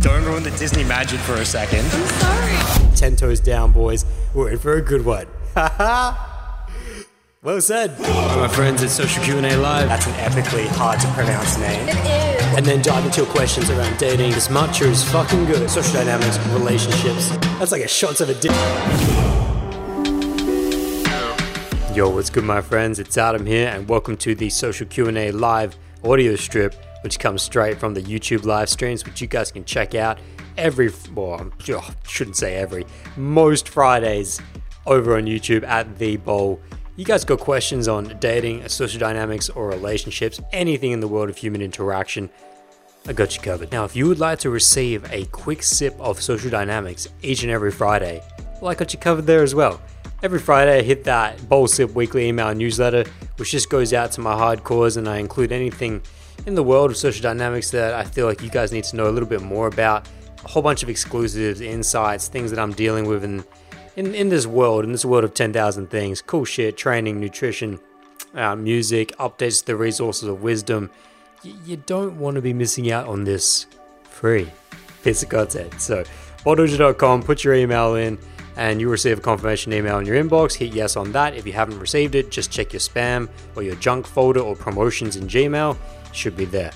Don't ruin the Disney magic for a second. I'm sorry. Ten toes down, boys. We're in for a good one. Haha. Well said. All my friends, it's Social Q&A Live. That's an epically hard to pronounce name. It is. And then dive into your questions around dating. This matcha is fucking good. Social dynamics, relationships. That's like a shot of a dick. Yo, what's good, my friends? It's Adam here, and welcome to the Social Q&A Live audio strip, which comes straight from the YouTube live streams, which you guys can check out every, well, I shouldn't say every, most Fridays over on YouTube at The Bowl. You guys got questions on dating, social dynamics, or relationships, anything in the world of human interaction, I got you covered. Now, if you would like to receive a quick sip of social dynamics each and every Friday, well, I got you covered there as well. Every Friday, I hit that Bold Sip weekly email newsletter, which just goes out to my hardcores, and I include anything in the world of social dynamics that I feel like you guys need to know a little bit more about. A whole bunch of exclusives, insights, things that I'm dealing with in, in, in this world, in this world of 10,000 things. Cool shit, training, nutrition, uh, music, updates to the resources of wisdom. Y- you don't want to be missing out on this free piece of content. So, boldojo.com, put your email in, and you'll receive a confirmation email in your inbox. Hit yes on that. If you haven't received it, just check your spam or your junk folder or promotions in Gmail. Should be there.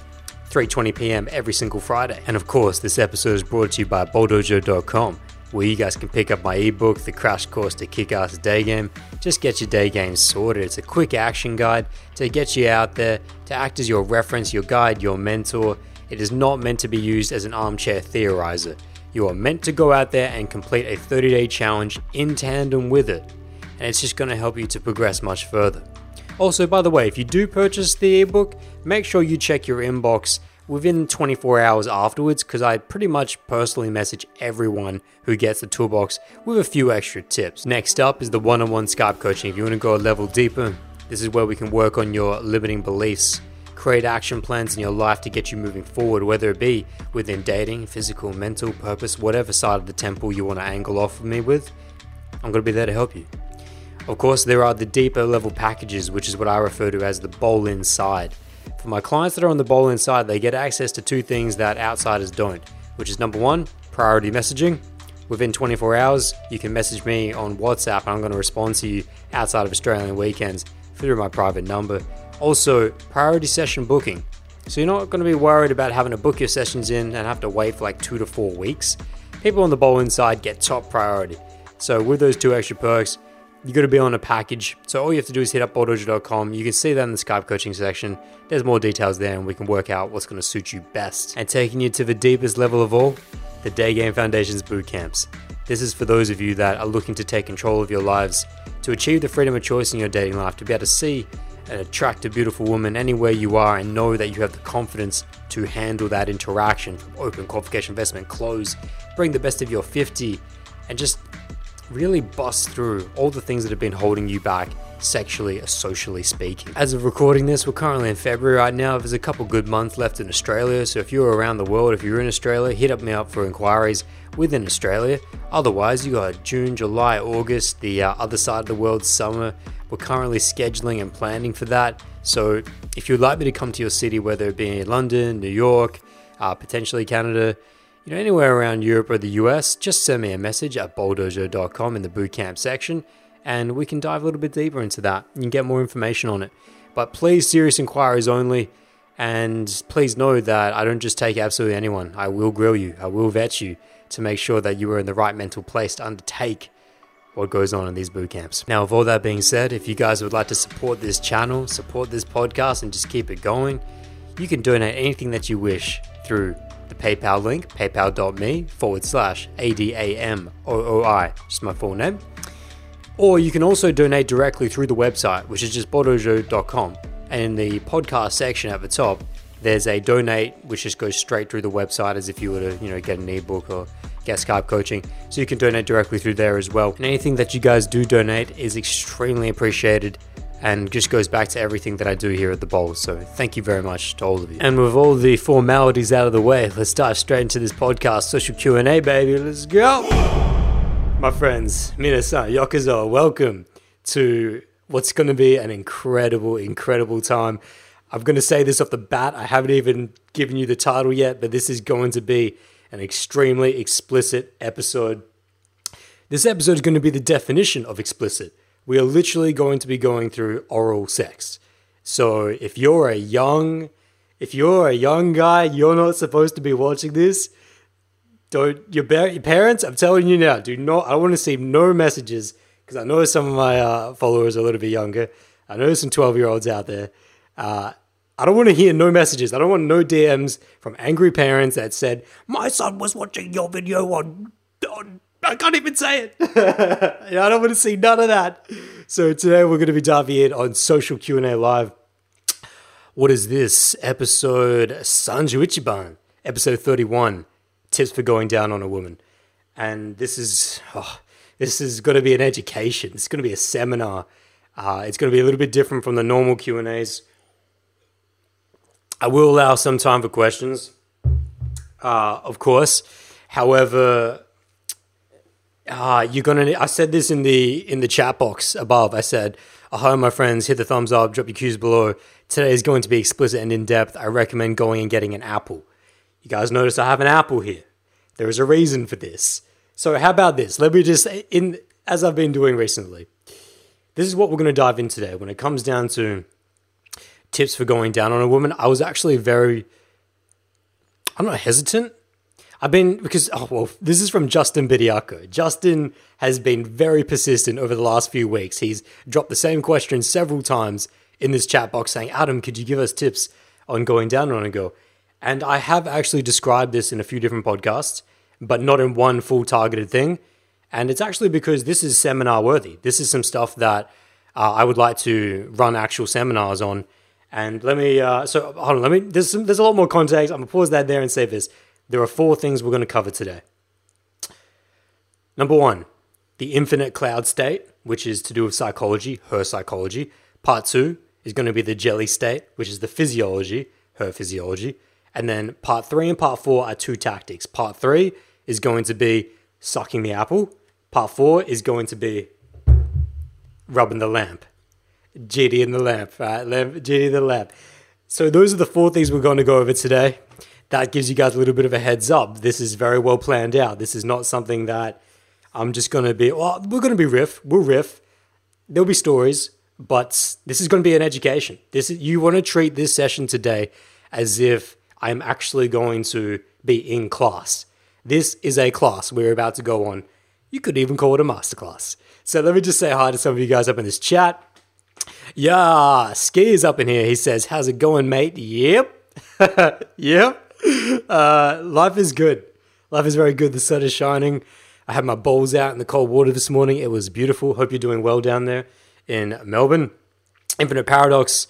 3:20 p.m. every single Friday. And of course, this episode is brought to you by Boldojo.com, where you guys can pick up my ebook, The Crash Course to Kick Ass Day Game. Just get your day game sorted. It's a quick action guide to get you out there, to act as your reference, your guide, your mentor. It is not meant to be used as an armchair theorizer. You are meant to go out there and complete a 30 day challenge in tandem with it, and it's just going to help you to progress much further. Also, by the way, if you do purchase the ebook, make sure you check your inbox within 24 hours afterwards because I pretty much personally message everyone who gets the toolbox with a few extra tips. Next up is the one on one Skype coaching. If you want to go a level deeper, this is where we can work on your limiting beliefs, create action plans in your life to get you moving forward, whether it be within dating, physical, mental, purpose, whatever side of the temple you want to angle off of me with. I'm going to be there to help you. Of course, there are the deeper level packages, which is what I refer to as the bowl inside. For my clients that are on the bowl inside, they get access to two things that outsiders don't, which is number one, priority messaging. Within 24 hours, you can message me on WhatsApp and I'm going to respond to you outside of Australian weekends through my private number. Also, priority session booking. So you're not going to be worried about having to book your sessions in and have to wait for like two to four weeks. People on the bowl inside get top priority. So with those two extra perks, you got to be on a package. So all you have to do is hit up boldojo.com. You can see that in the Skype coaching section. There's more details there, and we can work out what's going to suit you best. And taking you to the deepest level of all, the Day Game Foundations boot camps. This is for those of you that are looking to take control of your lives, to achieve the freedom of choice in your dating life, to be able to see and attract a beautiful woman anywhere you are, and know that you have the confidence to handle that interaction from open qualification investment, close, bring the best of your 50, and just really bust through all the things that have been holding you back sexually or socially speaking. As of recording this, we're currently in February right now. There's a couple good months left in Australia, so if you're around the world, if you're in Australia, hit up me up for inquiries within Australia. Otherwise, you got June, July, August, the uh, other side of the world, summer. We're currently scheduling and planning for that. So if you'd like me to come to your city, whether it be in London, New York, uh, potentially Canada, you know, anywhere around Europe or the US, just send me a message at boldojo.com in the bootcamp section and we can dive a little bit deeper into that. Can get more information on it. But please, serious inquiries only. And please know that I don't just take absolutely anyone. I will grill you, I will vet you to make sure that you are in the right mental place to undertake what goes on in these boot camps. Now, with all that being said, if you guys would like to support this channel, support this podcast, and just keep it going, you can donate anything that you wish through the PayPal link, paypal.me forward slash ADAMOOI, just my full name. Or you can also donate directly through the website, which is just boldojo.com. And in the podcast section at the top, there's a donate, which just goes straight through the website as if you were to, you know, get an ebook or get Skype coaching. So you can donate directly through there as well. And anything that you guys do donate is extremely appreciated and just goes back to everything that I do here at the Bowl. So thank you very much to all of you. And with all the formalities out of the way, let's dive straight into this podcast, social Q and A, baby. Let's go, my friends. Minasan, Yokoso, welcome to what's going to be an incredible, incredible time. I'm going to say this off the bat. I haven't even given you the title yet, but this is going to be an extremely explicit episode. This episode is going to be the definition of explicit. We are literally going to be going through oral sex. So if you're a young, if you're a young guy, you're not supposed to be watching this. Don't your, your parents? I'm telling you now. Do not. I want to see no messages because I know some of my uh, followers are a little bit younger. I know some 12 year olds out there. Uh, I don't want to hear no messages. I don't want no DMs from angry parents that said, My son was watching your video on. I can't even say it. I don't want to see none of that. So today we're going to be diving in on Social Q&A Live. What is this? Episode Sanju Ichiban, episode 31, tips for going down on a woman. And this is, oh, this is going to be an education. It's going to be a seminar. Uh, it's going to be a little bit different from the normal Q&As. I will allow some time for questions, uh, of course. However, uh, you're gonna. I said this in the in the chat box above. I said, "Hi, my friends. Hit the thumbs up. Drop your cues below. Today is going to be explicit and in depth. I recommend going and getting an apple. You guys notice I have an apple here. There is a reason for this. So how about this? Let me just in as I've been doing recently. This is what we're going to dive in today. When it comes down to tips for going down on a woman, I was actually very, I'm not hesitant. I've been, because, oh, well, this is from Justin Bediaco. Justin has been very persistent over the last few weeks. He's dropped the same question several times in this chat box saying, Adam, could you give us tips on going down on a girl? And I have actually described this in a few different podcasts, but not in one full targeted thing. And it's actually because this is seminar worthy. This is some stuff that uh, I would like to run actual seminars on and let me, uh, so hold on, let me, there's, some, there's a lot more context. I'm to pause that there and say this. There are four things we're going to cover today. Number one, the infinite cloud state, which is to do with psychology, her psychology. Part two is going to be the jelly state, which is the physiology, her physiology. And then part three and part four are two tactics. Part three is going to be sucking the apple. Part four is going to be rubbing the lamp. JD in the lamp, right? JD in the lamp. So those are the four things we're going to go over today. That gives you guys a little bit of a heads up. This is very well planned out. This is not something that I'm just going to be, well, we're going to be riff. We'll riff. There'll be stories, but this is going to be an education. This is, you want to treat this session today as if I'm actually going to be in class. This is a class we're about to go on. You could even call it a masterclass. So let me just say hi to some of you guys up in this chat. Yeah, Ski is up in here. He says, How's it going, mate? Yep. yep. Uh, life is good. Life is very good. The sun is shining. I had my bowls out in the cold water this morning. It was beautiful. Hope you're doing well down there in Melbourne. Infinite Paradox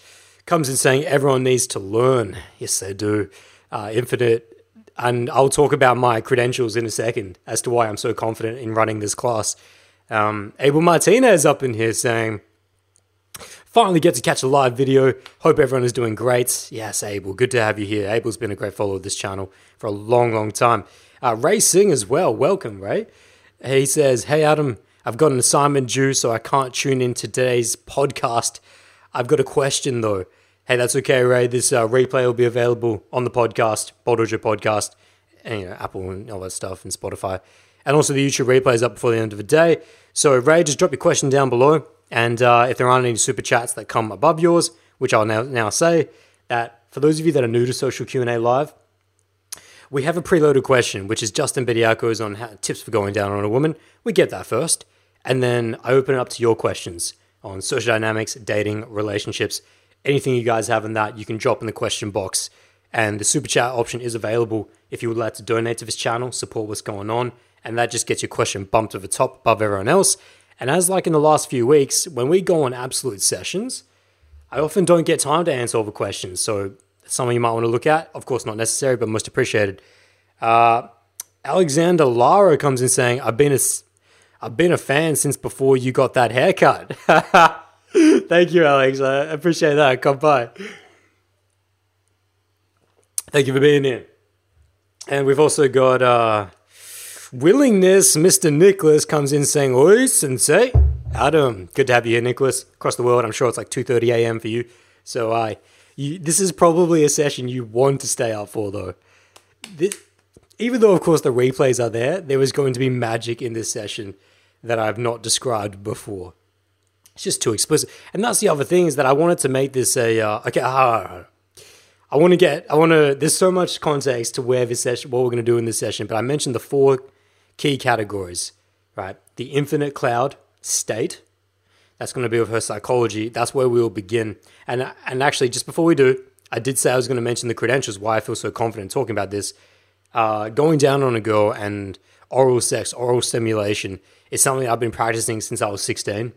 comes in saying everyone needs to learn. Yes, they do. Uh, Infinite, and I'll talk about my credentials in a second as to why I'm so confident in running this class. Um, Abel Martinez up in here saying, Finally get to catch a live video. Hope everyone is doing great. Yes, Abel, good to have you here. Abel's been a great follower of this channel for a long, long time. Uh, Ray Singh as well. Welcome, Ray. He says, Hey, Adam, I've got an assignment due, so I can't tune in today's podcast. I've got a question, though. Hey, that's okay, Ray. This uh, replay will be available on the podcast, Bold Podcast, and, you know, Apple and all that stuff, and Spotify. And also the YouTube replay is up before the end of the day. So, Ray, just drop your question down below. And uh, if there aren't any super chats that come above yours, which I'll now, now say, that for those of you that are new to Social Q&A Live, we have a preloaded question, which is Justin Bediaco's on how, tips for going down on a woman. We get that first. And then I open it up to your questions on social dynamics, dating, relationships, anything you guys have in that, you can drop in the question box. And the super chat option is available if you would like to donate to this channel, support what's going on. And that just gets your question bumped to the top above everyone else. And as like in the last few weeks, when we go on absolute sessions, I often don't get time to answer all the questions. So something you might want to look at. Of course, not necessary, but most appreciated. Uh, Alexander Lara comes in saying, "I've been a, I've been a fan since before you got that haircut." Thank you, Alex. I appreciate that. Come by. Thank you for being here. And we've also got uh, willingness, Mr. Nicholas comes in saying, Oi, sensei. Adam, good to have you here, Nicholas. Across the world, I'm sure it's like 2.30 a.m. for you. So I, you, this is probably a session you want to stay up for, though. This, even though of course the replays are there, there was going to be magic in this session that I've not described before. It's just too explicit, and that's the other thing is that I wanted to make this a uh, okay. Uh, I want to get, I want to. There's so much context to where this session, what we're going to do in this session, but I mentioned the four key categories, right? The infinite cloud state. That's going to be with her psychology. That's where we will begin. And and actually, just before we do, I did say I was going to mention the credentials. Why I feel so confident talking about this. Uh, going down on a girl and oral sex, oral stimulation is something I've been practicing since I was 16.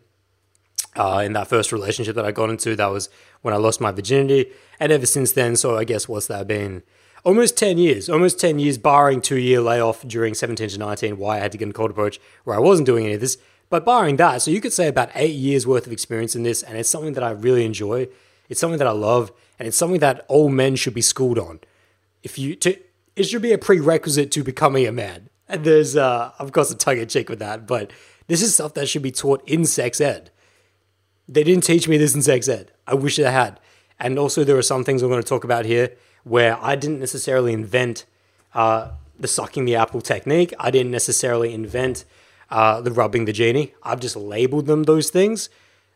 Uh, in that first relationship that I got into, that was when I lost my virginity. And ever since then, so I guess what's that been? Almost 10 years, almost 10 years, barring two year layoff during 17 to 19, why I had to get in cold approach, where I wasn't doing any of this. But barring that, so you could say about eight years worth of experience in this, and it's something that I really enjoy. It's something that I love, and it's something that all men should be schooled on. If you to, it should be a prerequisite to becoming a man. And there's, uh, of course, a tongue in cheek with that, but this is stuff that should be taught in sex ed. They didn't teach me this in sex ed. I wish they had. And also, there are some things I'm going to talk about here where I didn't necessarily invent uh, the sucking the apple technique. I didn't necessarily invent uh, the rubbing the genie. I've just labeled them those things.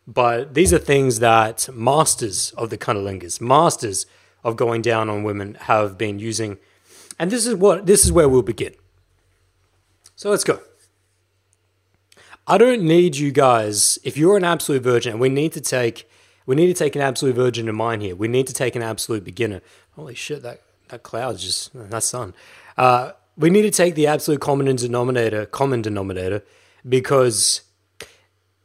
But these are things that masters of the cunnilingus, masters of going down on women, have been using. And this is what this is where we'll begin. So let's go. I don't need you guys. If you're an absolute virgin, and we need to take we need to take an absolute virgin in mind here. We need to take an absolute beginner. Holy shit, that that cloud's just that sun. Uh, we need to take the absolute common denominator, common denominator, because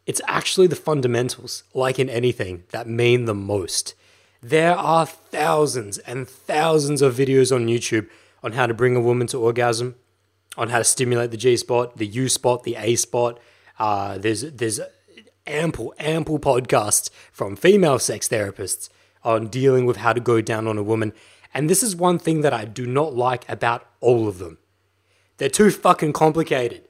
it's actually the fundamentals, like in anything, that mean the most. There are thousands and thousands of videos on YouTube on how to bring a woman to orgasm, on how to stimulate the G spot, the U spot, the A spot. Uh, there's there's ample ample podcasts from female sex therapists on dealing with how to go down on a woman. And this is one thing that I do not like about all of them. They're too fucking complicated.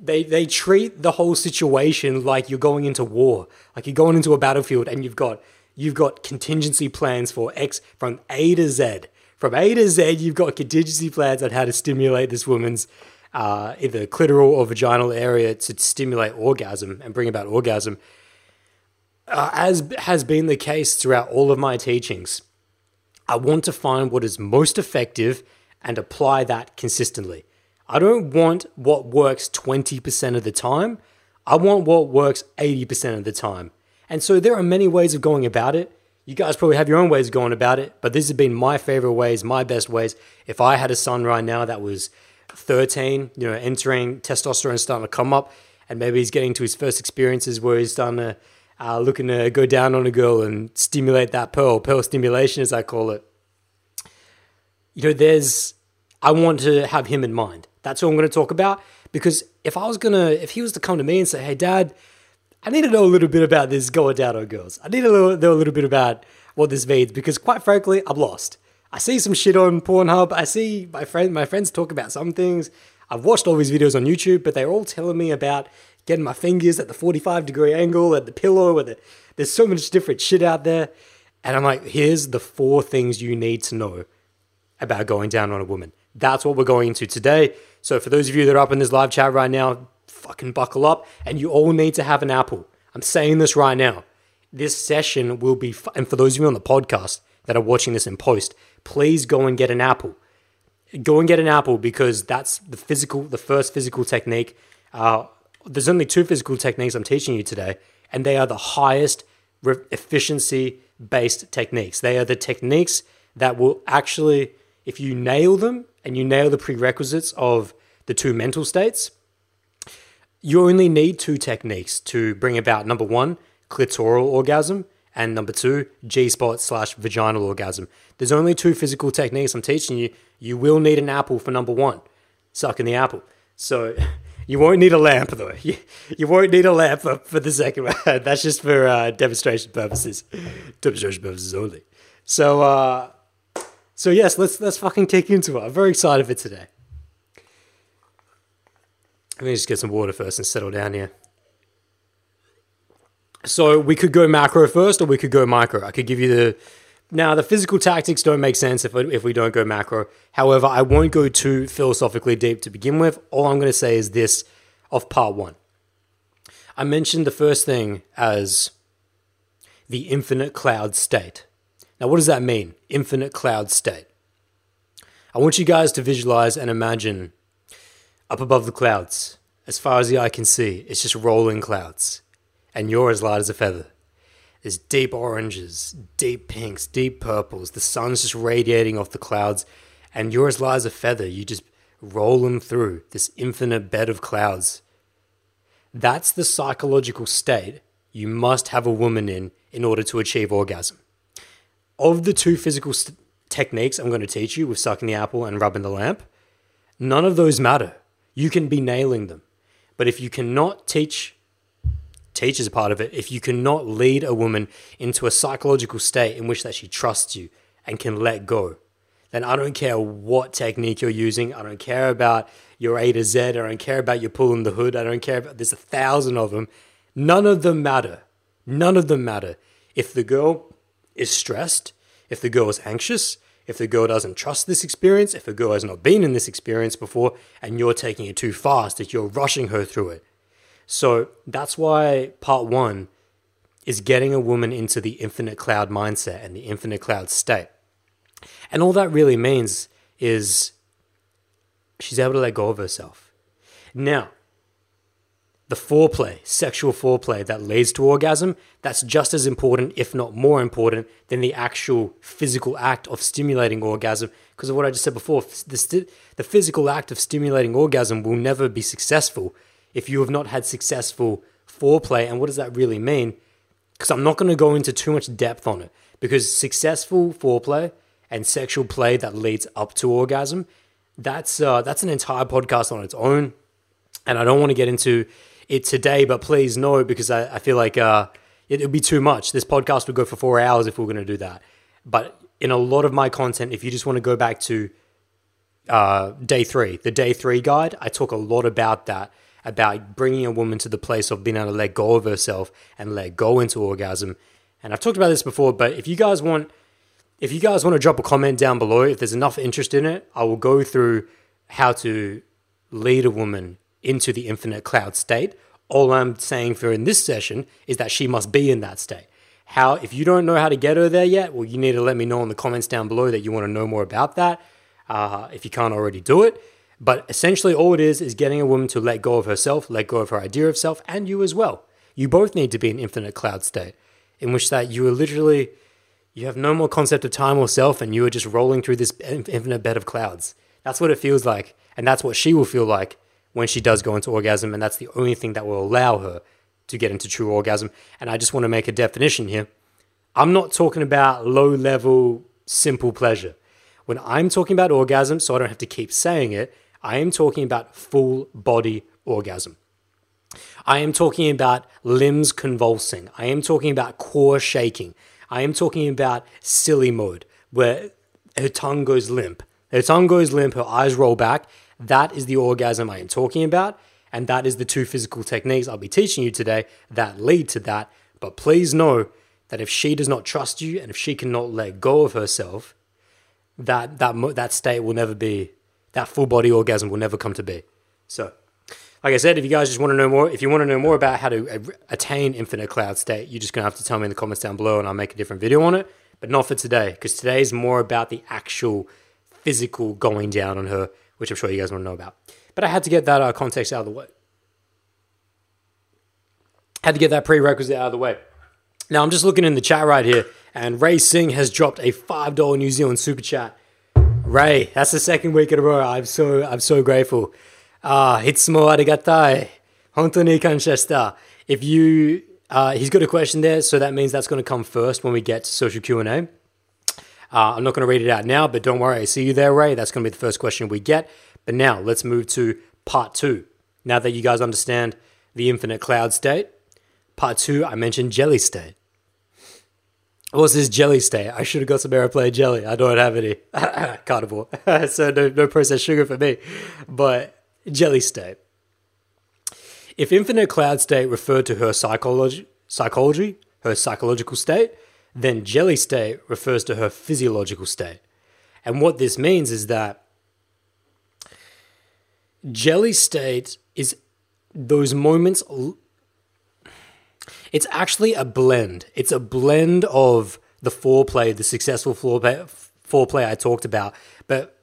They they treat the whole situation like you're going into war, like you're going into a battlefield and you've got you've got contingency plans for X from A to Z. From A to Z, you've got contingency plans on how to stimulate this woman's uh, either clitoral or vaginal area to stimulate orgasm and bring about orgasm. Uh, as has been the case throughout all of my teachings, I want to find what is most effective and apply that consistently. I don't want what works 20% of the time. I want what works 80% of the time. And so there are many ways of going about it. You guys probably have your own ways of going about it, but this has been my favorite ways, my best ways. If I had a son right now that was 13, you know, entering testosterone starting to come up, and maybe he's getting to his first experiences where he's starting to uh, looking to go down on a girl and stimulate that pearl, pearl stimulation as I call it. You know, there's I want to have him in mind. That's what I'm going to talk about because if I was gonna, if he was to come to me and say, "Hey, Dad," I need to know a little bit about this going down on girls. I need to know, know a little bit about what this means because, quite frankly, I'm lost. I see some shit on Pornhub. I see my friend, my friends talk about some things. I've watched all these videos on YouTube, but they're all telling me about getting my fingers at the 45 degree angle, at the pillow, the, there's so much different shit out there. And I'm like, here's the four things you need to know about going down on a woman. That's what we're going into today. So for those of you that are up in this live chat right now, fucking buckle up, and you all need to have an apple. I'm saying this right now. This session will be, and for those of you on the podcast that are watching this in post, please go and get an apple. Go and get an apple because that's the physical, the first physical technique. Uh, there's only two physical techniques I'm teaching you today, and they are the highest re- efficiency based techniques. They are the techniques that will actually, if you nail them and you nail the prerequisites of the two mental states, you only need two techniques to bring about number one, clitoral orgasm, and number two, G spot slash vaginal orgasm. There's only two physical techniques I'm teaching you. You will need an apple for number one, sucking the apple. So you won't need a lamp though. You, you won't need a lamp for, for the second one. That's just for uh, demonstration purposes, demonstration purposes only. So, uh, so yes, let's let's fucking take into it. I'm very excited for today. Let me just get some water first and settle down here. So we could go macro first, or we could go micro. I could give you the Now, the physical tactics don't make sense if, if we don't go macro. However, I won't go too philosophically deep to begin with. All I'm going to say is this of part one. I mentioned the first thing as the infinite cloud state. Now, what does that mean? Infinite cloud state. I want you guys to visualize and imagine up above the clouds, as far as the eye can see, it's just rolling clouds, and you're as light as a feather. There's deep oranges, deep pinks, deep purples. The sun's just radiating off the clouds, and you're as light as a feather. You just roll them through this infinite bed of clouds. That's the psychological state you must have a woman in in order to achieve orgasm. Of the two physical st- techniques I'm going to teach you with sucking the apple and rubbing the lamp, none of those matter. You can be nailing them. But if you cannot teach, teach is a part of it, if you cannot lead a woman into a psychological state in which that she trusts you and can let go, then I don't care what technique you're using. I don't care about your A to Z. I don't care about your pulling the hood. I don't care about, there's a thousand of them. None of them matter. None of them matter. If the girl is stressed, if the girl is anxious, if the girl doesn't trust this experience, if the girl has not been in this experience before, and you're taking it too fast, if you're rushing her through it. So that's why part one is getting a woman into the infinite cloud mindset and the infinite cloud state. And all that really means is she's able to let go of herself. Now, the foreplay, sexual foreplay that leads to orgasm, that's just as important, if not more important, than the actual physical act of stimulating orgasm. Because of what I just said before, the, st- the physical act of stimulating orgasm will never be successful if you have not had successful foreplay. And what does that really mean? Because I'm not going to go into too much depth on it. Because successful foreplay and sexual play that leads up to orgasm, that's uh, that's an entire podcast on its own. And I don't want to get into it today, but please know because I, I feel like uh, it would be too much. This podcast would go for four hours if we are going to do that. But in a lot of my content, if you just want to go back to uh, day three, the day three guide, I talk a lot about that, about bringing a woman to the place of being able to let go of herself and let go into orgasm. And I've talked about this before, but if you guys want, if you guys want to drop a comment down below, if there's enough interest in it, I will go through how to lead a woman into the infinite cloud state. All I'm saying for in this session is that she must be in that state. How, if you don't know how to get her there yet, well, you need to let me know in the comments down below that you want to know more about that. Uh, if you can't already do it. But essentially, all it is is getting a woman to let go of herself, let go of her idea of self, and you as well. You both need to be in infinite cloud state, in which that you are literally, you have no more concept of time or self, and you are just rolling through this infinite bed of clouds. That's what it feels like, and that's what she will feel like when she does go into orgasm, and that's the only thing that will allow her to get into true orgasm. And I just want to make a definition here. I'm not talking about low level, simple pleasure. When I'm talking about orgasm, so I don't have to keep saying it, I am talking about full body orgasm. I am talking about limbs convulsing. I am talking about core shaking. I am talking about silly mode, where her tongue goes limp. Her tongue goes limp, her eyes roll back, that is the orgasm I am talking about. And that is the two physical techniques I'll be teaching you today that lead to that. But please know that if she does not trust you and if she cannot let go of herself, that that that state will never be that full body orgasm will never come to be. So, like I said, if you guys just want to know more, if you want to know more about how to attain infinite cloud state, you're just gonna have to tell me in the comments down below, and I'll make a different video on it. But not for today, because today is more about the actual physical going down on her which I'm sure you guys want to know about. But I had to get that uh, context out of the way. Had to get that prerequisite out of the way. Now I'm just looking in the chat right here, and Ray Singh has dropped a five dollar New Zealand super chat. Ray, that's the second week in a row. I'm so I'm so grateful. Ah, uh, hitsumo arigatai. Honto ni kanshashita. If you, uh, he's got a question there, so that means that's going to come first when we get to social Q and A. Uh, I'm not going to read it out now, but don't worry. I see you there, Ray. That's going to be the first question we get. But now let's move to part two. Now that you guys understand the infinite cloud state, part two, I mentioned jelly state. What's this jelly state? I should have got some aeroplane jelly. I don't have any. Carnivore. so no, no processed sugar for me. But jelly state. If infinite cloud state referred to her psychology, psychology, her psychological state, then jelly state refers to her physiological state. And what this means is that jelly state is those moments it's actually a blend. It's a blend of the foreplay the successful foreplay, foreplay i talked about but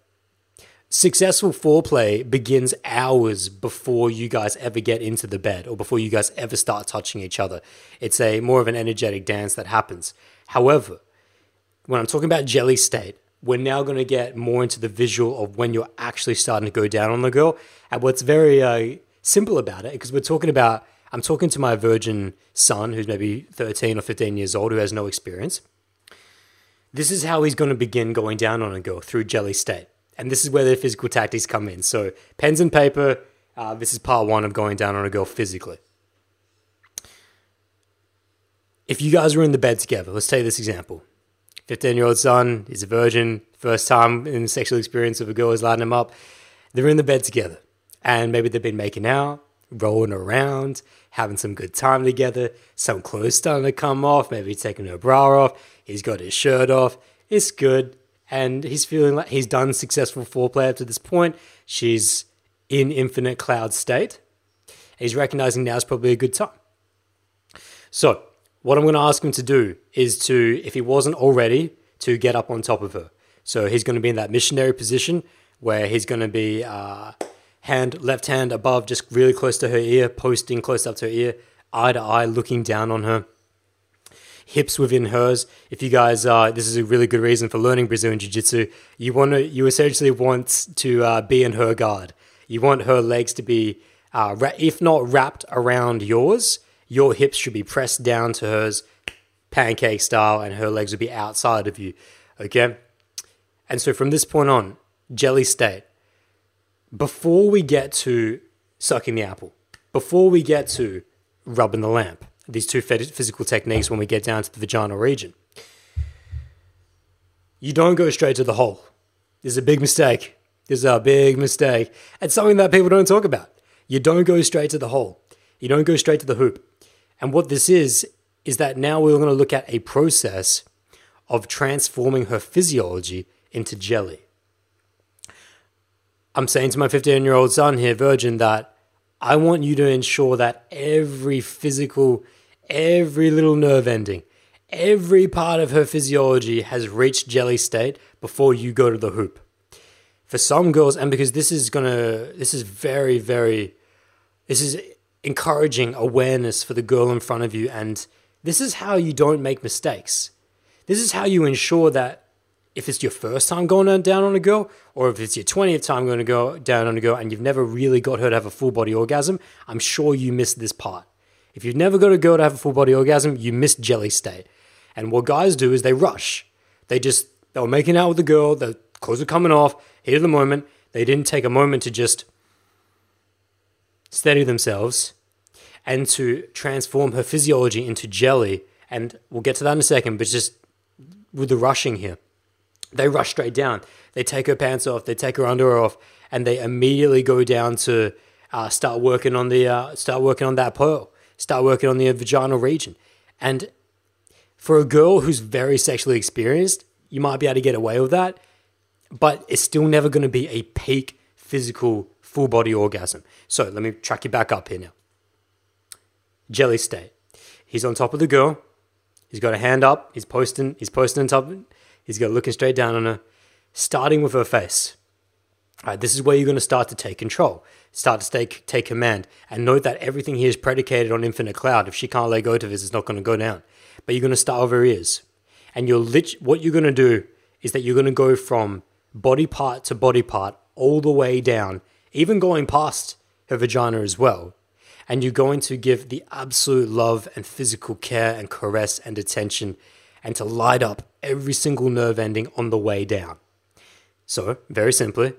successful foreplay begins hours before you guys ever get into the bed or before you guys ever start touching each other. It's a more of an energetic dance that happens. However when i'm talking about jelly state we're now going to get more into the visual of when you're actually starting to go down on the girl. And what's very uh, simple about it, because we're talking about, I'm talking to my virgin son who's maybe 13 or 15 years old who has no experience. This is how he's going to begin going down on a girl through jelly state. And this is where the physical tactics come in. So, pens and paper, uh, this is part one of going down on a girl physically. If you guys were in the bed together, let's take this example 15 year old son is a virgin, first time in the sexual experience of a girl is lighting him up. They're in the bed together and maybe they've been making out, rolling around, having some good time together. Some clothes starting to come off, maybe taking her bra off. He's got his shirt off. It's good. And he's feeling like he's done successful foreplay up to this point. She's in infinite cloud state. He's recognizing now is probably a good time. So, what I'm going to ask him to do is to, if he wasn't already, to get up on top of her. So he's going to be in that missionary position where he's going to be uh, hand, left hand above, just really close to her ear, posting close up to her ear, eye to eye, looking down on her. Hips within hers. If you guys, uh, this is a really good reason for learning Brazilian Jiu Jitsu. You want to, you essentially want to uh, be in her guard. You want her legs to be, uh, ra- if not wrapped around yours, your hips should be pressed down to hers, pancake style, and her legs would be outside of you. Okay? And so from this point on, jelly state, before we get to sucking the apple, before we get to rubbing the lamp, these two physical techniques when we get down to the vaginal region, you don't go straight to the hole. This is a big mistake. This is a big mistake. It's something that people don't talk about. You don't go straight to the hole. You don't go straight to the hoop. And what this is, is that now we're going to look at a process of transforming her physiology into jelly. I'm saying to my 15 year old son here, Virgin, that I want you to ensure that every physical, every little nerve ending, every part of her physiology has reached jelly state before you go to the hoop. For some girls, and because this is gonna, this is very, very, this is encouraging awareness for the girl in front of you, and this is how you don't make mistakes. This is how you ensure that if it's your first time going down on a girl, or if it's your 20th time going to go down on a girl and you've never really got her to have a full body orgasm, I'm sure you missed this part. If you've never got a girl to have a full body orgasm, you missed jelly state. And what guys do is they rush. They just, they were making out with the girl, the clothes are coming off, of the moment. They didn't take a moment to just steady themselves and to transform her physiology into jelly. And we'll get to that in a second, but just with the rushing here. They rush straight down. They take her pants off. They take her underwear off, and they immediately go down to uh, start working on the uh, start working on that pearl. Start working on the vaginal region. And for a girl who's very sexually experienced, you might be able to get away with that, but it's still never going to be a peak physical full body orgasm. So let me track you back up here now. Jelly state. He's on top of the girl. He's got a hand up. He's posting. He's posting on top. He's got looking straight down on her, starting with her face. All right, this is where you're going to start to take control, start to take, take command, and note that everything here is predicated on infinite cloud. If she can't let go of this, it's not going to go down. But you're going to start with her ears. And you're lit- what you're going to do is that you're going to go from body part to body part all the way down, even going past her vagina as well. And you're going to give the absolute love and physical care and caress and attention and to light up every single nerve ending on the way down. So, very simply,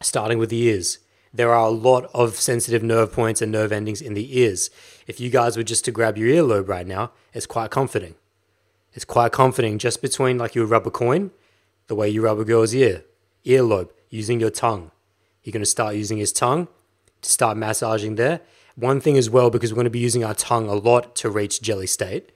starting with the ears. There are a lot of sensitive nerve points and nerve endings in the ears. If you guys were just to grab your earlobe right now, it's quite comforting. It's quite comforting just between like you rub a coin, the way you rub a girl's ear, earlobe, using your tongue. You're going to start using his tongue to start massaging there. One thing as well, because we're going to be using our tongue a lot to reach jelly state,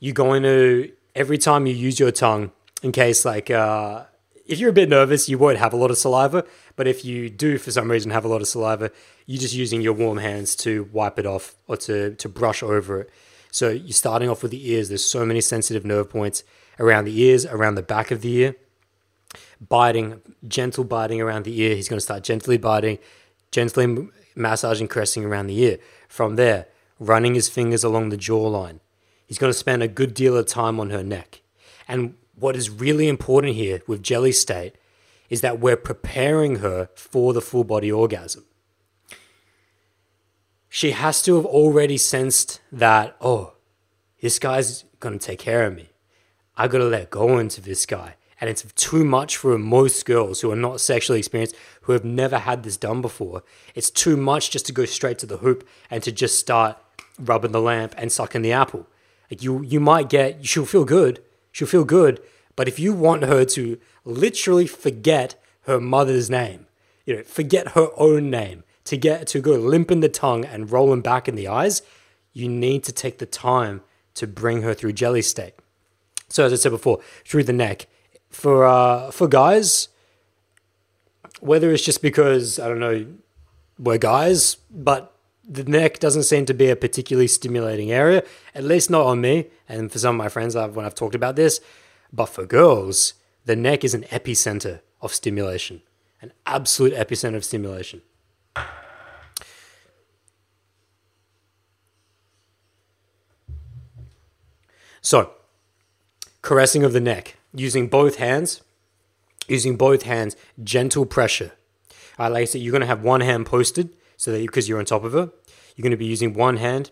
you're going to every time you use your tongue, in case like uh, if you're a bit nervous, you won't have a lot of saliva. But if you do, for some reason, have a lot of saliva, you're just using your warm hands to wipe it off or to to brush over it. So you're starting off with the ears. There's so many sensitive nerve points around the ears, around the back of the ear. Biting, gentle biting around the ear. He's going to start gently biting, gently massaging, caressing around the ear. From there, running his fingers along the jawline. He's going to spend a good deal of time on her neck. And what is really important here with Jelly State is that we're preparing her for the full body orgasm. She has to have already sensed that, oh, this guy's going to take care of me. I got to let go into this guy. And it's too much for most girls who are not sexually experienced, who have never had this done before. It's too much just to go straight to the hoop and to just start rubbing the lamp and sucking the apple. Like you, you might get, she'll feel good. She'll feel good. But if you want her to literally forget her mother's name, you know, forget her own name, to get to go limp in the tongue and rolling back in the eyes, you need to take the time to bring her through jelly state. So as I said before, through the neck, for uh, for guys, whether it's just because I don't know we're guys, but the neck doesn't seem to be a particularly stimulating area, at least not on me. And for some of my friends, I've, when I've talked about this, but for girls, the neck is an epicenter of stimulation, an absolute epicenter of stimulation. So, caressing of the neck using both hands, using both hands, gentle pressure. I like said, you're going to have one hand posted so that because you, are on top of her, you're going to be using one hand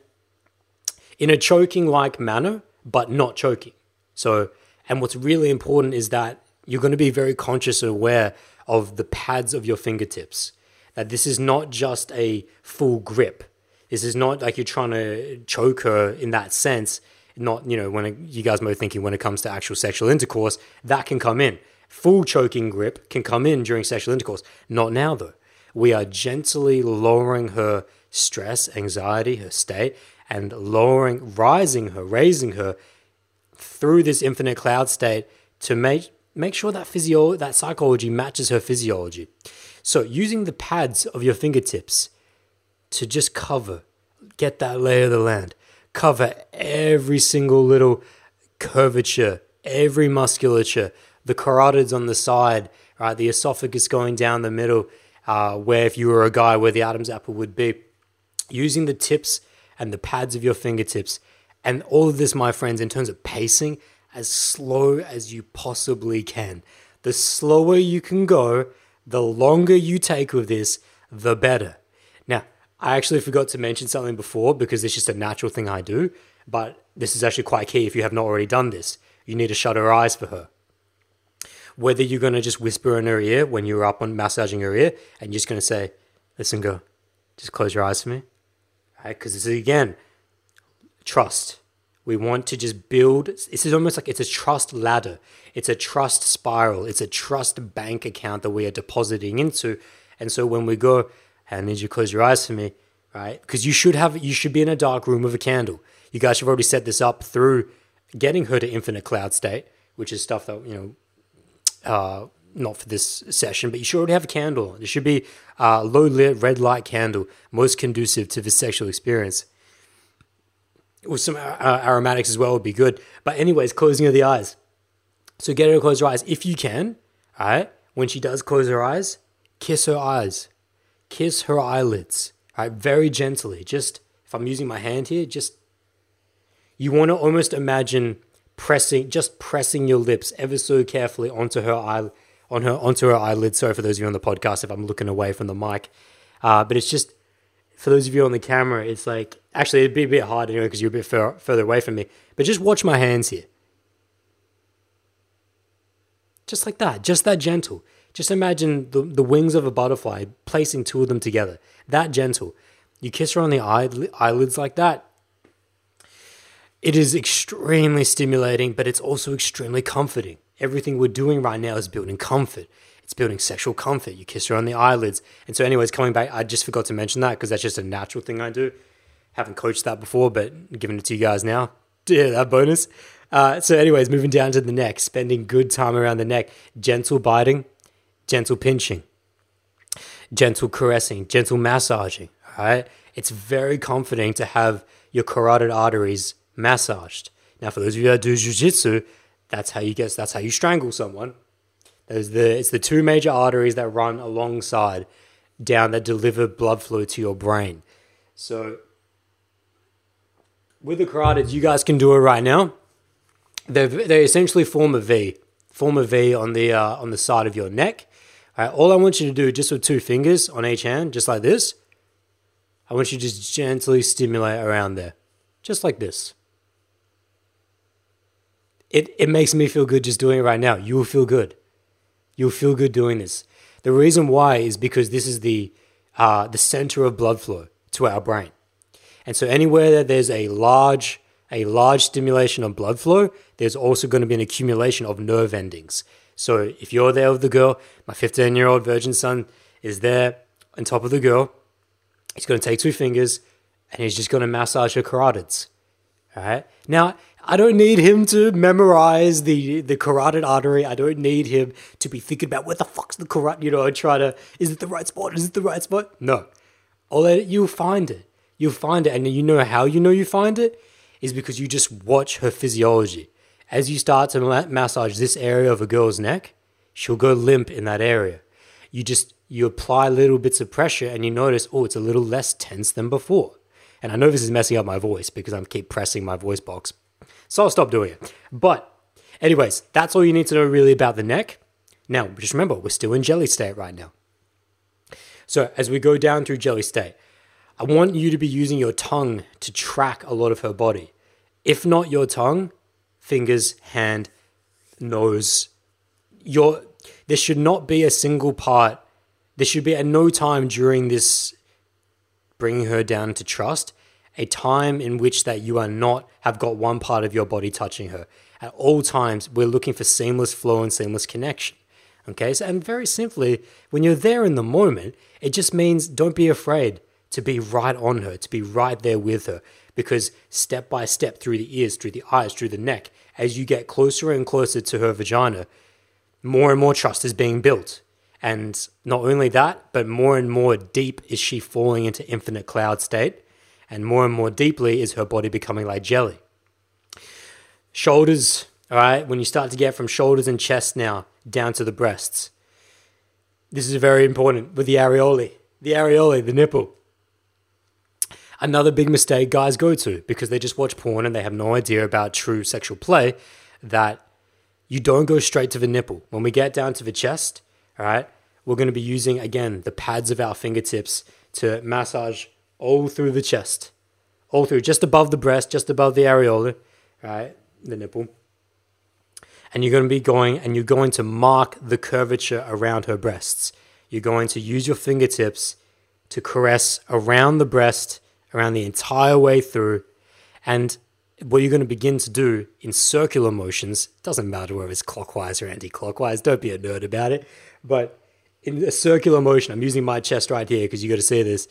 in a choking like manner, but not choking. So, and what's really important is that you're going to be very conscious and aware of the pads of your fingertips. That this is not just a full grip. This is not like you're trying to choke her in that sense not you know when it, you guys might be thinking when it comes to actual sexual intercourse that can come in full choking grip can come in during sexual intercourse not now though we are gently lowering her stress anxiety her state and lowering rising her raising her through this infinite cloud state to make make sure that physio that psychology matches her physiology so using the pads of your fingertips to just cover get that lay of the land cover every single little curvature, every musculature, the carotids on the side, right? The esophagus going down the middle, uh, where if you were a guy, where the Adam's apple would be. Using the tips and the pads of your fingertips, and all of this, my friends, in terms of pacing, as slow as you possibly can. The slower you can go, the longer you take with this, the better. Now, I actually forgot to mention something before because it's just a natural thing I do, but this is actually quite key if you have not already done this. You need to shut her eyes for her. Whether you're going to just whisper in her ear when you're up on massaging her ear and you're just going to say, listen, girl, just close your eyes for me. Right? Because is again, trust. We want to just build, this is almost like it's a trust ladder. It's a trust spiral. It's a trust bank account that we are depositing into. And so when we go, I need you to close your eyes for me, right? Because you should have you should be in a dark room with a candle. You guys have already set this up through getting her to infinite cloud state, which is stuff that you know, uh, not for this session, but you should already have a candle. It should be a low lit red light candle, most conducive to the sexual experience. With some uh, aromatics as well would be good. But anyways, closing of the eyes. So get her to close her eyes if you can. All right. When she does close her eyes, kiss her eyes kiss her eyelids, right? Very gently. Just, if I'm using my hand here, just, you want to almost imagine pressing, just pressing your lips ever so carefully onto her eye, on her, onto her eyelid. Sorry for those of you on the podcast if I'm looking away from the mic. Uh, but it's just, for those of you on the camera, it's like, actually, it'd be a bit hard anyway because you're a bit fur- further away from me. But just watch my hands here. Just like that, just that gentle. Just imagine the, the wings of a butterfly, placing two of them together. That gentle. You kiss her on the eyelids like that. It is extremely stimulating, but it's also extremely comforting. Everything we're doing right now is building comfort. It's building sexual comfort. You kiss her on the eyelids. And so, anyways, coming back, I just forgot to mention that because that's just a natural thing I do. Haven't coached that before, but giving it to you guys now. Yeah, that bonus. Uh, so, anyways, moving down to the neck, spending good time around the neck, gentle biting, gentle pinching, gentle caressing, gentle massaging. All right, it's very comforting to have your carotid arteries massaged. Now, for those of you that do jujitsu, that's how you get. That's how you strangle someone. There's the it's the two major arteries that run alongside down that deliver blood flow to your brain. So with the carotids, you guys can do it right now. They they essentially form a V, form a V on the uh, on the side of your neck. All, right, all I want you to do, just with two fingers on each hand, just like this. I want you to just gently stimulate around there, just like this. It it makes me feel good just doing it right now. You will feel good. You'll feel good doing this. The reason why is because this is the uh, the center of blood flow to our brain. And so anywhere that there's a large a large stimulation of blood flow, there's also going to be an accumulation of nerve endings. So if you're there with the girl, my 15 year old virgin son is there on top of the girl. He's going to take two fingers and he's just going to massage her carotids. All right. Now, I don't need him to memorize the the carotid artery. I don't need him to be thinking about where the fuck's the carotid, you know, and try to is it the right spot? Is it the right spot? No. All you'll find it. You'll find it, and you know how you know you find it is because you just watch her physiology. As you start to massage this area of a girl's neck, she'll go limp in that area. You just you apply little bits of pressure, and you notice, oh, it's a little less tense than before. And I know this is messing up my voice because I'm keep pressing my voice box so I'll stop doing it. But, anyways, that's all you need to know really about the neck. Now, just remember, we're still in jelly state right now. So, as we go down through jelly state, I want you to be using your tongue to track a lot of her body. If not your tongue, fingers, hand, nose. Your there should not be a single part. There should be at no time during this bringing her down to trust a time in which that you are not have got one part of your body touching her. At all times, we're looking for seamless flow and seamless connection. Okay, so and very simply, when you're there in the moment, it just means don't be afraid to be right on her, to be right there with her, because step by step through the ears, through the eyes, through the neck, as you get closer and closer to her vagina, more and more trust is being built. And not only that, but more and more deep is she falling into infinite cloud state and more and more deeply is her body becoming like jelly. Shoulders, all right, when you start to get from shoulders and chest now down to the breasts. This is very important with the areolae, the areolae, the nipple. Another big mistake guys go to because they just watch porn and they have no idea about true sexual play that you don't go straight to the nipple. When we get down to the chest, all right, we're going to be using again the pads of our fingertips to massage all through the chest, all through, just above the breast, just above the areola, right, the nipple. And you're going to be going and you're going to mark the curvature around her breasts. You're going to use your fingertips to caress around the breast, around the entire way through. And what you're going to begin to do in circular motions, doesn't matter whether it's clockwise or anti clockwise, don't be a nerd about it. But in a circular motion, I'm using my chest right here because you got to see this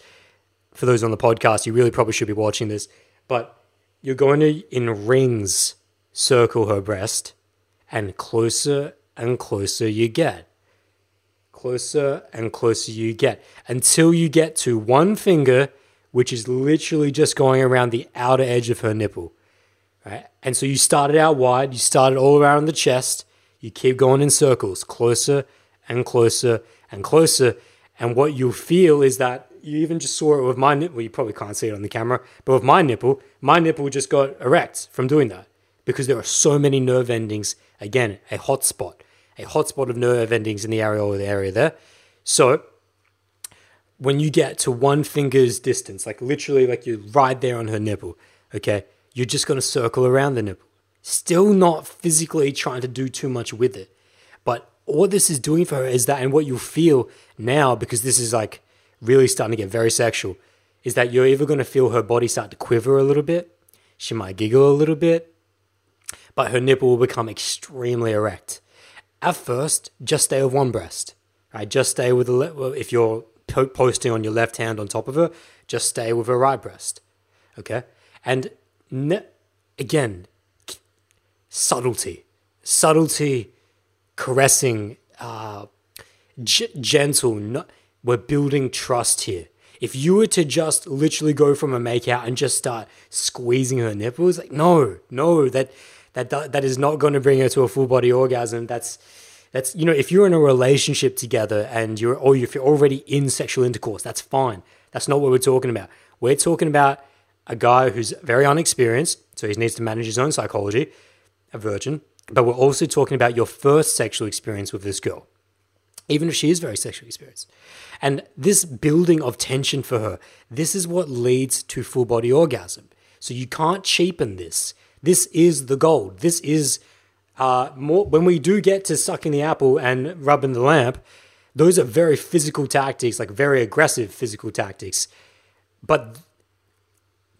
for those on the podcast, you really probably should be watching this. But you're going to, in rings, circle her breast, and closer and closer you get. Closer and closer you get until you get to one finger, which is literally just going around the outer edge of her nipple. Right? And so you started out wide, you started all around the chest, you keep going in circles, closer and closer and closer. And what you'll feel is that you even just saw it with my nipple. Well, you probably can't see it on the camera, but with my nipple, my nipple just got erect from doing that because there are so many nerve endings. Again, a hot spot, a hot spot of nerve endings in the areola area there. So when you get to one finger's distance, like literally, like you're right there on her nipple, okay, you're just to circle around the nipple. Still not physically trying to do too much with it. But all this is doing for her is that, and what you'll feel now, because this is like really starting to get very sexual is that you're either going to feel her body start to quiver a little bit, she might giggle a little bit, but her nipple will become extremely erect. At first, just stay with one breast. Right? Just stay with the le- if you're po- posting on your left hand on top of her, just stay with her right breast. Okay, and ne- again, subtlety, subtlety, caressing, uh, g- gentle. Not, we're building trust here. If you were to just literally go from a makeout and just start squeezing her nipples, like no, no, that that that is not going to bring her to a full body orgasm. That's that's you know, if you're in a relationship together and you're or if you're already in sexual intercourse, that's fine. That's not what we're talking about. We're talking about a guy who's very unexperienced, so he needs to manage his own psychology, a virgin. But we're also talking about your first sexual experience with this girl, even if she is very sexually experienced. And this building of tension for her, this is what leads to full body orgasm. So you can't cheapen this. This is the gold. This is uh, more when we do get to sucking the apple and rubbing the lamp. Those are very physical tactics, like very aggressive physical tactics. But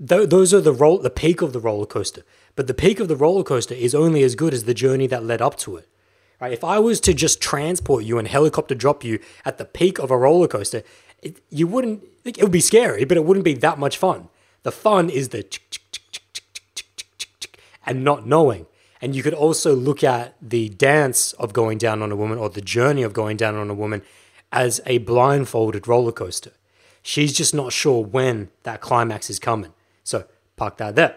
th- those are the roll, the peak of the roller coaster. But the peak of the roller coaster is only as good as the journey that led up to it. Right? If I was to just transport you and helicopter drop you at the peak of a roller coaster, it, you wouldn't. It would be scary, but it wouldn't be that much fun. The fun is the and not knowing. And you could also look at the dance of going down on a woman or the journey of going down on a woman as a blindfolded roller coaster. She's just not sure when that climax is coming. So park that there.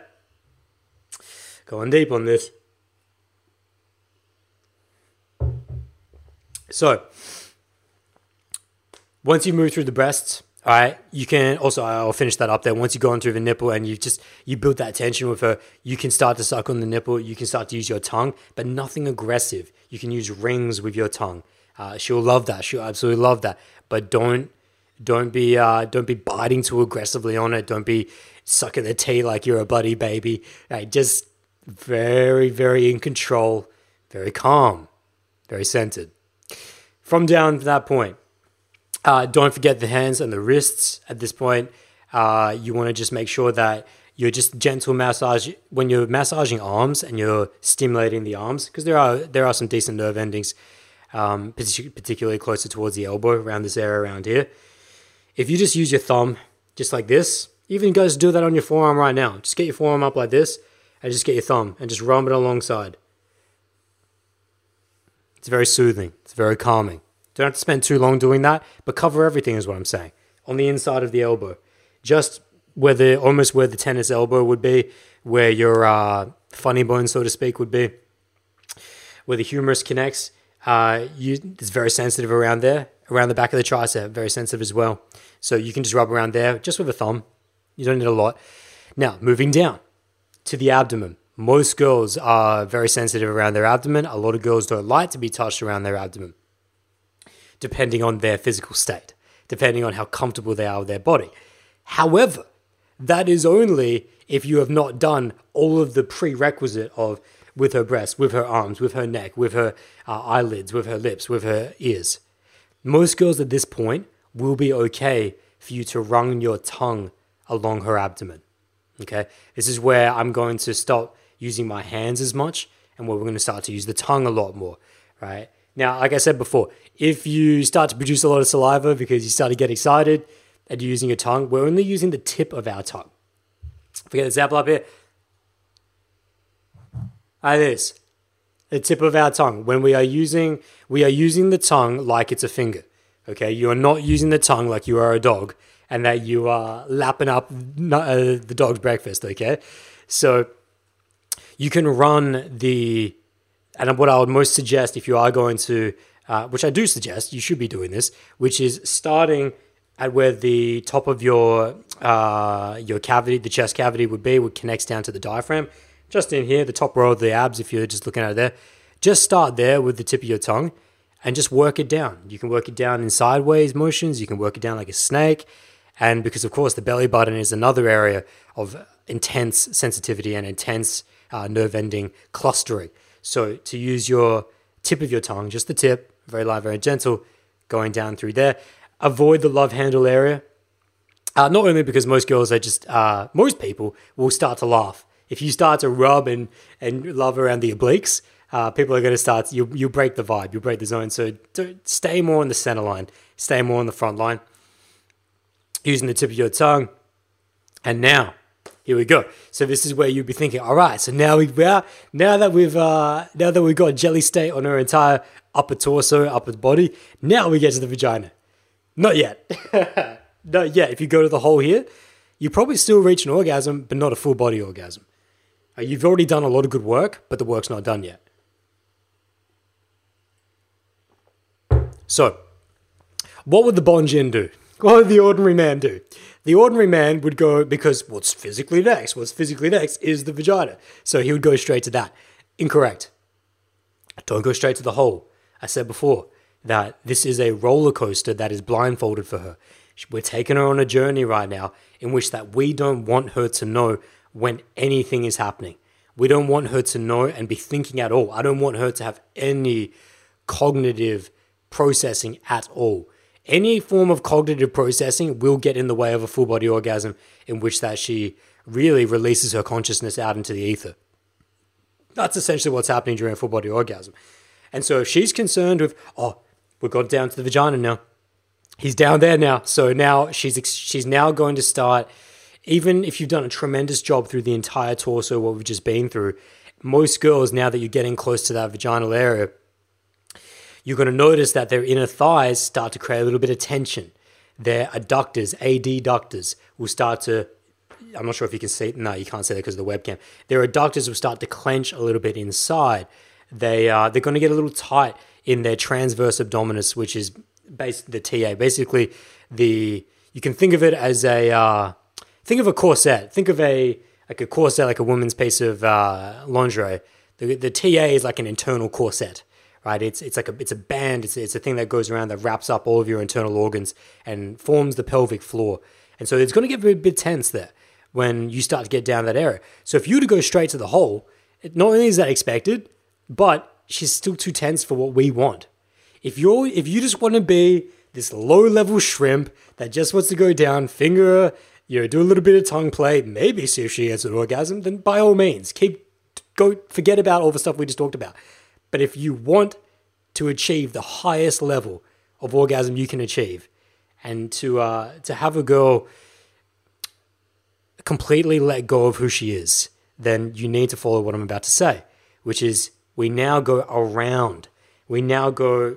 Going deep on this. So once you move through the breasts, all right, you can also I'll finish that up there. Once you go on through the nipple and you just you build that tension with her, you can start to suck on the nipple. You can start to use your tongue, but nothing aggressive. You can use rings with your tongue. Uh, she'll love that. She'll absolutely love that. But don't don't be uh, don't be biting too aggressively on it. Don't be sucking the tea like you're a buddy baby. Right, just very very in control, very calm, very centered. From down to that point, uh, don't forget the hands and the wrists at this point. Uh, you want to just make sure that you're just gentle massage when you're massaging arms and you're stimulating the arms because there are there are some decent nerve endings, um, particularly closer towards the elbow around this area around here. If you just use your thumb just like this, even guys do that on your forearm right now. Just get your forearm up like this and just get your thumb and just rub it alongside. It's very soothing. It's very calming. Don't have to spend too long doing that, but cover everything is what I'm saying. On the inside of the elbow. Just where the almost where the tennis elbow would be, where your uh, funny bone, so to speak, would be, where the humerus connects. Uh, you, it's very sensitive around there, around the back of the tricep, very sensitive as well. So you can just rub around there just with a thumb. You don't need a lot. Now, moving down to the abdomen. Most girls are very sensitive around their abdomen. A lot of girls don't like to be touched around their abdomen depending on their physical state, depending on how comfortable they are with their body. However, that is only if you have not done all of the prerequisite of with her breasts, with her arms, with her neck, with her uh, eyelids, with her lips, with her ears. Most girls at this point will be okay for you to run your tongue along her abdomen. Okay, this is where I'm going to stop using my hands as much and where we're going to start to use the tongue a lot more, right? Now, like I said before, if you start to produce a lot of saliva because you start to get excited and you're using your tongue, we're only using the tip of our tongue. Forget the example up here. Like this. The tip of our tongue. When we are using we are using the tongue like it's a finger. Okay, you are not using the tongue like you are a dog and that you are lapping up uh, the dog's breakfast. Okay, so you can run the and what I would most suggest if you are going to, uh, which I do suggest, you should be doing this, which is starting at where the top of your uh, your cavity, the chest cavity would be, would connects down to the diaphragm. Just in here, the top row of the abs, if you're just looking at it there, just start there with the tip of your tongue and just work it down. You can work it down in sideways motions, you can work it down like a snake. And because, of course, the belly button is another area of intense sensitivity and intense uh, nerve ending clustering. So to use your tip of your tongue, just the tip, very light, very gentle, going down through there. Avoid the love handle area. Uh, not only because most girls are just, uh, most people will start to laugh. If you start to rub and, and love around the obliques, uh, people are going to start, you, you break the vibe, you break the zone. So stay more in the center line, stay more in the front line, using the tip of your tongue. And now, here we go. So this is where you'd be thinking, all right, so now we now, now that we've uh, now that we've got jelly state on her entire upper torso, upper body, now we get to the vagina. Not yet. Not yet. If you go to the hole here, you probably still reach an orgasm, but not a full body orgasm. Uh, you've already done a lot of good work, but the work's not done yet. So, what would the Bonjin do? What would the ordinary man do? The ordinary man would go because what's physically next? What's physically next is the vagina. So he would go straight to that. Incorrect. Don't go straight to the hole. I said before that this is a roller coaster that is blindfolded for her. We're taking her on a journey right now in which that we don't want her to know when anything is happening. We don't want her to know and be thinking at all. I don't want her to have any cognitive processing at all. Any form of cognitive processing will get in the way of a full body orgasm in which that she really releases her consciousness out into the ether. That's essentially what's happening during a full body orgasm. And so if she's concerned with, oh, we've got down to the vagina now. He's down there now. So now she's she's now going to start even if you've done a tremendous job through the entire torso what we've just been through. Most girls now that you're getting close to that vaginal area, you're going to notice that their inner thighs start to create a little bit of tension. Their adductors, ad adductors, will start to. I'm not sure if you can see. No, you can't see that because of the webcam. Their adductors will start to clench a little bit inside. They uh, they're going to get a little tight in their transverse abdominis, which is base the TA. Basically, the you can think of it as a uh, think of a corset. Think of a like a corset, like a woman's piece of uh, lingerie. The, the TA is like an internal corset right? It's it's like a it's a band. It's it's a thing that goes around that wraps up all of your internal organs and forms the pelvic floor. And so it's going to get a bit tense there when you start to get down that area. So if you were to go straight to the hole, it, not only is that expected, but she's still too tense for what we want. If you're if you just want to be this low level shrimp that just wants to go down, finger, you know, do a little bit of tongue play, maybe see if she gets an orgasm, then by all means, keep go forget about all the stuff we just talked about. But if you want to achieve the highest level of orgasm you can achieve, and to uh, to have a girl completely let go of who she is, then you need to follow what I'm about to say, which is we now go around. We now go.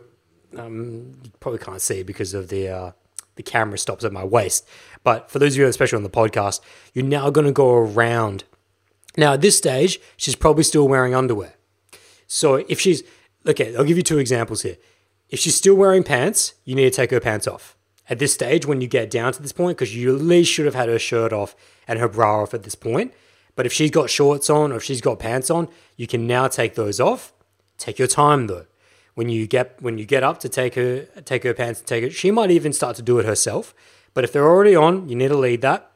Um, you probably can't see because of the uh, the camera stops at my waist. But for those of you, especially on the podcast, you're now going to go around. Now at this stage, she's probably still wearing underwear. So if she's okay, I'll give you two examples here. If she's still wearing pants, you need to take her pants off. At this stage, when you get down to this point, because you at least should have had her shirt off and her bra off at this point. But if she's got shorts on or if she's got pants on, you can now take those off. Take your time though. When you get when you get up to take her take her pants and take it, she might even start to do it herself. But if they're already on, you need to lead that.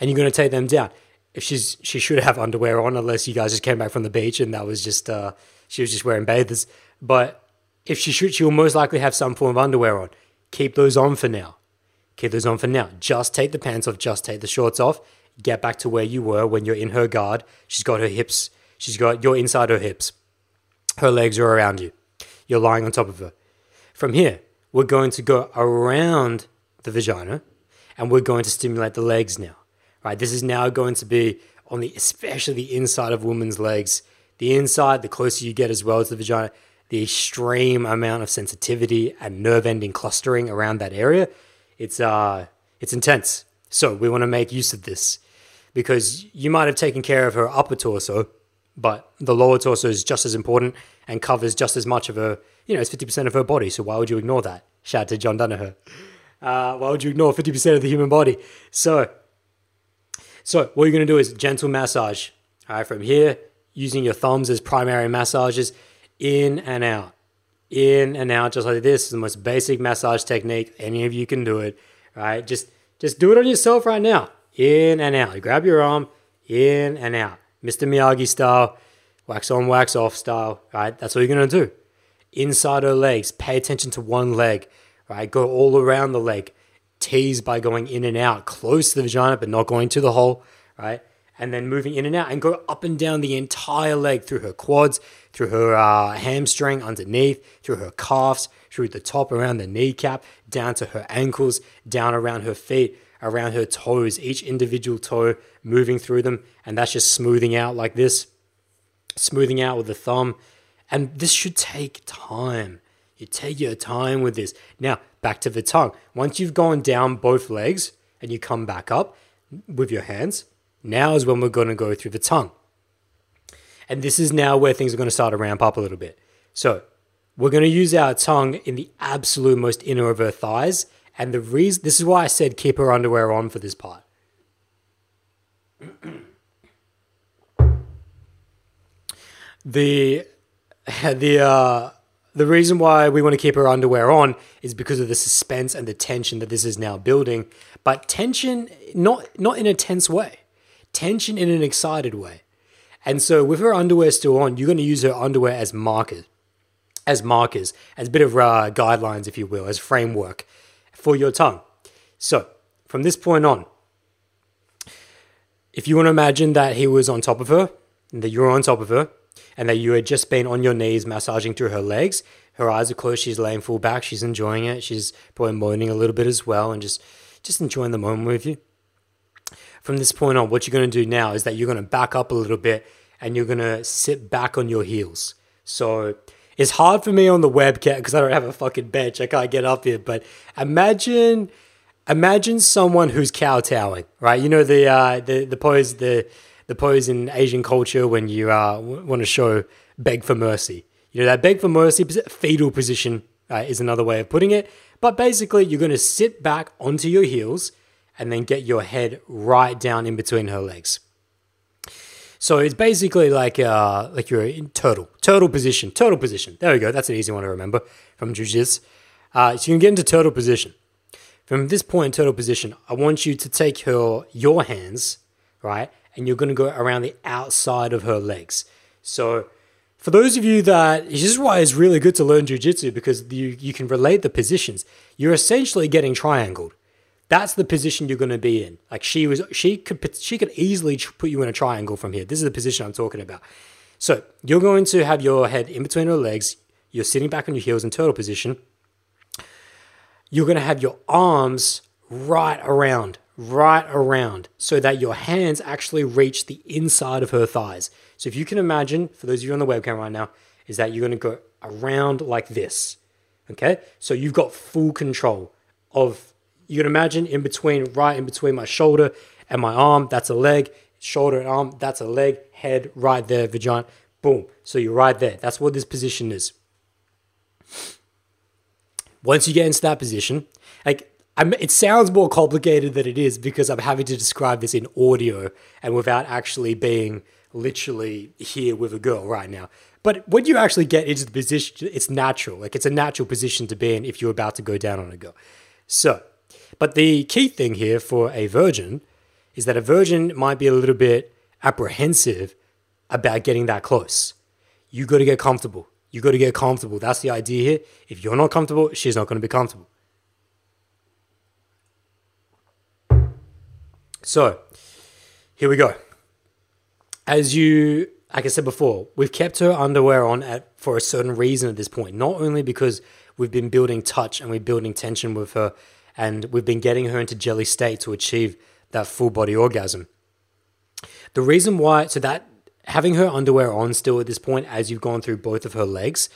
And you're going to take them down she's she should have underwear on unless you guys just came back from the beach and that was just uh, she was just wearing bathers. But if she should, she will most likely have some form of underwear on. Keep those on for now. Keep those on for now. Just take the pants off. Just take the shorts off. Get back to where you were when you're in her guard. She's got her hips. She's got you're inside her hips. Her legs are around you. You're lying on top of her. From here, we're going to go around the vagina, and we're going to stimulate the legs now right? This is now going to be on the, especially the inside of women's legs. The inside, the closer you get as well to the vagina, the extreme amount of sensitivity and nerve ending clustering around that area, it's uh, it's intense. So we want to make use of this because you might have taken care of her upper torso, but the lower torso is just as important and covers just as much of her, you know, it's 50% of her body. So why would you ignore that? Shout out to John Danaher. Uh, why would you ignore 50% of the human body? So so what you're going to do is gentle massage. All right, from here, using your thumbs as primary massages, in and out, in and out, just like this. Is the most basic massage technique. Any of you can do it. Right, just just do it on yourself right now. In and out. You grab your arm, in and out. Mr. Miyagi style, wax on, wax off style. Right, that's what you're gonna do. Inside her legs, pay attention to one leg. Right, go all around the leg tease by going in and out close to the vagina, but not going to the hole, right? And then moving in and out and go up and down the entire leg through her quads, through her uh, hamstring underneath, through her calves, through the top around the kneecap, down to her ankles, down around her feet. around her toes, each individual toe moving through them, and that's just smoothing out like this, smoothing out with the thumb. And this should take time. You take your time with this. Now, back to the tongue. Once you've gone down both legs and you come back up with your hands, now is when we're going to go through the tongue. And this is now where things are going to start to ramp up a little bit. So, we're going to use our tongue in the absolute most inner of her thighs. And the reason this is why I said keep her underwear on for this part. the the uh, the reason why we want to keep her underwear on is because of the suspense and the tension that this is now building. But tension, not not in a tense way, tension in an excited way. And so, with her underwear still on, you're going to use her underwear as markers as markers, as a bit of uh, guidelines, if you will, as framework for your tongue. So, from this point on, if you want to imagine that he was on top of her, that you're on top of her, and that you had just been on your knees massaging through her legs, her eyes are closed, she's laying full back, she's enjoying it, she's probably moaning a little bit as well, and just just enjoying the moment with you. From this point on, what you're going to do now is that you're going to back up a little bit and you're going to sit back on your heels. So it's hard for me on the webcam because I don't have a fucking bench. I can't get up here. But imagine, imagine someone who's kowtowing, right? You know the uh, the the pose the the pose in Asian culture when you uh, want to show beg for mercy. You know that beg for mercy fetal position uh, is another way of putting it. But basically, you're going to sit back onto your heels and then get your head right down in between her legs. So it's basically like uh, like you're in turtle, turtle position, turtle position. There we go. That's an easy one to remember from jujitsu. Uh, so you can get into turtle position. From this point, turtle position, I want you to take her your hands, right, and you're going to go around the outside of her legs. So for those of you that this is why it's really good to learn jujitsu because you you can relate the positions. You're essentially getting triangled. That's the position you're going to be in. Like she was, she could, she could easily put you in a triangle from here. This is the position I'm talking about. So you're going to have your head in between her legs. You're sitting back on your heels in turtle position. You're going to have your arms right around, right around, so that your hands actually reach the inside of her thighs. So if you can imagine, for those of you on the webcam right now, is that you're going to go around like this. Okay, so you've got full control of you can imagine in between, right in between my shoulder and my arm, that's a leg. Shoulder and arm, that's a leg. Head right there, vagina. Boom. So you're right there. That's what this position is. Once you get into that position, like I'm, it sounds more complicated than it is because I'm having to describe this in audio and without actually being literally here with a girl right now. But when you actually get into the position, it's natural. Like it's a natural position to be in if you're about to go down on a girl. So but the key thing here for a virgin is that a virgin might be a little bit apprehensive about getting that close. You got to get comfortable. You got to get comfortable. That's the idea here. If you're not comfortable, she's not going to be comfortable. So, here we go. As you, like I said before, we've kept her underwear on at for a certain reason at this point. Not only because we've been building touch and we're building tension with her and we've been getting her into jelly state to achieve that full body orgasm. The reason why, so that having her underwear on still at this point, as you've gone through both of her legs,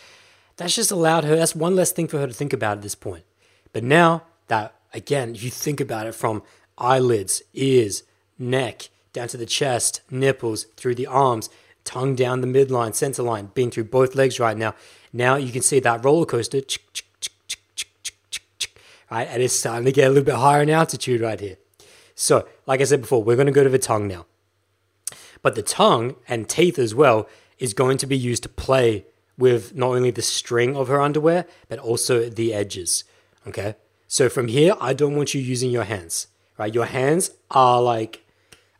that's just allowed her, that's one less thing for her to think about at this point. But now that, again, you think about it from eyelids, ears, neck, down to the chest, nipples, through the arms, tongue down the midline, center line, being through both legs right now. Now you can see that roller coaster right? And it's starting to get a little bit higher in altitude right here. So, like I said before, we're going to go to the tongue now. But the tongue and teeth as well is going to be used to play with not only the string of her underwear, but also the edges. Okay. So from here, I don't want you using your hands, right? Your hands are like,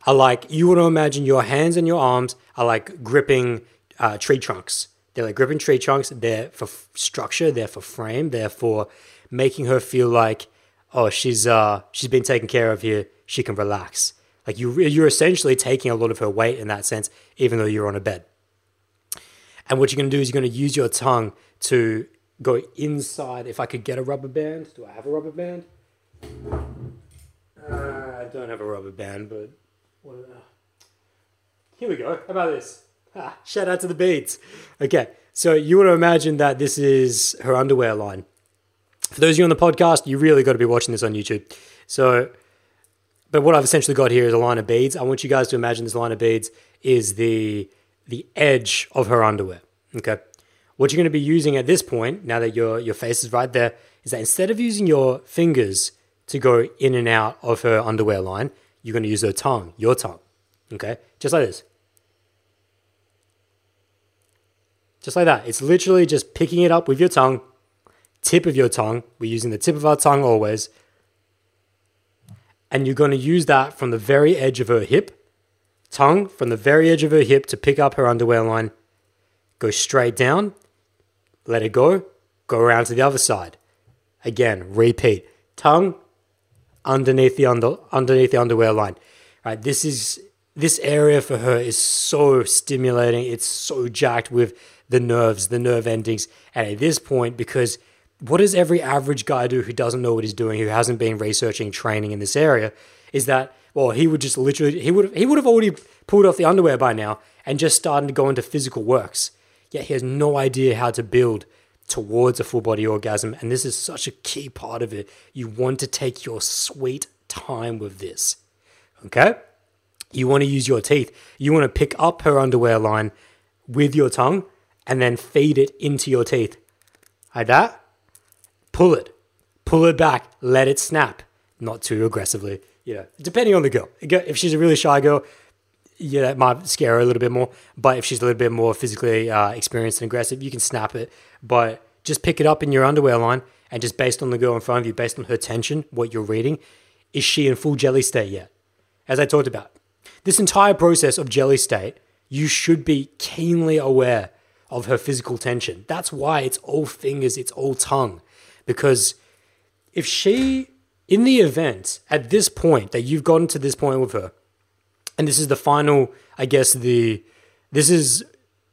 are like, you want to imagine your hands and your arms are like gripping uh, tree trunks. They're like gripping tree trunks. They're for structure, they're for frame, they're for making her feel like, oh, she's uh she's been taken care of here. She can relax. Like you, you're essentially taking a lot of her weight in that sense, even though you're on a bed. And what you're going to do is you're going to use your tongue to go inside. If I could get a rubber band, do I have a rubber band? Uh, I don't have a rubber band, but. Here we go. How about this? Ah, shout out to the beads. Okay, so you want to imagine that this is her underwear line. For those of you on the podcast, you really got to be watching this on YouTube. So, but what I've essentially got here is a line of beads. I want you guys to imagine this line of beads is the the edge of her underwear. Okay. What you're going to be using at this point, now that your your face is right there, is that instead of using your fingers to go in and out of her underwear line, you're going to use her tongue, your tongue. Okay? Just like this. Just like that. It's literally just picking it up with your tongue, tip of your tongue. We're using the tip of our tongue always. And you're going to use that from the very edge of her hip, tongue from the very edge of her hip to pick up her underwear line. Go straight down, let it go, go around to the other side. Again, repeat. Tongue underneath the under underneath the underwear line. Right, this is this area for her is so stimulating. It's so jacked with the nerves, the nerve endings. And at this point, because what does every average guy do who doesn't know what he's doing, who hasn't been researching training in this area, is that well, he would just literally he would he would have already pulled off the underwear by now and just started to go into physical works. Yet he has no idea how to build towards a full body orgasm, and this is such a key part of it. You want to take your sweet time with this. Okay? You want to use your teeth. You want to pick up her underwear line with your tongue and then feed it into your teeth. Like that. Pull it. Pull it back. Let it snap. Not too aggressively. You know, depending on the girl. If she's a really shy girl, yeah, that might scare her a little bit more. But if she's a little bit more physically uh, experienced and aggressive, you can snap it. But just pick it up in your underwear line and just based on the girl in front of you, based on her tension, what you're reading, is she in full jelly state yet? As I talked about, this entire process of jelly state, you should be keenly aware of her physical tension. That's why it's all fingers, it's all tongue. Because if she, in the event, at this point that you've gotten to this point with her, and this is the final, I guess the this is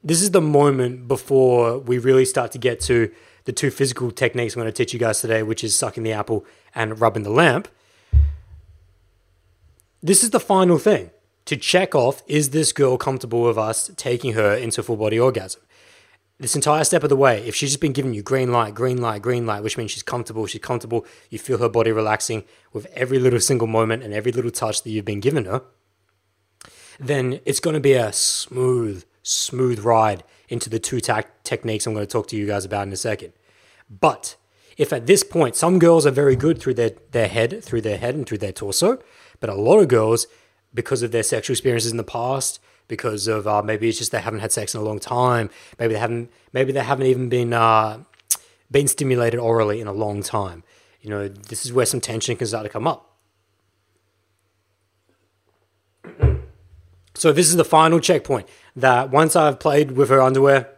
this is the moment before we really start to get to the two physical techniques I'm going to teach you guys today, which is sucking the apple and rubbing the lamp. This is the final thing to check off is this girl comfortable with us taking her into full body orgasm? This entire step of the way, if she's just been giving you green light, green light, green light, which means she's comfortable, she's comfortable, you feel her body relaxing with every little single moment and every little touch that you've been given her, then it's going to be a smooth, smooth ride into the two ta- techniques I'm going to talk to you guys about in a second. But if at this point, some girls are very good through their, their head, through their head and through their torso, but a lot of girls, because of their sexual experiences in the past, because of uh, maybe it's just they haven't had sex in a long time, maybe they haven't, maybe they haven't even been uh, been stimulated orally in a long time. You know, this is where some tension can start to come up. So this is the final checkpoint that once I've played with her underwear,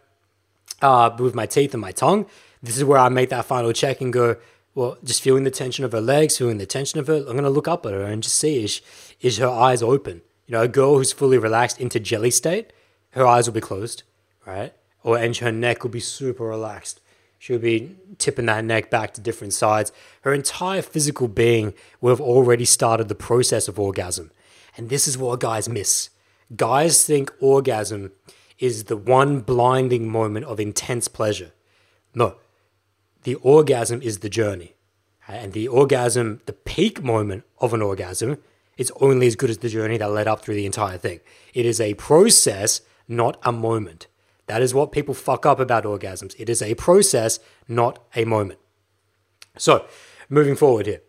uh, with my teeth and my tongue, this is where I make that final check and go, well, just feeling the tension of her legs, feeling the tension of her. I'm going to look up at her and just see is, is her eyes open? You know, a girl who's fully relaxed into jelly state, her eyes will be closed, right? Or and her neck will be super relaxed. She'll be tipping that neck back to different sides. Her entire physical being will have already started the process of orgasm. And this is what guys miss Guys think orgasm is the one blinding moment of intense pleasure. No, the orgasm is the journey. Uh, and the orgasm, the peak moment of an orgasm, is only as good as the journey that led up through the entire thing. It is a process, not a moment. That is what people fuck up about orgasms. It is a process, not a moment. So, moving forward here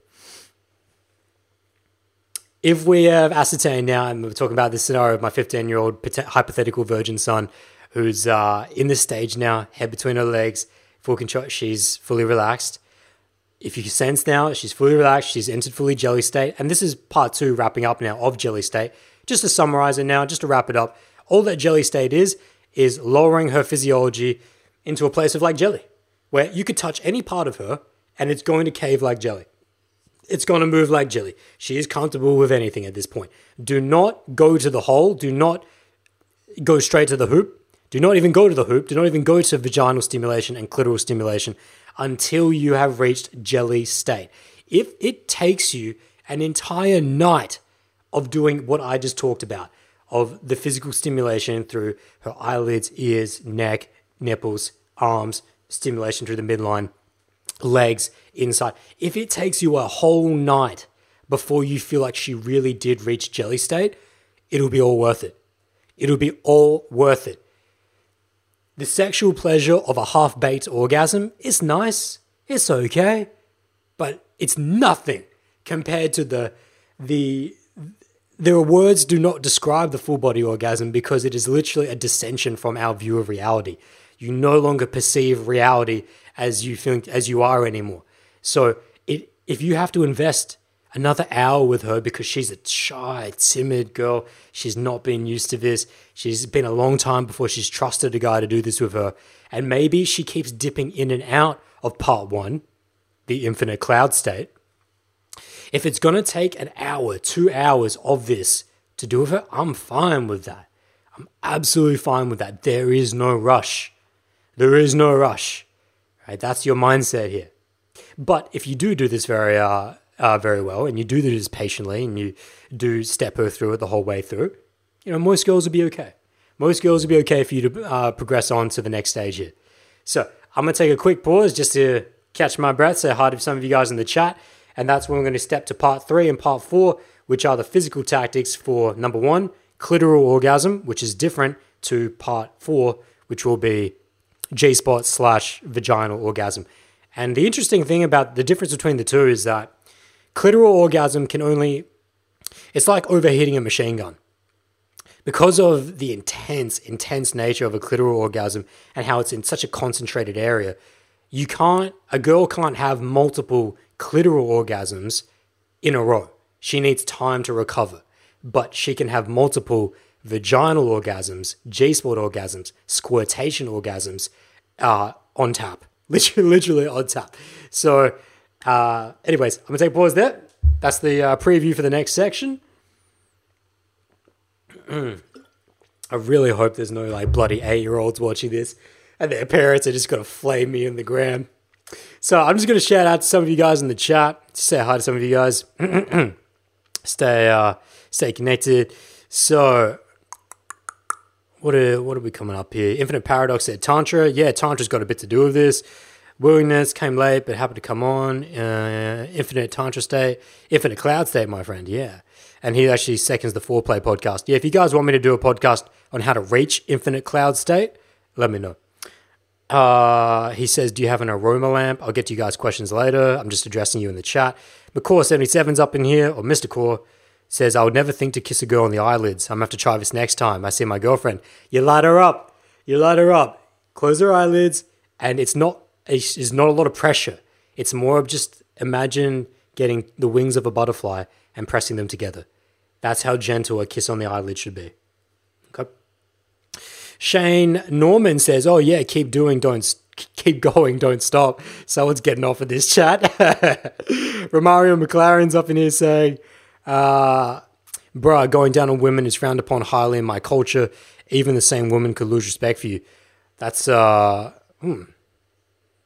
if we have ascertained now, and we're talking about this scenario of my 15 year old hypothetical virgin son who's uh, in this stage now, head between her legs, full control, she's fully relaxed. If you can sense now, she's fully relaxed, she's entered fully jelly state, and this is part two wrapping up now of jelly state. Just to summarize it now, just to wrap it up, all that jelly state is, is lowering her physiology into a place of like jelly, where you could touch any part of her and it's going to cave like jelly it's going to move like jelly. She is comfortable with anything at this point. Do not go to the hole. Do not go straight to the hoop. Do not even go to the hoop. Do not even go to vaginal stimulation and clitoral stimulation until you have reached jelly state. If it takes you an entire night of doing what I just talked about of the physical stimulation through her eyelids, ears, neck, nipples, arms, stimulation through the midline, legs, inside. If it takes you a whole night before you feel like she really did reach jelly state, it'll be all worth it. It'll be all worth it. The sexual pleasure of a half baked orgasm is nice, it's okay, but it's nothing compared to the the their words do not describe the full body orgasm because it is literally a dissension from our view of reality. You no longer perceive reality as you think as you are anymore. So it if you have to invest another hour with her because she's a shy, timid girl, she's not been used to this. She's been a long time before she's trusted a guy to do this with her. And maybe she keeps dipping in and out of part one, the infinite cloud state if it's to take an hour, two hours of this to do with her, I'm fine with that. I'm absolutely fine with that. There is no rush. There is no rush. Right? That's your mindset here. But if you do do this very, uh, uh, very well, and you do this patiently, and you do step her through it the whole way through, you know most girls will be okay. Most girls will be okay for you to uh, progress on to the next stage here. So I'm gonna take a quick pause just to catch my breath. Say hi to some of you guys in the chat. And that's when we're going to step to part three and part four, which are the physical tactics for number one, clitoral orgasm, which is different to part four, which will be G spot slash vaginal orgasm. And the interesting thing about the difference between the two is that clitoral orgasm can only, it's like overheating a machine gun. Because of the intense, intense nature of a clitoral orgasm and how it's in such a concentrated area, you can't, a girl can't have multiple clitoral orgasms in a row. She needs time to recover, but she can have multiple vaginal orgasms, G spot orgasms, squirtation orgasms uh, on tap. Literally, literally on tap. So, uh, anyways, I'm gonna take a pause there. That's the uh, preview for the next section. I really hope there's no like bloody eight year olds watching this and their parents are just gonna flame me in the gram. So I'm just to shout out to some of you guys in the chat. Say hi to some of you guys. stay uh, stay connected. So what are what are we coming up here? Infinite Paradox said Tantra. Yeah, Tantra's got a bit to do with this. Willingness came late, but happened to come on. Uh, Infinite Tantra State, Infinite Cloud State, my friend. Yeah, and he actually seconds the foreplay podcast. Yeah, if you guys want me to do a podcast on how to reach Infinite Cloud State, let me know. Uh, he says, Do you have an aroma lamp? I'll get to you guys' questions later. I'm just addressing you in the chat. McCaw77's up in here, or Mr. Core says, I would never think to kiss a girl on the eyelids. I'm gonna have to try this next time. I see my girlfriend. You light her up. You light her up. Close her eyelids, and it's not it's not a lot of pressure. It's more of just imagine getting the wings of a butterfly and pressing them together. That's how gentle a kiss on the eyelid should be. Okay. Shane Norman says, "Oh yeah, keep doing, don't keep going, don't stop." Someone's getting off of this chat. Romario McLaren's up in here saying, uh, "Bruh, going down on women is frowned upon highly in my culture. Even the same woman could lose respect for you." That's uh, hmm,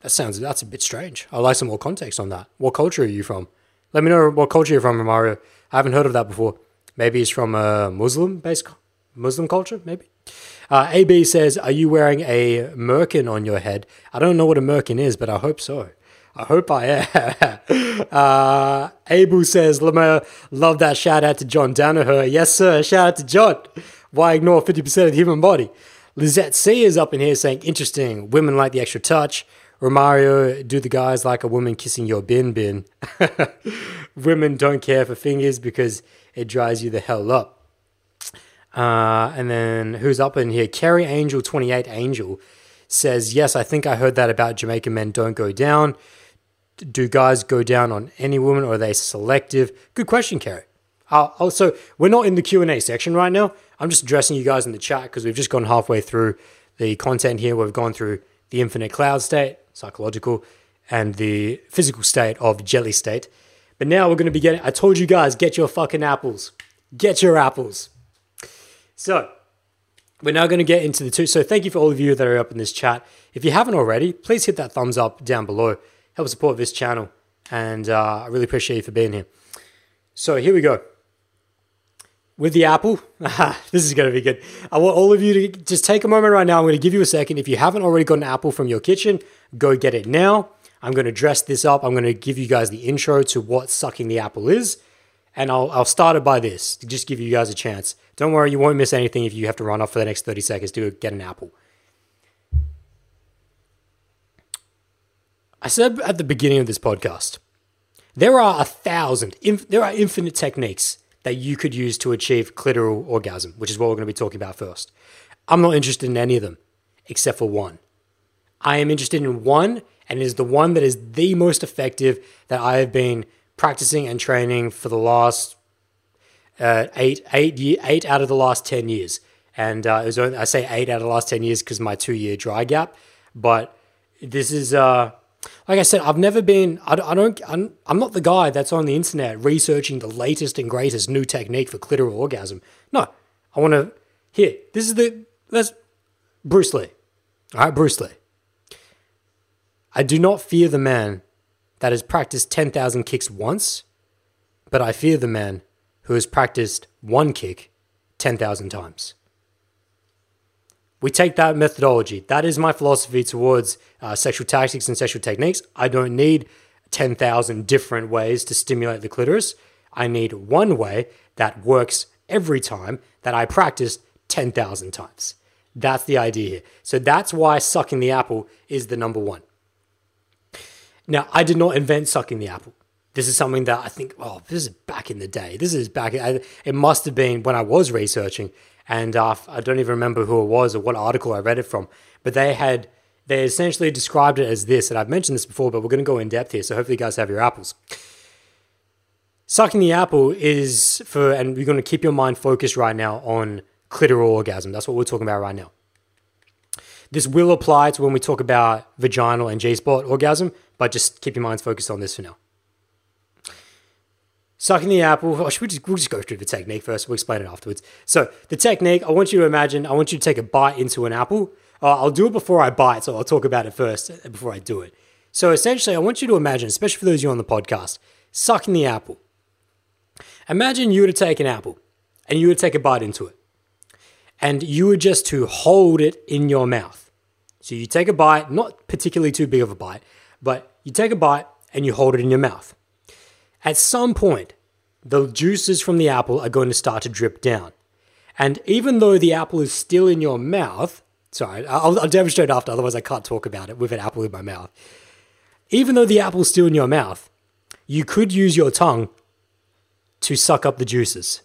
that sounds that's a bit strange. I'd like some more context on that. What culture are you from? Let me know what culture you're from, Mario. I haven't heard of that before. Maybe it's from a Muslim-based Muslim culture, maybe. Uh, AB says, Are you wearing a merkin on your head? I don't know what a merkin is, but I hope so. I hope I am. uh, Abel says, Lemaire, love that shout out to John Danaher. Yes, sir. Shout out to John. Why ignore 50% of the human body? Lizette C is up in here saying, Interesting. Women like the extra touch. Romario, do the guys like a woman kissing your bin bin? Women don't care for fingers because it dries you the hell up. Uh, and then who's up in here? Kerry Angel 28 Angel says, Yes, I think I heard that about Jamaican men don't go down. Do guys go down on any woman or are they selective? Good question, Kerry. Also, we're not in the Q&A section right now. I'm just addressing you guys in the chat because we've just gone halfway through the content here. We've gone through the infinite cloud state, psychological, and the physical state of jelly state. But now we're going to be getting, I told you guys, get your fucking apples. Get your apples. So, we're now going to get into the two. So, thank you for all of you that are up in this chat. If you haven't already, please hit that thumbs up down below. Help support this channel. And uh, I really appreciate you for being here. So here we go. With the apple, this is going to be good. I want all of you to just take a moment right now. I'm going to give you a second. If you haven't already got an apple from your kitchen, go get it now. I'm going to dress this up. I'm going to give you guys the intro to what sucking the apple is. And I'll, I'll start it by this to just give you guys a chance. Don't worry, you won't miss anything if you have to run off for the next 30 seconds to get an apple. I said at the beginning of this podcast, there are a thousand, inf- there are infinite techniques that you could use to achieve clitoral orgasm, which is what we're going to be talking about first. I'm not interested in any of them except for one. I am interested in one, and it is the one that is the most effective that I have been practicing and training for the last uh, eight, eight, eight out of the last 10 years. And uh, it was only, I say eight out of the last 10 years because of my two year dry gap. But this is, uh, like I said, I've never been, I, I don't, I'm, I'm not the guy that's on the internet researching the latest and greatest new technique for clitoral orgasm. No, I want to, here, this is the, that's Bruce Lee. All right, Bruce Lee. I do not fear the man that has practiced 10,000 kicks once, but I fear the man who has practiced one kick 10,000 times. We take that methodology. That is my philosophy towards uh, sexual tactics and sexual techniques. I don't need 10,000 different ways to stimulate the clitoris. I need one way that works every time that I practiced 10,000 times. That's the idea here. So that's why sucking the apple is the number one. Now, I did not invent sucking the apple. This is something that I think, oh, this is back in the day. This is back, it must have been when I was researching. And uh, I don't even remember who it was or what article I read it from. But they had, they essentially described it as this. And I've mentioned this before, but we're going to go in depth here. So hopefully you guys have your apples. Sucking the apple is for, and you're going to keep your mind focused right now on clitoral orgasm. That's what we're talking about right now. This will apply to when we talk about vaginal and G spot orgasm, but just keep your minds focused on this for now. Sucking the apple. Oh, should we just, we'll just go through the technique first. We'll explain it afterwards. So, the technique, I want you to imagine, I want you to take a bite into an apple. Uh, I'll do it before I bite, so I'll talk about it first uh, before I do it. So, essentially, I want you to imagine, especially for those of you on the podcast, sucking the apple. Imagine you were to take an apple and you would take a bite into it. And you were just to hold it in your mouth. So you take a bite, not particularly too big of a bite, but you take a bite and you hold it in your mouth. At some point, the juices from the apple are going to start to drip down. And even though the apple is still in your mouth, sorry, I'll, I'll demonstrate after, otherwise, I can't talk about it with an apple in my mouth. Even though the apple's still in your mouth, you could use your tongue to suck up the juices.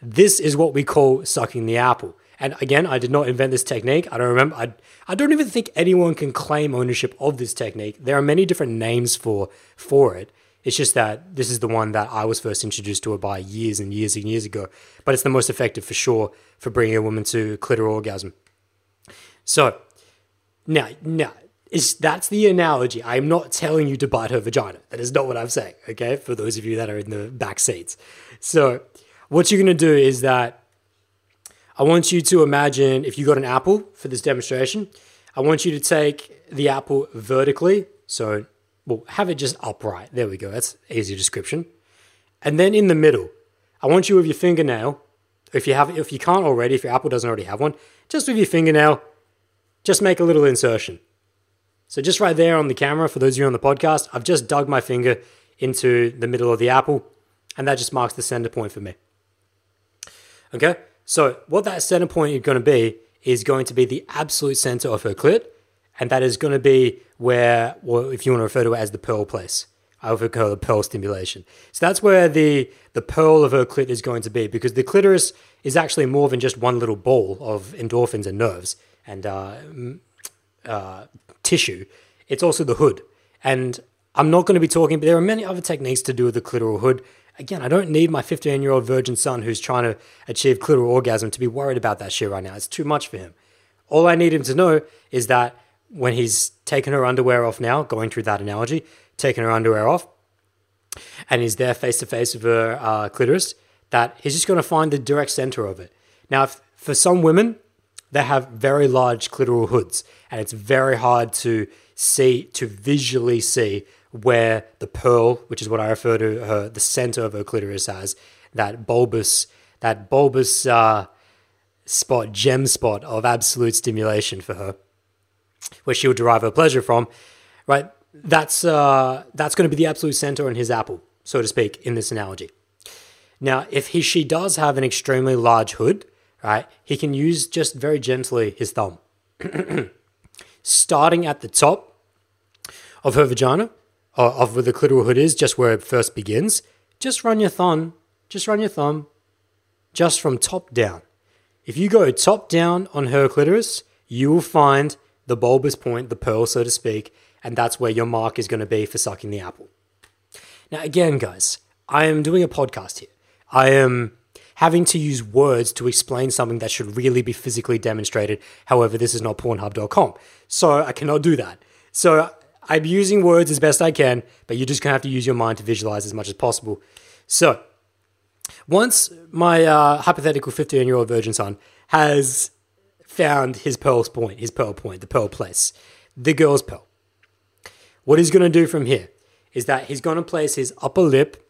This is what we call sucking the apple. And again, I did not invent this technique. I don't remember. I, I don't even think anyone can claim ownership of this technique. There are many different names for for it. It's just that this is the one that I was first introduced to it by years and years and years ago. But it's the most effective for sure for bringing a woman to clitoral orgasm. So now, now is that's the analogy. I'm not telling you to bite her vagina. That is not what I'm saying. Okay, for those of you that are in the back seats. So what you're gonna do is that I want you to imagine if you got an apple for this demonstration, I want you to take the apple vertically. So we'll have it just upright. There we go. That's easy description. And then in the middle, I want you with your fingernail, if you have if you can't already, if your apple doesn't already have one, just with your fingernail, just make a little insertion. So just right there on the camera, for those of you on the podcast, I've just dug my finger into the middle of the apple, and that just marks the center point for me. Okay? So, what that center point is going to be is going to be the absolute center of her clit, and that is going to be where, well, if you want to refer to it as the pearl place, I would call it the pearl stimulation. So that's where the the pearl of her clit is going to be, because the clitoris is actually more than just one little ball of endorphins and nerves and uh, uh, tissue. It's also the hood, and I'm not going to be talking, but there are many other techniques to do with the clitoral hood again, I don't need my 15 year old virgin son who's trying to achieve clitoral orgasm to be worried about that shit right now. It's too much for him. All I need him to know is that when he's taken her underwear off now, going through that analogy, taking her underwear off, and he's there face to face with her uh, clitoris, that he's just going to find the direct center of it. Now, if, for some women, they have very large clitoral hoods, and it's very hard to see, to visually see where the pearl, which is what I refer to her, the center of her clitoris as, that bulbous, that bulbous uh, spot, gem spot of absolute stimulation for her, where she'll derive her pleasure from, right? That's uh, that's going to be the absolute center in his apple, so to speak, in this analogy. Now, if he she does have an extremely large hood, right, he can use just very gently his thumb, starting at the top of her vagina, or of where the clitoral hood is, just where it first begins. Just run your thumb, just run your thumb, just from top down. If you go top down on her clitoris, you will find the bulbous point, the pearl, so to speak, and that's where your mark is going to be for sucking the apple. Now, again, guys, I am doing a podcast here. I am having to use words to explain something that should really be physically demonstrated. However, this is not Pornhub.com, so I cannot do that. So I'm using words as best I can, but you're just gonna have to use your mind to visualize as much as possible. So once my uh, hypothetical 15 year old virgin son has found his pearl's point, his pearl point, the pearl place, the girl's pearl, what he's gonna do from here is that he's gonna place his upper lip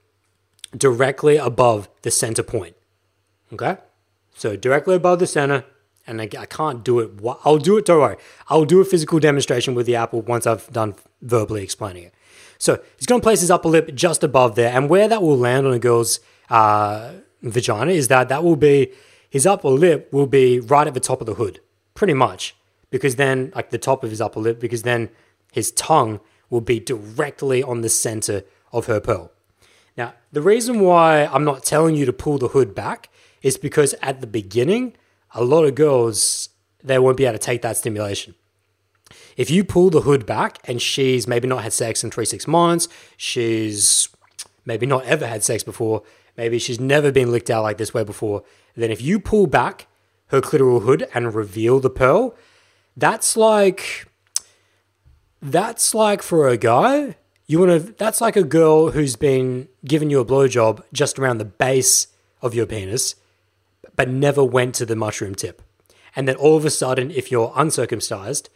directly above the center point. Okay? So directly above the center, and I, I can't do it. I'll do it, don't worry. I'll do a physical demonstration with the apple once I've done verbally explaining it. So he's going to place his upper lip just above there, and where that will land on a girl's uh, vagina is that that will be his upper lip will be right at the top of the hood, pretty much, because then like the top of his upper lip, because then his tongue will be directly on the center of her pearl. Now, the reason why I'm not telling you to pull the hood back is because at the beginning, a lot of girls, they won't be able to take that stimulation. If you pull the hood back and she's maybe not had sex in three, six months, she's maybe not ever had sex before, maybe she's never been licked out like this way before, then if you pull back her clitoral hood and reveal the pearl, that's like that's like for a guy you want to, that's like a girl who's been giving you a blowjob just around the base of your penis, but never went to the mushroom tip. And then all of a sudden, if you're uncircumcised,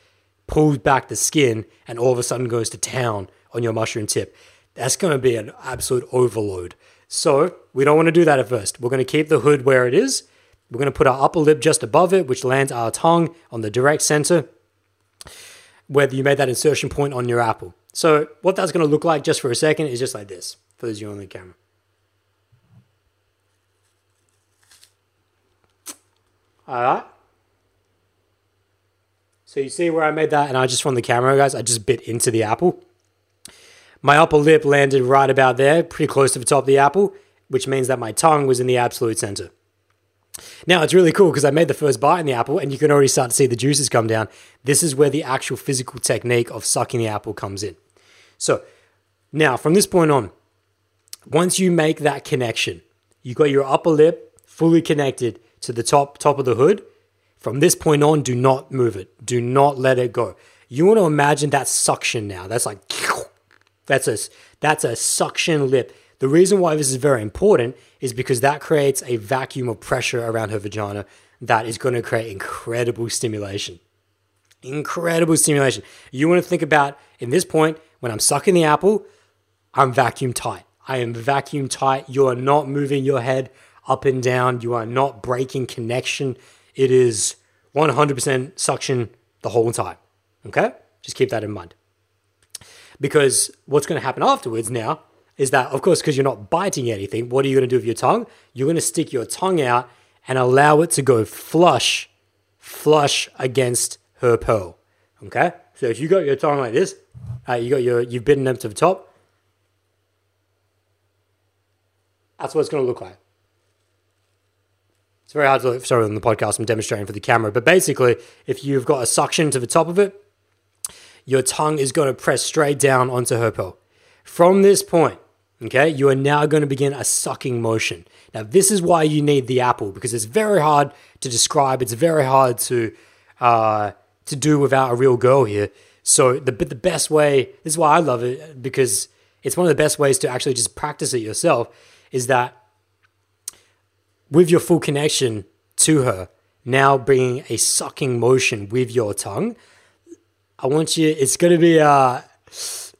pulls back the skin and all of a sudden goes to town on your mushroom tip. That's going to be an absolute overload. So we don't want to do that at first. We're going to keep the hood where it is. We're going to put our upper lip just above it, which lands our tongue on the direct center, whether you made that insertion point on your apple. So what that's going to look like just for a second is just like this for those you on the camera. All right. So you see where I made that and I just from the camera, guys, I just bit into the apple. My upper lip landed right about there, pretty close to the top of the apple, which means that my tongue was in the absolute center. Now it's really cool because I made the first bite in the apple and you can already start to see the juices come down. This is where the actual physical technique of sucking the apple comes in. So now from this point on, once you make that connection, you got your upper lip fully connected to the top top of the hood. From this point on, do not move it. Do not let it go. You want to imagine that suction now. That's like that's a that's a suction lip. The reason why this is very important is because that creates a vacuum of pressure around her vagina that is going to create incredible stimulation. Incredible stimulation. You want to think about in this point when I'm sucking the apple, I'm vacuum tight. I am vacuum tight. You are not moving your head up and down. You are not breaking connection. It is 100% suction the whole time. Okay? Just keep that in mind. Because what's going to happen afterwards now is that, of course, because you're not biting anything, what are you going to do with your tongue? You're going to stick your tongue out and allow it to go flush, flush against her pearl. Okay? So if you got your tongue like this, uh, you got your you've bitten them to the top. That's what it's going to look like. It's very hard to look, sorry on the podcast. I'm demonstrating for the camera, but basically, if you've got a suction to the top of it, your tongue is going to press straight down onto her pearl. From this point, okay, you are now going to begin a sucking motion. Now, this is why you need the apple because it's very hard to describe. It's very hard to uh, to do without a real girl here. So the the best way, this is why I love it because it's one of the best ways to actually just practice it yourself is that with your full connection to her, now bringing a sucking motion with your tongue. I want you. It's going to be uh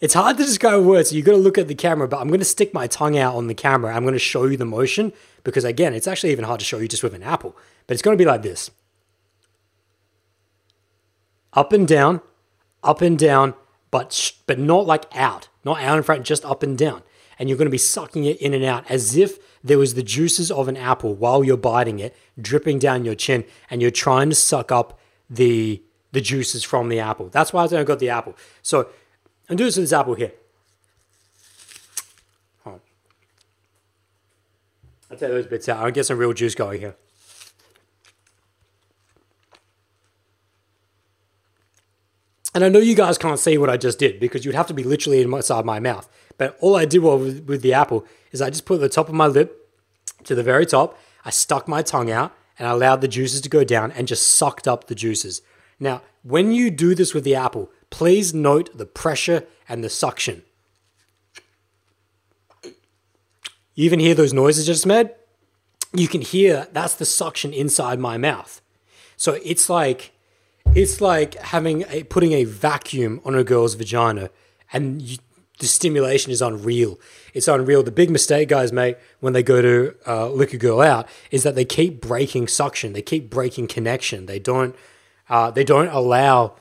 It's hard to describe words. So you got to look at the camera, but I'm going to stick my tongue out on the camera. I'm going to show you the motion because, again, it's actually even hard to show you just with an apple. But it's going to be like this up and down, up and down, but but not like out, not out in front, just up and down. And you're going to be sucking it in and out as if there was the juices of an apple while you're biting it, dripping down your chin, and you're trying to suck up the the juices from the apple. That's why I don't got the apple. So I'm doing this with this apple here. I'll take those bits out. I'll get some real juice going here. And I know you guys can't see what I just did because you'd have to be literally inside my mouth. But all I did with, with the apple is I just put the top of my lip to the very top. I stuck my tongue out and I allowed the juices to go down and just sucked up the juices. Now, when you do this with the apple, please note the pressure and the suction. You even hear those noises I just made? You can hear that's the suction inside my mouth. So it's like it's like having a putting a vacuum on a girl's vagina and you, the stimulation is unreal. It's unreal. The big mistake guys make when they go to uh, lick a girl out is that they keep breaking suction. They keep breaking connection. They don't. Uh, they don't allow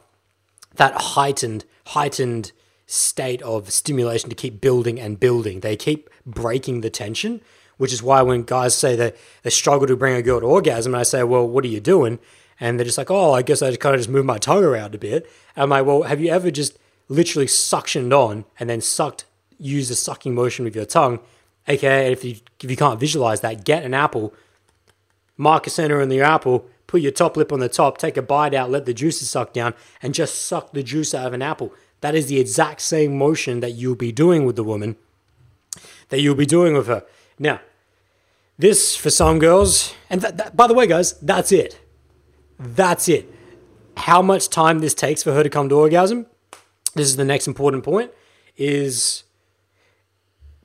that heightened heightened state of stimulation to keep building and building. They keep breaking the tension, which is why when guys say that they struggle to bring a girl to orgasm, and I say, "Well, what are you doing?" and they're just like, "Oh, I guess I just kind of just move my tongue around a bit." And I'm like, "Well, have you ever just literally suctioned on and then sucked, use the sucking motion with your tongue?" AKA, if you if you can't visualize that, get an apple, mark a center in the apple, put your top lip on the top, take a bite out, let the juices suck down, and just suck the juice out of an apple. That is the exact same motion that you'll be doing with the woman, that you'll be doing with her. Now, this for some girls, and by the way, guys, that's it. That's it. How much time this takes for her to come to orgasm? This is the next important point. Is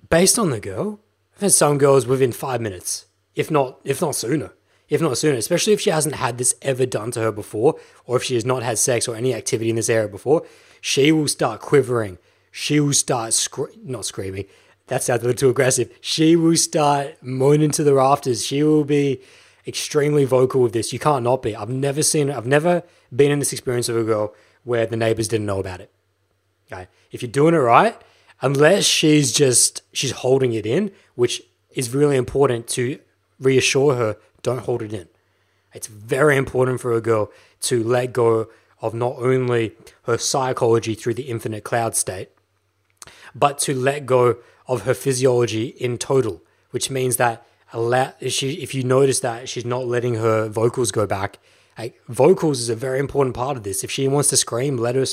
based on the girl. I've had some girls within five minutes, if not if not sooner if not sooner, especially if she hasn't had this ever done to her before, or if she has not had sex or any activity in this area before, she will start quivering. She will start scre- not screaming. That sounds a little too aggressive. She will start moaning to the rafters. She will be extremely vocal with this. You can't not be. I've never seen. I've never been in this experience of a girl where the neighbors didn't know about it. Okay, if you're doing it right, unless she's just she's holding it in, which is really important to reassure her don't hold it in. It's very important for a girl to let go of not only her psychology through the infinite cloud state, but to let go of her physiology in total, which means that if you notice that she's not letting her vocals go back, like, vocals is a very important part of this. If she wants to scream, let her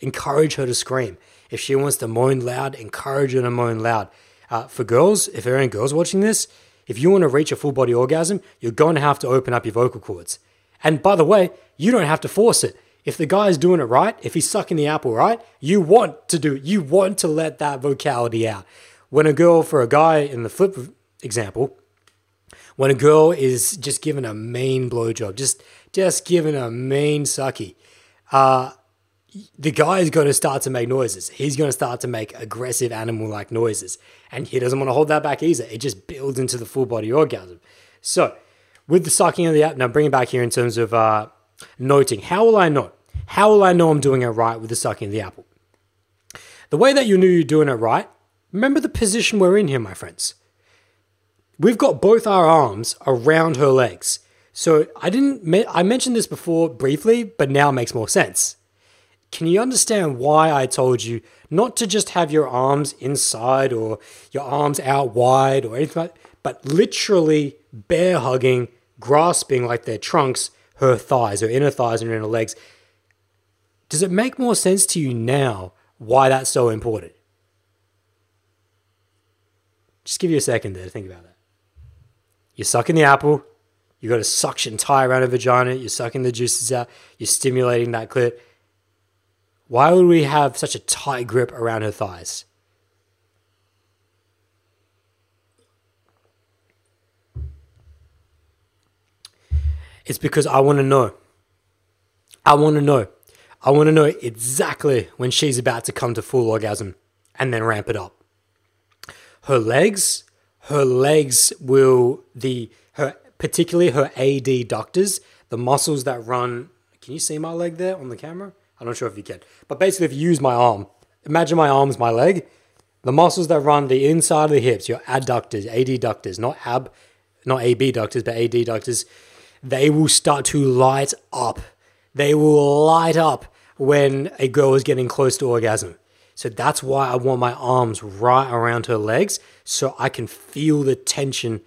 encourage her to scream. If she wants to moan loud, encourage her to moan loud. Uh, for girls, if there are any girls watching this, if you want to reach a full body orgasm, you're going to have to open up your vocal cords. And by the way, you don't have to force it. If the guy is doing it right, if he's sucking the apple right, you want to do, you want to let that vocality out. When a girl, for a guy in the flip example, when a girl is just given a main blowjob, just just given a main sucky, uh, the guy is going to start to make noises. He's going to start to make aggressive animal like noises. And he doesn't want to hold that back either. It just builds into the full body orgasm. So, with the sucking of the app, now bring it back here in terms of uh, noting. How will I know? How will I know I'm doing it right with the sucking of the apple? The way that you knew you're doing it right, remember the position we're in here, my friends. We've got both our arms around her legs. So I didn't, I mentioned this before briefly, but now it makes more sense. Can you understand why I told you not to just have your arms inside or your arms out wide or anything like but literally bear hugging, grasping like their trunks, her thighs, her inner thighs and her inner legs. Does it make more sense to you now why that's so important? Just give you a second there to think about that. You're sucking the apple, you got a suction tie around a vagina, you're sucking the juices out, you're stimulating that clit why would we have such a tight grip around her thighs? It's because I want to know. I want to know. I want to know exactly when she's about to come to full orgasm. and then ramp it up. Her legs, her legs will the her particularly her adductors, the muscles that run. Can you see my leg there on the camera? I'm not sure if you can, but basically, if you use my arm, imagine my arm's my leg. The muscles that run the inside of the hips, your adductors, adductors, not ab, not abductors, but adductors, they will start to light up. They will light up when a girl is getting close to orgasm. So that's why I want my arms right around her legs so I can feel the tension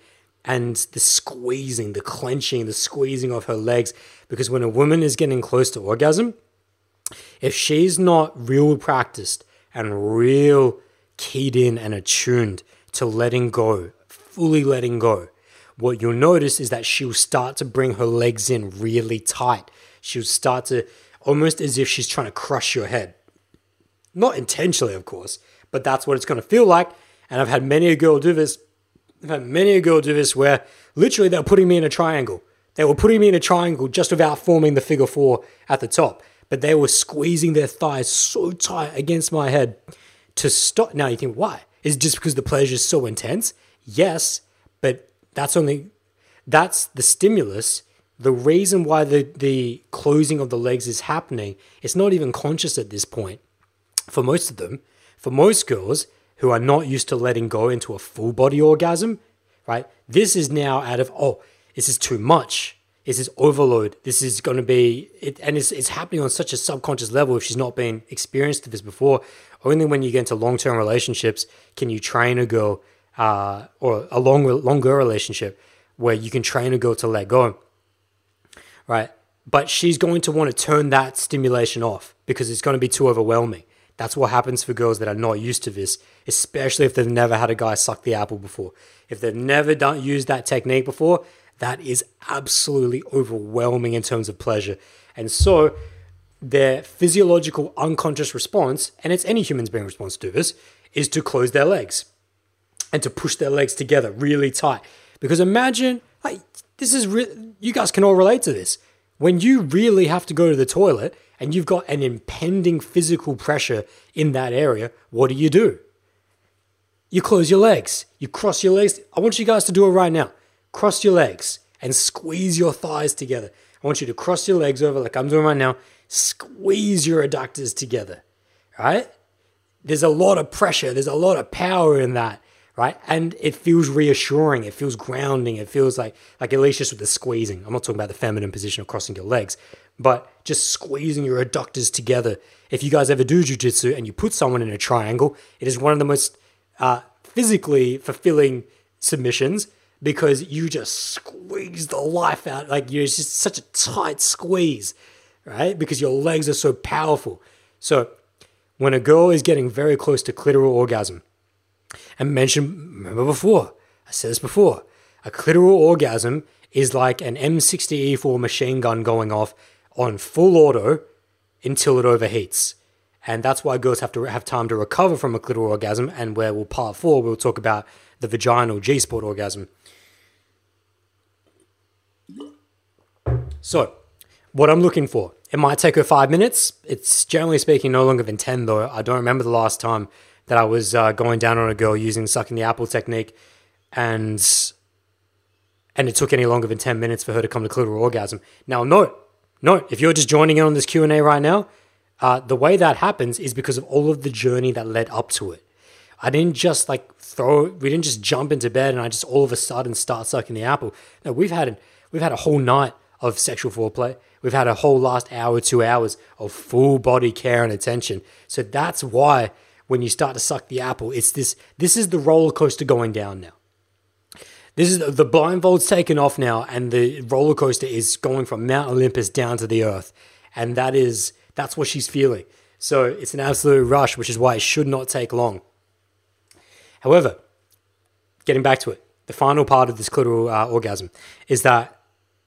and the squeezing, the clenching, the squeezing of her legs. Because when a woman is getting close to orgasm, if she's not real practiced and real keyed in and attuned to letting go, fully letting go, what you'll notice is that she'll start to bring her legs in really tight. She'll start to almost as if she's trying to crush your head. Not intentionally, of course, but that's what it's going to feel like. And I've had many a girl do this. I've had many a girl do this where literally they're putting me in a triangle. They were putting me in a triangle just without forming the figure four at the top, but they were squeezing their thighs so tight against my head to stop. Now you think, why? Is just because the pleasure is so intense? Yes, but that's only that's the stimulus. The reason why the, the closing of the legs is happening, it's not even conscious at this point. For most of them, for most girls who are not used to letting go into a full body orgasm, right? This is now out of, oh, this is too much. Is this is overload. This is going to be, it, and it's, it's happening on such a subconscious level if she's not been experienced to this before. Only when you get into long term relationships can you train a girl uh, or a long, longer relationship where you can train a girl to let go, right? But she's going to want to turn that stimulation off because it's going to be too overwhelming. That's what happens for girls that are not used to this, especially if they've never had a guy suck the apple before. If they've never done used that technique before, that is absolutely overwhelming in terms of pleasure. And so their physiological unconscious response, and it's any human's brain response to this, is to close their legs and to push their legs together really tight. Because imagine, like, this is re- you guys can all relate to this. When you really have to go to the toilet and you've got an impending physical pressure in that area, what do you do? You close your legs, you cross your legs. I want you guys to do it right now. Cross your legs and squeeze your thighs together. I want you to cross your legs over like I'm doing right now. Squeeze your adductors together, right? There's a lot of pressure, there's a lot of power in that right? And it feels reassuring. It feels grounding. It feels like like at least just with the squeezing. I'm not talking about the feminine position of crossing your legs, but just squeezing your adductors together. If you guys ever do jujitsu and you put someone in a triangle, it is one of the most uh, physically fulfilling submissions because you just squeeze the life out. Like you're just such a tight squeeze, right? Because your legs are so powerful. So when a girl is getting very close to clitoral orgasm, and mentioned, remember before, I said this before, a clitoral orgasm is like an M60E4 machine gun going off on full auto until it overheats. And that's why girls have to have time to recover from a clitoral orgasm. And where we'll part four, we'll talk about the vaginal G spot orgasm. So, what I'm looking for, it might take her five minutes. It's generally speaking no longer than 10, though. I don't remember the last time that I was uh, going down on a girl using sucking the apple technique, and and it took any longer than ten minutes for her to come to clitoral orgasm. Now, note, note, if you're just joining in on this Q and A right now, uh, the way that happens is because of all of the journey that led up to it. I didn't just like throw, we didn't just jump into bed and I just all of a sudden start sucking the apple. No, we've had we've had a whole night of sexual foreplay. We've had a whole last hour, two hours of full body care and attention. So that's why when you start to suck the apple. It's this this is the roller coaster going down now. This is the blindfold's taken off now, and the roller coaster is going from Mount Olympus down to the earth. And that is that's what she's feeling. So it's an absolute rush, which is why it should not take long. However, getting back to it, the final part of this clitoral uh, orgasm is that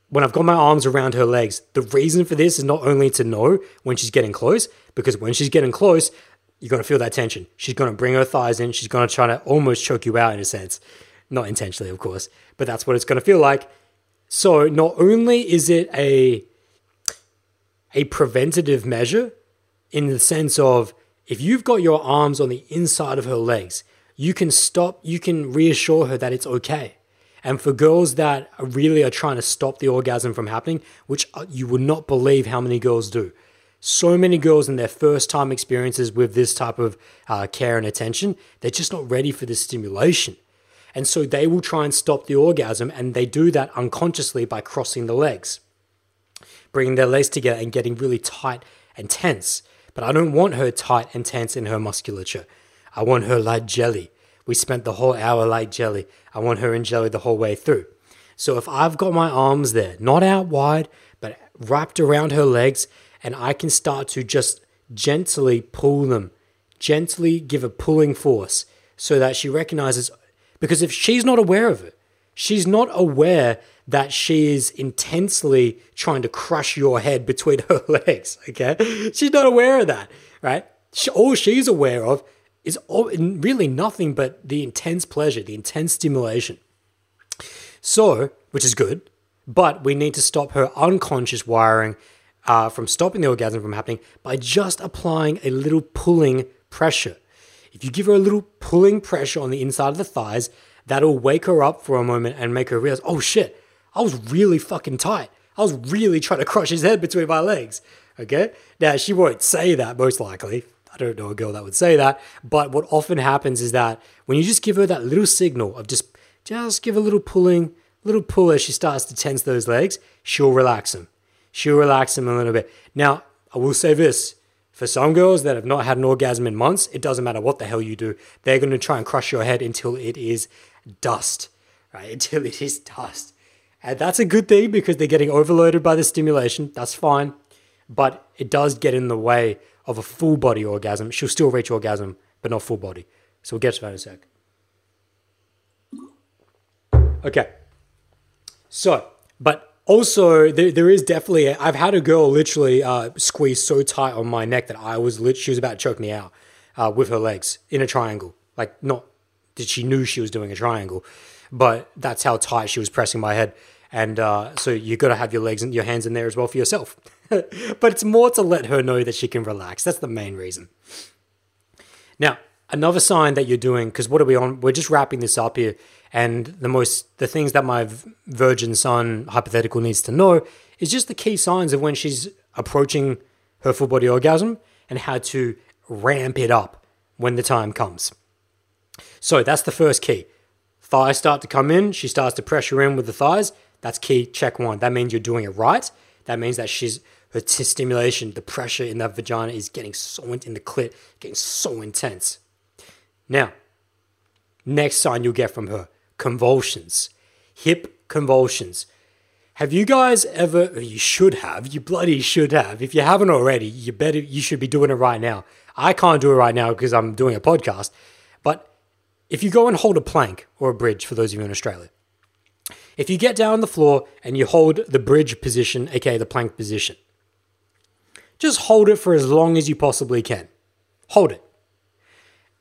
when I've got my arms around her legs, the reason for this is not only to know when she's getting close, because when she's getting close, you're going to feel that tension. She's going to bring her thighs in. She's going to try to almost choke you out in a sense. Not intentionally, of course, but that's what it's going to feel like. So not only is it a a preventative measure in the sense of if you've got your arms on the inside of her legs, you can stop, you can reassure her that it's okay. And for girls that really are trying to stop the orgasm from happening, which uh, you would not believe how many girls do. So many girls in their first time experiences with this type of uh, care and attention, they're just not ready for this stimulation. And so they will try and stop the orgasm, and they do that unconsciously by crossing the legs, bringing their legs together and getting really tight and tense. But I don't want her tight and tense in her musculature. I want her like jelly. We spent the whole hour like jelly. I want her in jelly the whole way through. So if I've got my arms there, not out wide, but wrapped around her legs, and I can start to just gently pull them, gently give a pulling force so that she recognizes. Because if she's not aware of it, she's not aware that she is intensely trying to crush your head between her legs. Okay. She's not aware of that, right? She, all she's aware of is really nothing but the intense pleasure, the intense stimulation. So, which is good, but we need to stop her unconscious wiring uh, from stopping the orgasm from happening by just applying a little pulling pressure. If you give her a little pulling pressure on the inside of the thighs, that'll wake her up for a moment and make her realize, oh shit, I was really fucking tight. I was really trying to crush his head between my legs. Okay? Now, she won't say that, most likely. I don't know a girl that would say that. But what often happens is that when you just give her that little signal of just, just give a little pulling, little pull as she starts to tense those legs, she'll relax them she'll relax them a little bit. Now, I will say this for some girls that have not had an orgasm in months, it doesn't matter what the hell you do. They're going to try and crush your head until it is dust, right? Until it is dust. And that's a good thing because they're getting overloaded by the stimulation. That's fine. But it does get in the way of a full body orgasm. She'll still reach orgasm, but not full body. So we'll get to that in a sec. Okay. So, but also, there, there is definitely. i have had a girl literally uh, squeeze so tight on my neck that I was lit, she was about to choke me out uh, with her legs in a triangle. Like not that she knew she was doing a triangle, but that's how tight she was pressing my head. And uh, so you've got to have your legs and your hands in there as well for yourself. but it's more to let her know that she can relax. That's the main reason. Now, another sign that you're doing because what are we on? We're just wrapping this up here and the most the things that my virgin son hypothetical needs to know is just the key signs of when she's approaching her full body orgasm and how to ramp it up when the time comes. So that's the first key. Thighs start to come in, she starts to pressure in with the thighs. That's key, check one. That means you're doing it right. That means that she's her t- stimulation, the pressure in that vagina is getting so in the clit, getting so intense. Now, next sign you'll get from her convulsions, hip convulsions. Have you guys ever, you should have, you bloody should have. If you haven't already, you better, you should be doing it right now. I can't do it right now because I'm doing a podcast. But if you go and hold a plank or a bridge, for those of you in Australia, if you get down on the floor and you hold the bridge position, aka the plank position, just hold it for as long as you possibly can. Hold it.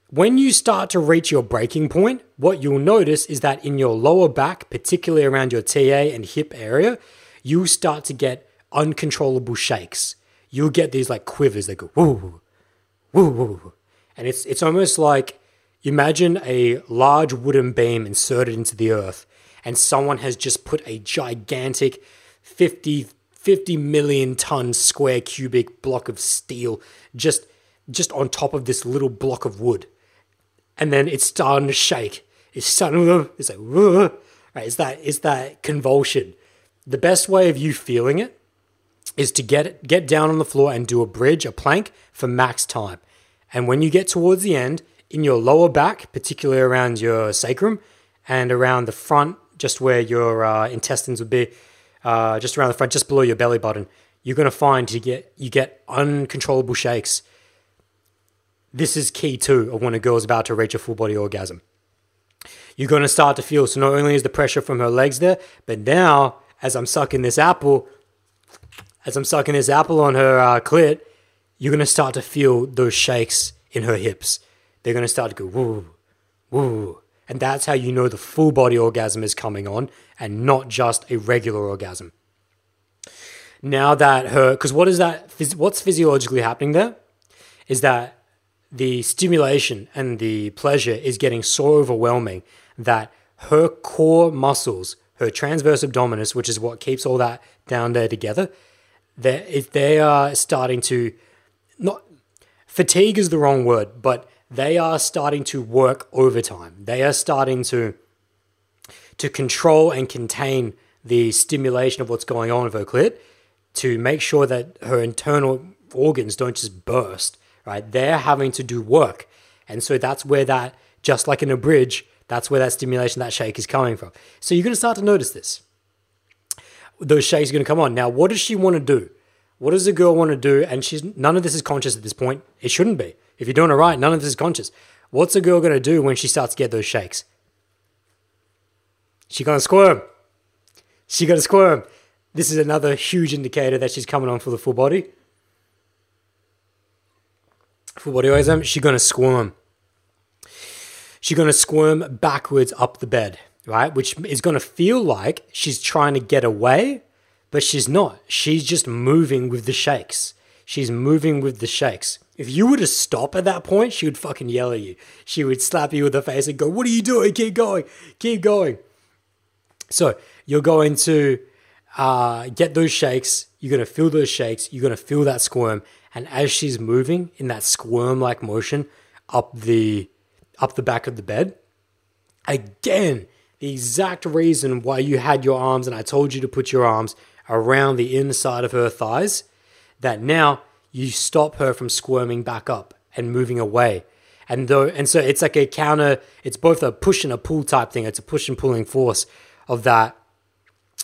When you start to reach your breaking point, what you'll notice is that in your lower back, particularly around your TA and hip area, you start to get uncontrollable shakes. You'll get these like quivers that go woo, woo, woo. And it's it's almost like imagine a large wooden beam inserted into the earth and someone has just put a gigantic 50 50 million ton square cubic block of steel just just on top of this little block of wood and then it's starting to shake. It's starting to, it's like, right? It's that, it's that convulsion. The best way of you feeling it is to get get down on the floor and do a bridge, a plank for max time. And when you get towards the end, in your lower back, particularly around your sacrum and around the front, just where your uh, intestines would be, uh, just around the front, just below your belly button, you're going to find you get you get uncontrollable shakes this is key too of when a girl's about to reach a full body orgasm. You're going to start to feel, so not only is the pressure from her legs there, but now as I'm sucking this apple, as I'm sucking this apple on her uh, clit, you're going to start to feel those shakes in her hips. They're going to start to go woo, woo. And that's how you know the full body orgasm is coming on and not just a regular orgasm. Now that her, because what is that, what's physiologically happening there is that the stimulation and the pleasure is getting so overwhelming that her core muscles, her transverse abdominis, which is what keeps all that down there together, they if they are starting to not fatigue is the wrong word, but they are starting to work overtime. They are starting to to control and contain the stimulation of what's going on with her clit to make sure that her internal organs don't just burst, right? They're having to do work. And so that's where that, just like in a bridge, that's where that stimulation, that shake is coming from. So you're going to start to notice this. Those shakes are going to come on. Now, what does she want to do? What does a girl want to do? And she's none of this is conscious at this point. It shouldn't be. If you're doing it right, none of this is conscious. What's a girl going to do when she starts to get those shakes? She's going to squirm. She's going to squirm. This is another huge indicator that she's coming on for the full body. Full body orgasm. She's going to squirm. She's going to squirm backwards up the bed, right? Which is going to feel like she's trying to get away, but she's not. She's just moving with the shakes. She's moving with the shakes. If you were to stop at that point, she would fucking yell at you. She would slap you with the face and go, What are you doing? Keep going. Keep going. So you're going to uh, get those shakes. You're going to feel those shakes. You're going to feel that squirm. And as she's moving in that squirm like motion up the up the back of the bed, again, the exact reason why you had your arms and I told you to put your arms around the inside of her thighs, that now you stop her from squirming back up and moving away. And though and so it's like a counter, it's both a push and a pull type thing. It's a push and pulling force of that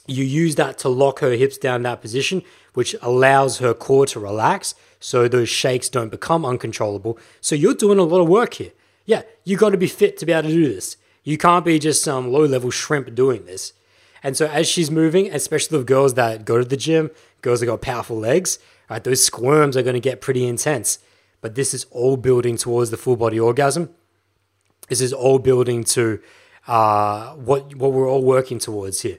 you use that to lock her hips down that position, which allows her core to relax so those shakes don't become uncontrollable. So you're doing a lot of work here. Yeah, you got to be fit to be able to do this. You can't be just some low level shrimp doing this. And so as she's moving, especially the girls that go to the gym, girls that got powerful legs, right, those squirms are going to get pretty intense. But this is all building towards the full body orgasm. This is all building to uh, what what we're all working towards here.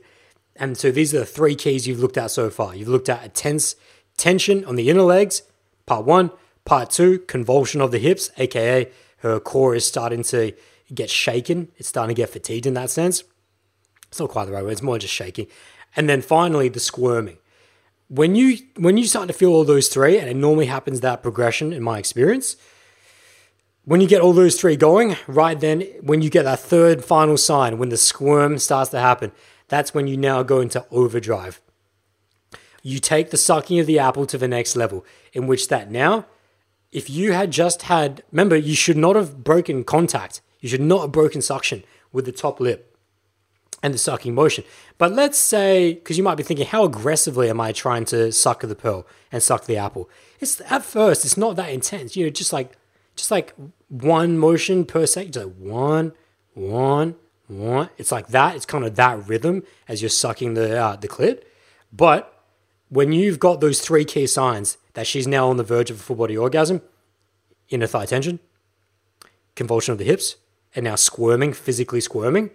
And so these are the three keys you've looked at so far. You've looked at a tense tension on the inner legs, part one. Part two, convulsion of the hips, aka her core is starting to get shaken. It's starting to get fatigued in that sense. It's not quite the right word, it's more just shaking. And then finally the squirming. When you when you start to feel all those three, and it normally happens that progression in my experience, when you get all those three going, right then, when you get that third final sign, when the squirm starts to happen, that's when you now go into overdrive. You take the sucking of the apple to the next level, in which that now, if you had just had, remember, you should not have broken contact. You should not have broken suction with the top lip and the sucking motion. But let's say, because you might be thinking, how aggressively am I trying to suck the pearl and suck the apple? It's at first, it's not that intense. You know, just like just like one motion per second, just like one, one, one. It's like that. It's kind of that rhythm as you're sucking the uh, the clit. But when you've got those three key signs that she's now on the verge of a full body orgasm, inner thigh tension, convulsion of the hips, and now squirming, physically squirming,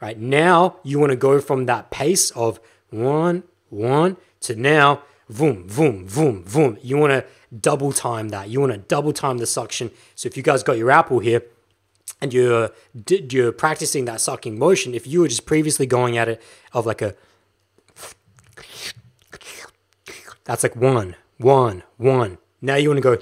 right? Now you want to go from that pace of one, one to now, boom, boom, boom, boom. You want to double time that. You want to double time the suction. So if you guys got your apple here and you're you're practicing that sucking motion, if you were just previously going at it of like a that's like one, one, one. Now you want to go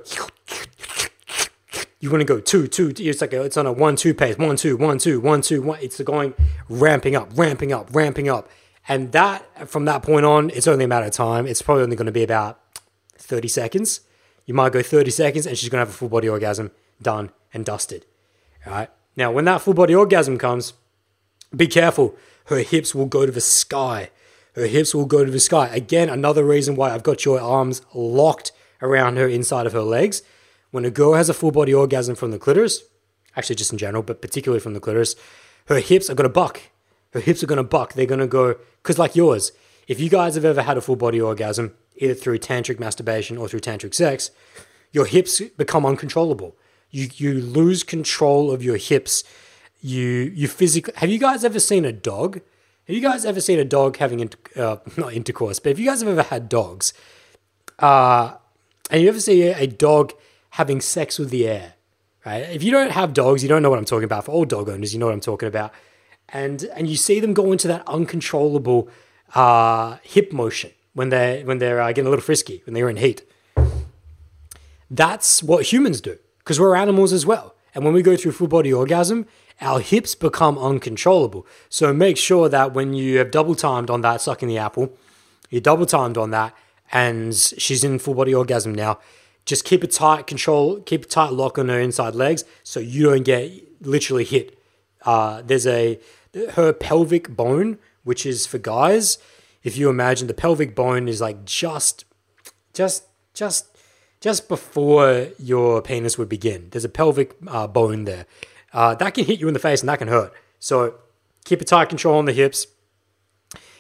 you want to go two, two. It's like a, it's on a one, two pace. One, two, one, two, one, two, one. It's going ramping up, ramping up, ramping up. And that from that point on, it's only a matter of time. It's probably only going to be about 30 seconds. You might go 30 seconds and she's going to have a full body orgasm done and dusted. All right. Now, when that full body orgasm comes, be careful. Her hips will go to the sky. Her hips will go to the sky. Again, another reason why I've got your arms locked around her inside of her legs. When a girl has a full body orgasm from the clitoris, actually just in general, but particularly from the clitoris, her hips are to buck. Her hips are to buck. They're to go, because like yours, if you guys have ever had a full body orgasm, either through tantric masturbation or through tantric sex, your hips become uncontrollable. You you lose control of your hips. You you physically have you guys ever seen a dog? Have you guys ever seen a dog having inter- uh, not intercourse? But if you guys have ever had dogs, uh, and you ever see a dog having sex with the air, Right? If you don't have dogs, you don't know what I'm talking about. For all dog owners, you know what I'm talking about. And and you see them go into that uncontrollable uh, hip motion when they're when they're uh, getting a little frisky when they're in heat. That's what humans do because we're animals as well. And when we go through full body orgasm, our hips become uncontrollable. So make sure that when you have double timed on that sucking the apple, you double timed on that, and she's in full body orgasm now. Just keep a tight control, keep a tight lock on her inside legs so you don't get literally hit. Uh, there's a her pelvic bone, which is for guys. If you imagine the pelvic bone is like just, just, just, just before your penis would begin. There's a pelvic uh, bone there uh, that can hit you in the face and that can hurt. So keep a tight control on the hips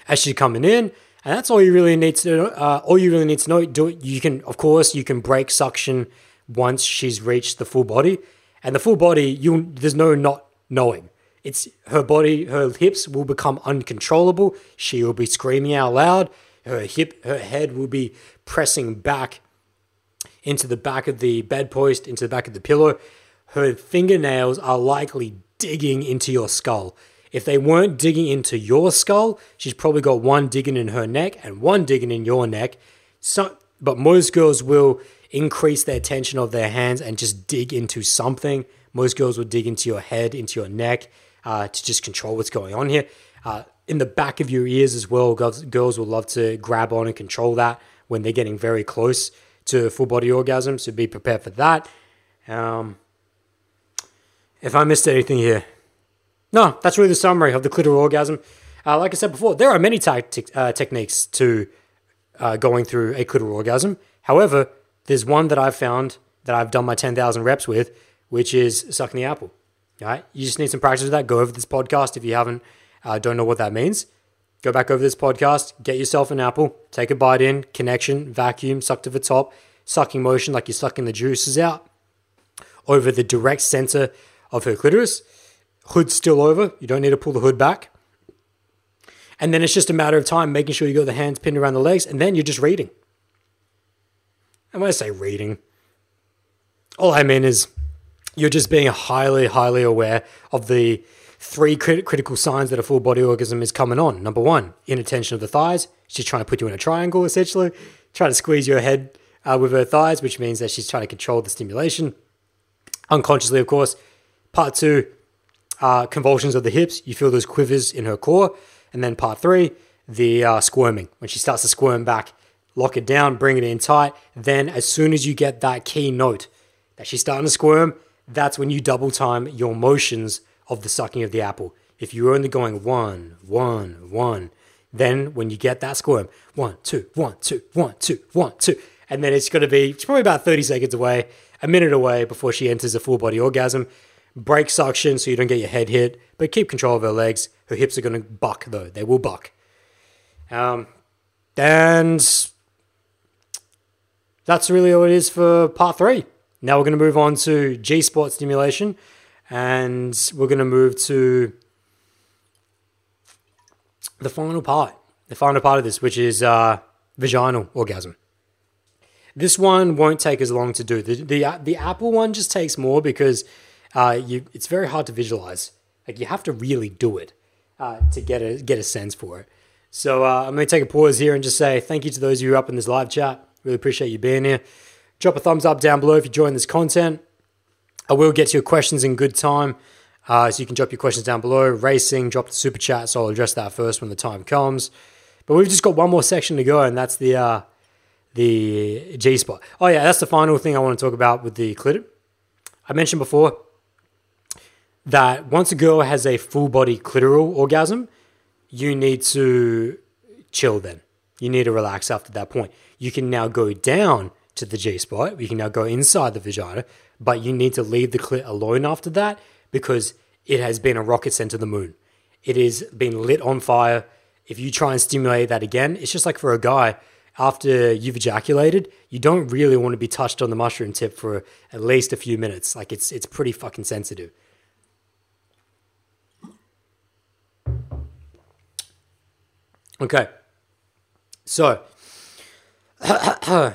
as she's coming in. And that's all you really need to. Uh, all you really need to know. Do it. You can, of course, you can break suction once she's reached the full body, and the full body, you there's no not knowing. It's her body, her hips will become uncontrollable. She will be screaming out loud. Her hip, her head will be pressing back into the back of the bedpost, into the back of the pillow. Her fingernails are likely digging into your skull. If they weren't digging into your skull, she's probably got one digging in her neck and one digging in your neck. So, but most girls will increase their tension of their hands and just dig into something. Most girls will dig into your head, into your neck, uh, to just control what's going on here. Uh, in the back of your ears as well, girls, will love to grab on and control that when they're getting very close to full body orgasm. So be prepared for that. Um, if I missed anything here, no, that's really the summary of the clitoral orgasm. Uh, like I said before, there are many tactic, uh, techniques to uh, going through a clitoral orgasm. However, there's one that I've found that I've done my 10,000 reps with, which is sucking the apple. Right, you just need some practice with that. Go over this podcast if you haven't, uh, don't know what that means. Go back over this podcast, get yourself an apple, take a bite in, connection, vacuum, suck to the top, sucking motion like you're sucking the juices out over the direct center of her clitoris hood's still over. You don't need to pull the hood back. And then it's just a matter of time making sure you got the hands pinned around the legs, and then you're just reading. And when I say reading, all I mean is you're just being highly, highly aware of the three crit- critical signs that a full body orgasm is coming on. Number one, inattention of the thighs. She's trying to put you in a triangle, essentially, trying to squeeze your head uh, with her thighs, which means that she's trying to control the stimulation. Unconsciously, of course. Part two, uh, convulsions of the hips. You feel those quivers in her core. And then part three, the uh, squirming. When she starts to squirm back, lock it down, bring it in tight. Then, as soon as you get that key note that she's starting to squirm, that's when you double time your motions of the sucking of the apple. If you're only going one, one, one, then when you get that squirm, one, two, one, two, one, two, one, two, and then it's going to be probably about 30 seconds away, a minute away before she enters a full body orgasm break suction so you don't get your head hit, but keep control of her legs. Her hips are going to buck though; they will buck. Um, and that's really all it is for part three. Now we're going to move on to G spot stimulation, and we're going to move to the final part. The final part of this, which is uh, vaginal orgasm. This one won't take as long to do. The, the the Apple one just takes more because uh, you it's very hard to visualize. Like you have to really do it uh, to get a get a sense for it. So uh, I'm going to take a pause here and just say thank you to those of you up in this live chat. Really appreciate you being here. Drop a thumbs up down below if you join this content. I will get to your questions in good time. Uh, so you can drop your questions down below. Racing, drop the super chat, so I'll address that first when the time comes. But we've just got one more section to go, and that's the uh, the G spot. Oh yeah, that's the final thing I want to talk about with the clit. I mentioned before that once a girl has a full body clitoral orgasm, you need to chill then. You need to relax after that point. You can now go down to the G spot, you can now go inside the vagina, but you need to leave the clit alone after that because it has been a rocket sent to the moon. It has been lit on fire. If you try and stimulate that again, it's just like for a guy, after you've ejaculated, you don't really want to be touched on the mushroom tip for at least a few minutes. Like it's it's pretty fucking sensitive. Okay. So,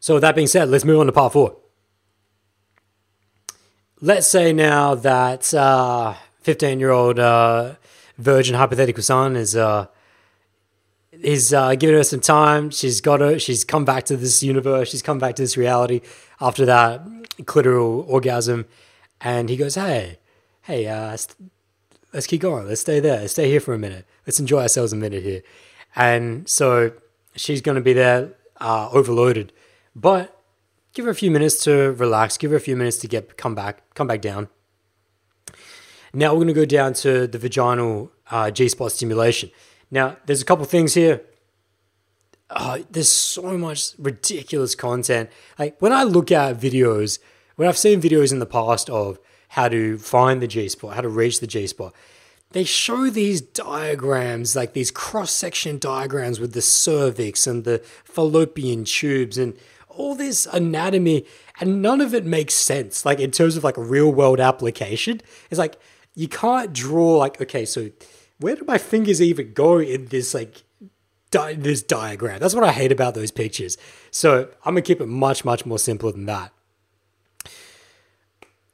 so with that being said, let's move on to part four. let's say now that uh, 15 year old uh, virgin hypothetical son is uh, is uh, giving her some time. She's got her. She's come back to this universe. She's come back to this reality after that clitoral orgasm, and he goes, "Hey, hey, uh, let's keep going. Let's stay there. Let's stay here for a minute. Let's enjoy ourselves a minute here." And so she's going to be there, uh, overloaded, but give her a few minutes to relax. Give her a few minutes to get come back, come back down. Now we're going to go down to the vaginal uh, G spot stimulation. Now, there's a couple things here. Uh, there's so much ridiculous content. Like when I look at videos, when I've seen videos in the past of how to find the G spot, how to reach the G spot, they show these diagrams, like these cross section diagrams with the cervix and the fallopian tubes and all this anatomy, and none of it makes sense. Like in terms of like real world application, it's like you can't draw like okay, so where do my fingers even go in this like di- this diagram? That's what I hate about those pictures. So I'm gonna keep it much much more simpler than that.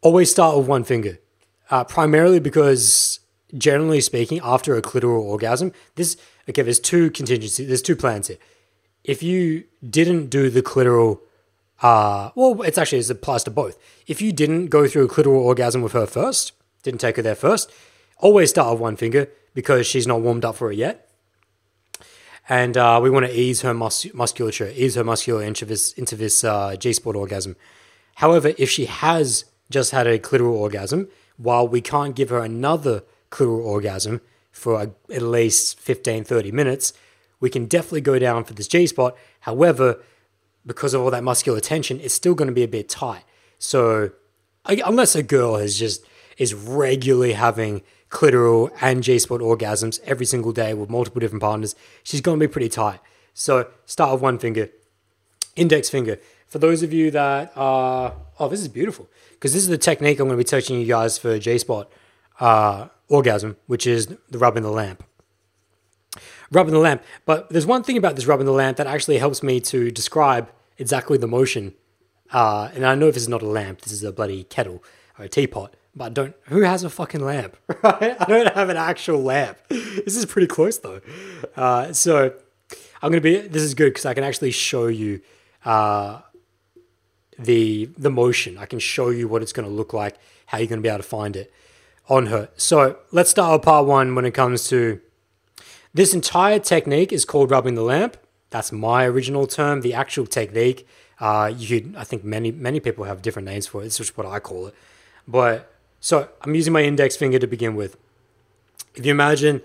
Always start with one finger, uh, primarily because generally speaking, after a clitoral orgasm, this okay. There's two contingencies. There's two plans here. If you didn't do the clitoral uh, well, it's actually it applies to both. If you didn't go through a clitoral orgasm with her first, didn't take her there first, always start with one finger because she's not warmed up for it yet. And uh, we want to ease her mus- musculature, ease her musculature into this into this uh, G spot orgasm. However, if she has just had a clitoral orgasm, while we can't give her another clitoral orgasm for a, at least 15, 30 minutes, we can definitely go down for this G spot. However, because of all that muscular tension, it's still going to be a bit tight. So, unless a girl is just is regularly having clitoral and G spot orgasms every single day with multiple different partners, she's going to be pretty tight. So, start with one finger, index finger. For those of you that are, oh, this is beautiful because this is the technique I'm going to be teaching you guys for G spot uh, orgasm, which is the rubbing the lamp rubbing the lamp. But there's one thing about this rubbing the lamp that actually helps me to describe exactly the motion. Uh, and I know this is not a lamp, this is a bloody kettle or a teapot. But don't. Who has a fucking lamp? Right? I don't have an actual lamp. This is pretty close though. Uh, so I'm gonna be. This is good because I can actually show you uh, the the motion. I can show you what it's gonna look like, how you're gonna be able to find it on her. So let's start with part one when it comes to this entire technique is called rubbing the lamp. That's my original term. The actual technique, uh, you could, I think many many people have different names for it. It's just what I call it. But so I'm using my index finger to begin with. If you imagine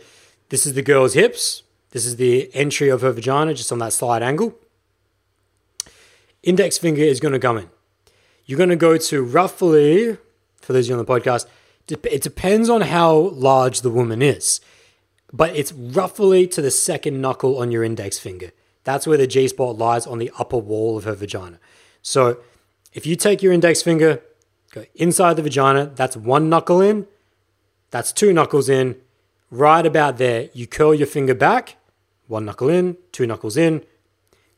this is the girl's hips, this is the entry of her vagina just on that slight angle. Index finger is going to come in. You're going to go to roughly, for those of you on the podcast, it depends on how large the woman is but it's roughly to the second knuckle on your index finger. That's where the G spot lies on the upper wall of her vagina. So if you take your index finger, go inside the vagina, that's one knuckle in, that's two knuckles in. Right about there, you curl your finger back, one knuckle in, two knuckles in,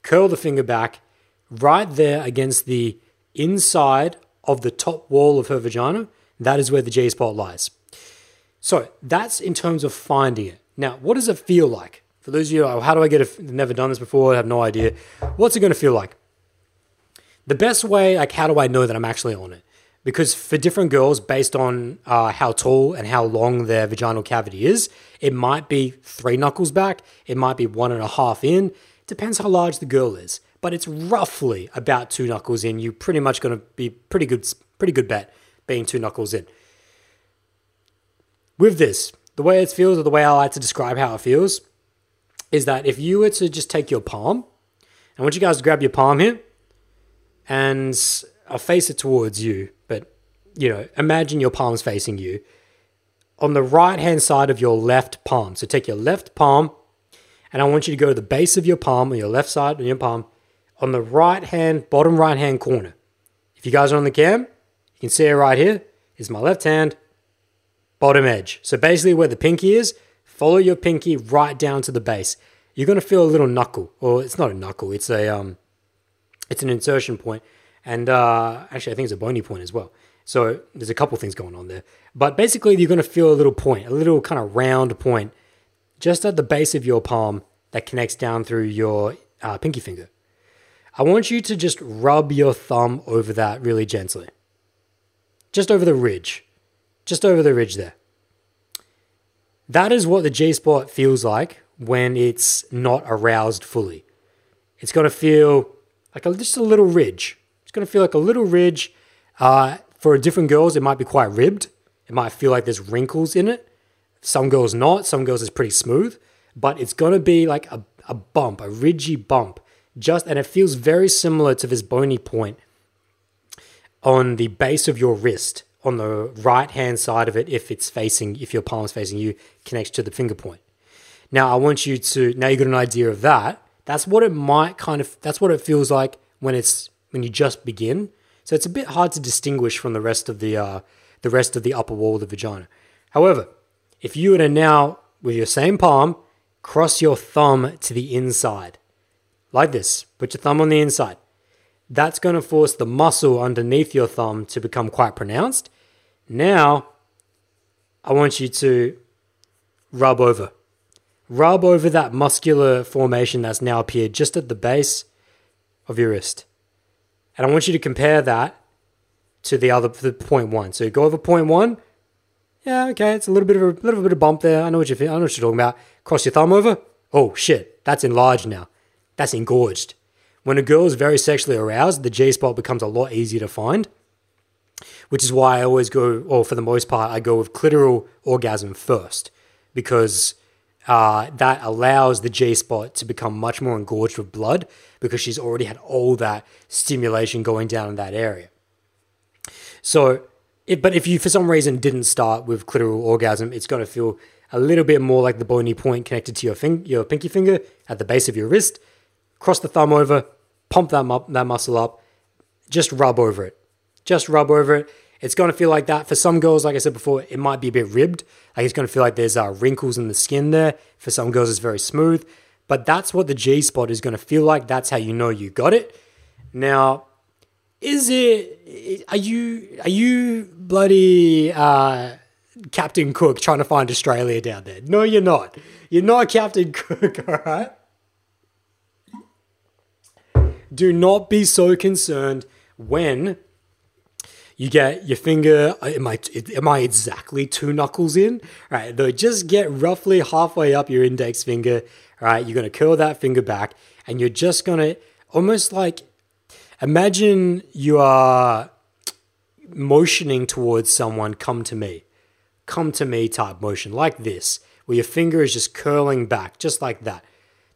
curl the finger back, right there against the inside of the top wall of her vagina. That is where the G spot lies. So that's in terms of finding it. Now, what does it feel like? For those of you, how do I get it? Never done this before, I have no idea. What's it going to feel like? The best way, like, how do I know that I'm actually on it? Because for different girls, based on uh, how tall and how long their vaginal cavity is, it might be three knuckles back, it might be one and a half in. Depends how large the girl is, but it's roughly about two knuckles in. You're pretty much going to be pretty good, pretty good bet being two knuckles in. With this, the way it feels, or the way I like to describe how it feels, is that if you were to just take your palm, I want you guys to grab your palm here, and I'll face it towards you, but you know, imagine your palm's facing you. On the right hand side of your left palm, so take your left palm, and I want you to go to the base of your palm, on your left side of your palm, on the right hand, bottom right hand corner. If you guys are on the cam, you can see it right here. Is my left hand bottom edge. So basically where the pinky is, follow your pinky right down to the base. You're going to feel a little knuckle, or it's not a knuckle, it's a um, it's an insertion point, and uh, actually I think it's a bony point as well. So there's a couple things going on there. But basically, you're going to feel a little point, a little kind of round point just at the base of your palm that connects down through your uh, pinky finger. I want you to just rub your thumb over that really gently. Just over the ridge. Just over the ridge there. That is what the G spot feels like when it's not aroused fully. It's going to feel like a, just a little ridge. It's going to feel like a little ridge. Uh, for different girls, it might be quite ribbed. It might feel like there's wrinkles in it. Some girls not. Some girls it's pretty smooth. But it's going to be like a, a bump, a ridgy bump. Just and it feels very similar to this bony point on the base of your wrist on the right hand side of it if it's facing if your palm's facing you connects to the finger point. Now i want you to now you got an idea of that. That's what it might kind of that's what it feels like when it's when you just begin. So it's a bit hard to distinguish from the rest of the uh, the rest of the upper wall of the vagina. However if you were to now with your same palm cross your thumb to the inside like this put your thumb on the inside that's going to force the muscle underneath your thumb to become quite pronounced. Now, I want you to rub over. Rub over that muscular formation that's now appeared just at the base of your wrist. And I want you to compare that to the other the point one. So you go over point one. Yeah, okay, it's a little bit of a little bit of bump there. I know what you I know what you're talking about. Cross your thumb over. Oh shit, that's enlarged now. That's engorged. When a girl is very sexually aroused, the G spot becomes a lot easier to find, which is why I always go, or for the most part, I go with clitoral orgasm first, because uh, that allows the G spot to become much more engorged with blood because she's already had all that stimulation going down in that area. So, it, but if you for some reason didn't start with clitoral orgasm, it's going to feel a little bit more like the bony point connected to your, fin- your pinky finger at the base of your wrist. Cross the thumb over, pump that, mu- that muscle up, just rub over it. Just rub over it. It's going to feel like that. For some girls, like I said before, it might be a bit ribbed. Like it's going to feel like there's uh, wrinkles in the skin there. For some girls, it's very smooth. But that's what the G spot is going to feel like. That's how you know you got it. Now, is it? Are you? Are you bloody uh, Captain Cook trying to find Australia down there? No, you're not. You're not Captain Cook. All right. Do not be so concerned when you get your finger. Am I, am I exactly two knuckles in? Right, though, just get roughly halfway up your index finger. Right, you're going to curl that finger back and you're just going to almost like imagine you are motioning towards someone, come to me, come to me type motion, like this, where your finger is just curling back, just like that.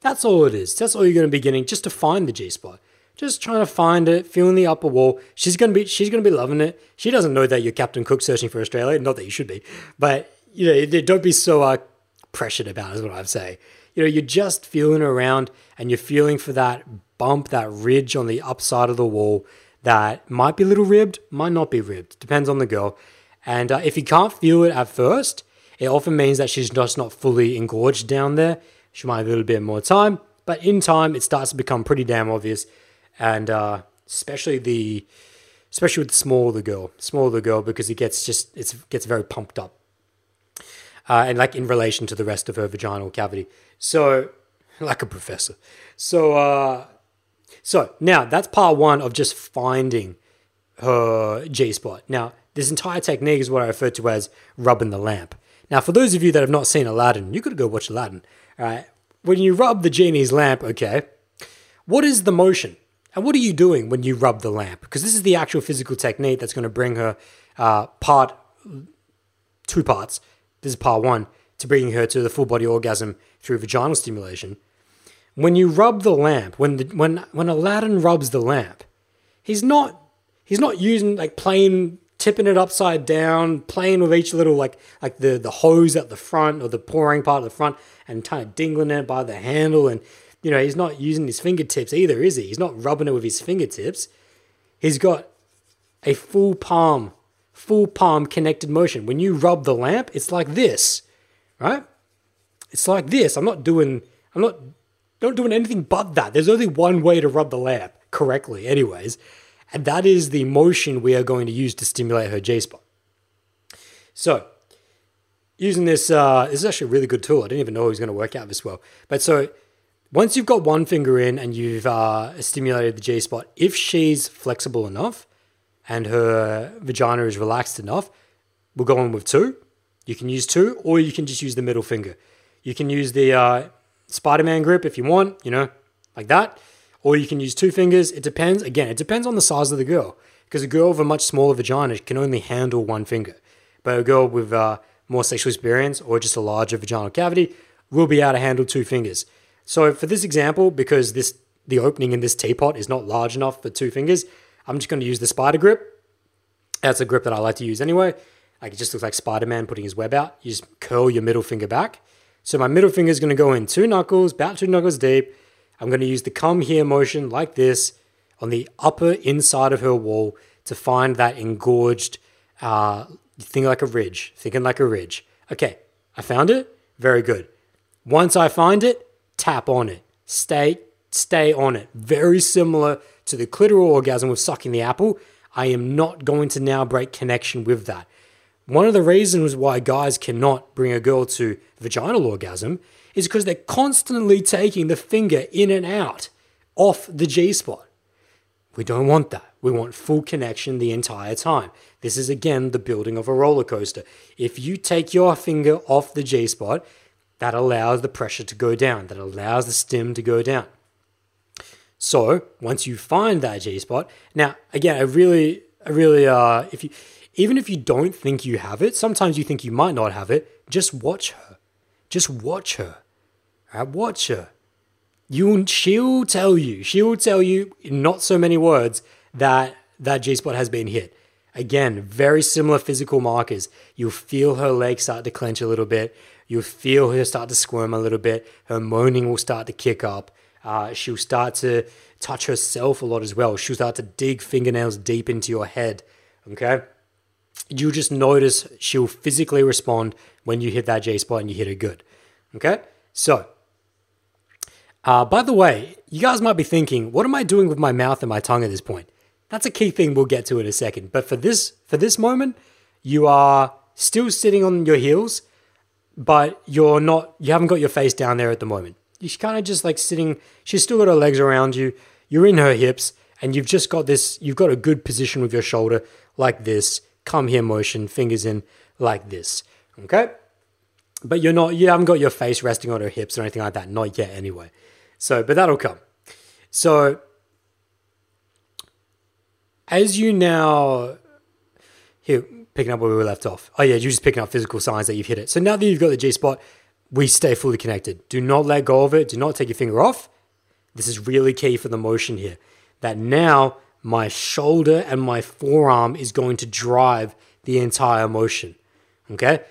That's all it is. That's all you're going to be getting just to find the G spot. Just trying to find it, feeling the upper wall. She's gonna be she's gonna be loving it. She doesn't know that you're Captain Cook searching for Australia. Not that you should be, but you know, don't be so uh, pressured about. It, is what I'd say. You know, you're just feeling around and you're feeling for that bump, that ridge on the upside of the wall that might be a little ribbed, might not be ribbed. Depends on the girl. And uh, if you can't feel it at first, it often means that she's just not fully engorged down there. She might have a little bit more time, but in time, it starts to become pretty damn obvious. And uh, especially the, especially with the smaller the girl, smaller the girl, because it gets just it gets very pumped up, uh, and like in relation to the rest of her vaginal cavity. So, like a professor. So, uh, so now that's part one of just finding her G spot. Now, this entire technique is what I refer to as rubbing the lamp. Now, for those of you that have not seen Aladdin, you could go watch Aladdin. All right. When you rub the genie's lamp, okay, what is the motion? And what are you doing when you rub the lamp? Because this is the actual physical technique that's going to bring her uh, part, two parts. This is part one to bringing her to the full body orgasm through vaginal stimulation. When you rub the lamp, when the, when when Aladdin rubs the lamp, he's not he's not using like plain tipping it upside down, playing with each little like like the the hose at the front or the pouring part of the front, and kind of dingling it by the handle. And you know he's not using his fingertips either, is he? He's not rubbing it with his fingertips. He's got a full palm, full palm connected motion. When you rub the lamp, it's like this, right? It's like this. I'm not doing. I'm not not doing anything but that. There's only one way to rub the lamp correctly, anyways. And that is the motion we are going to use to stimulate her G spot. So, using this, uh, this is actually a really good tool. I didn't even know it was going to work out this well. But so, once you've got one finger in and you've uh, stimulated the G spot, if she's flexible enough and her vagina is relaxed enough, we'll go on with two. You can use two, or you can just use the middle finger. You can use the uh, Spider Man grip if you want, you know, like that. Or you can use two fingers. It depends. Again, it depends on the size of the girl. Because a girl with a much smaller vagina can only handle one finger. But a girl with uh, more sexual experience or just a larger vaginal cavity will be able to handle two fingers. So for this example, because this the opening in this teapot is not large enough for two fingers, I'm just going to use the spider grip. That's a grip that I like to use anyway. Like it just looks like Spider-Man putting his web out. You just curl your middle finger back. So my middle finger is going to go in two knuckles, about two knuckles deep. I'm going to use the come here motion like this on the upper inside of her wall to find that engorged uh, thing like a ridge, thinking like a ridge. Okay, I found it. Very good. Once I find it, tap on it. Stay, stay on it. Very similar to the clitoral orgasm with sucking the apple. I am not going to now break connection with that. One of the reasons why guys cannot bring a girl to vaginal orgasm is because they're constantly taking the finger in and out off the G spot. We don't want that. We want full connection the entire time. This is again the building of a roller coaster. If you take your finger off the G spot, that allows the pressure to go down, that allows the stim to go down. So once you find that G spot, now again, I really, I really, uh, if you, even if you don't think you have it, sometimes you think you might not have it. Just watch her. Just watch her. Right? Watch her. You, she'll tell you. She'll tell you in not so many words that that G spot has been hit. Again, very similar physical markers. You'll feel her legs start to clench a little bit. You'll feel her start to squirm a little bit. Her moaning will start to kick up. Uh, she'll start to touch herself a lot as well. She'll start to dig fingernails deep into your head. Okay? You'll just notice she'll physically respond when you hit that G spot and you hit it good. Okay? So, uh, by the way, you guys might be thinking, what am I doing with my mouth and my tongue at this point? That's a key thing we'll get to in a second. But for this for this moment, you are still sitting on your heels, but you're not you haven't got your face down there at the moment. You're kind of just like sitting, she's still got her legs around you, you're in her hips, and you've just got this, you've got a good position with your shoulder like this, come here motion, fingers in like this. Okay? But you're not, you haven't got your face resting on her hips or anything like that. Not yet, anyway. So, but that'll come. So, as you now here picking up where we were left off. Oh yeah, you're just picking up physical signs that you've hit it. So now that you've got the G spot, we stay fully connected. Do not let go of it. Do not take your finger off. This is really key for the motion here. That now my shoulder and my forearm is going to drive the entire motion. Okay?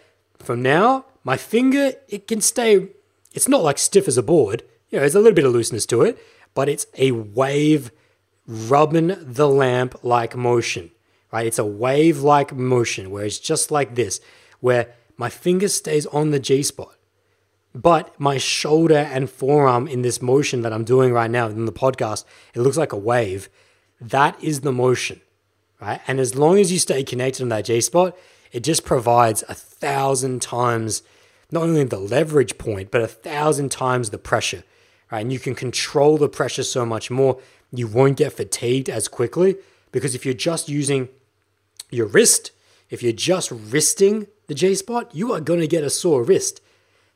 From now, my finger, it can stay, it's not like stiff as a board. You know, there's a little bit of looseness to it, but it's a wave rubbing the lamp like motion, right? It's a wave like motion where it's just like this, where my finger stays on the G spot, but my shoulder and forearm in this motion that I'm doing right now in the podcast, it looks like a wave. That is the motion, right? And as long as you stay connected on that G spot, it just provides a thousand times not only the leverage point, but a thousand times the pressure, right? And you can control the pressure so much more you won't get fatigued as quickly because if you're just using your wrist, if you're just wristing the G spot, you are going to get a sore wrist.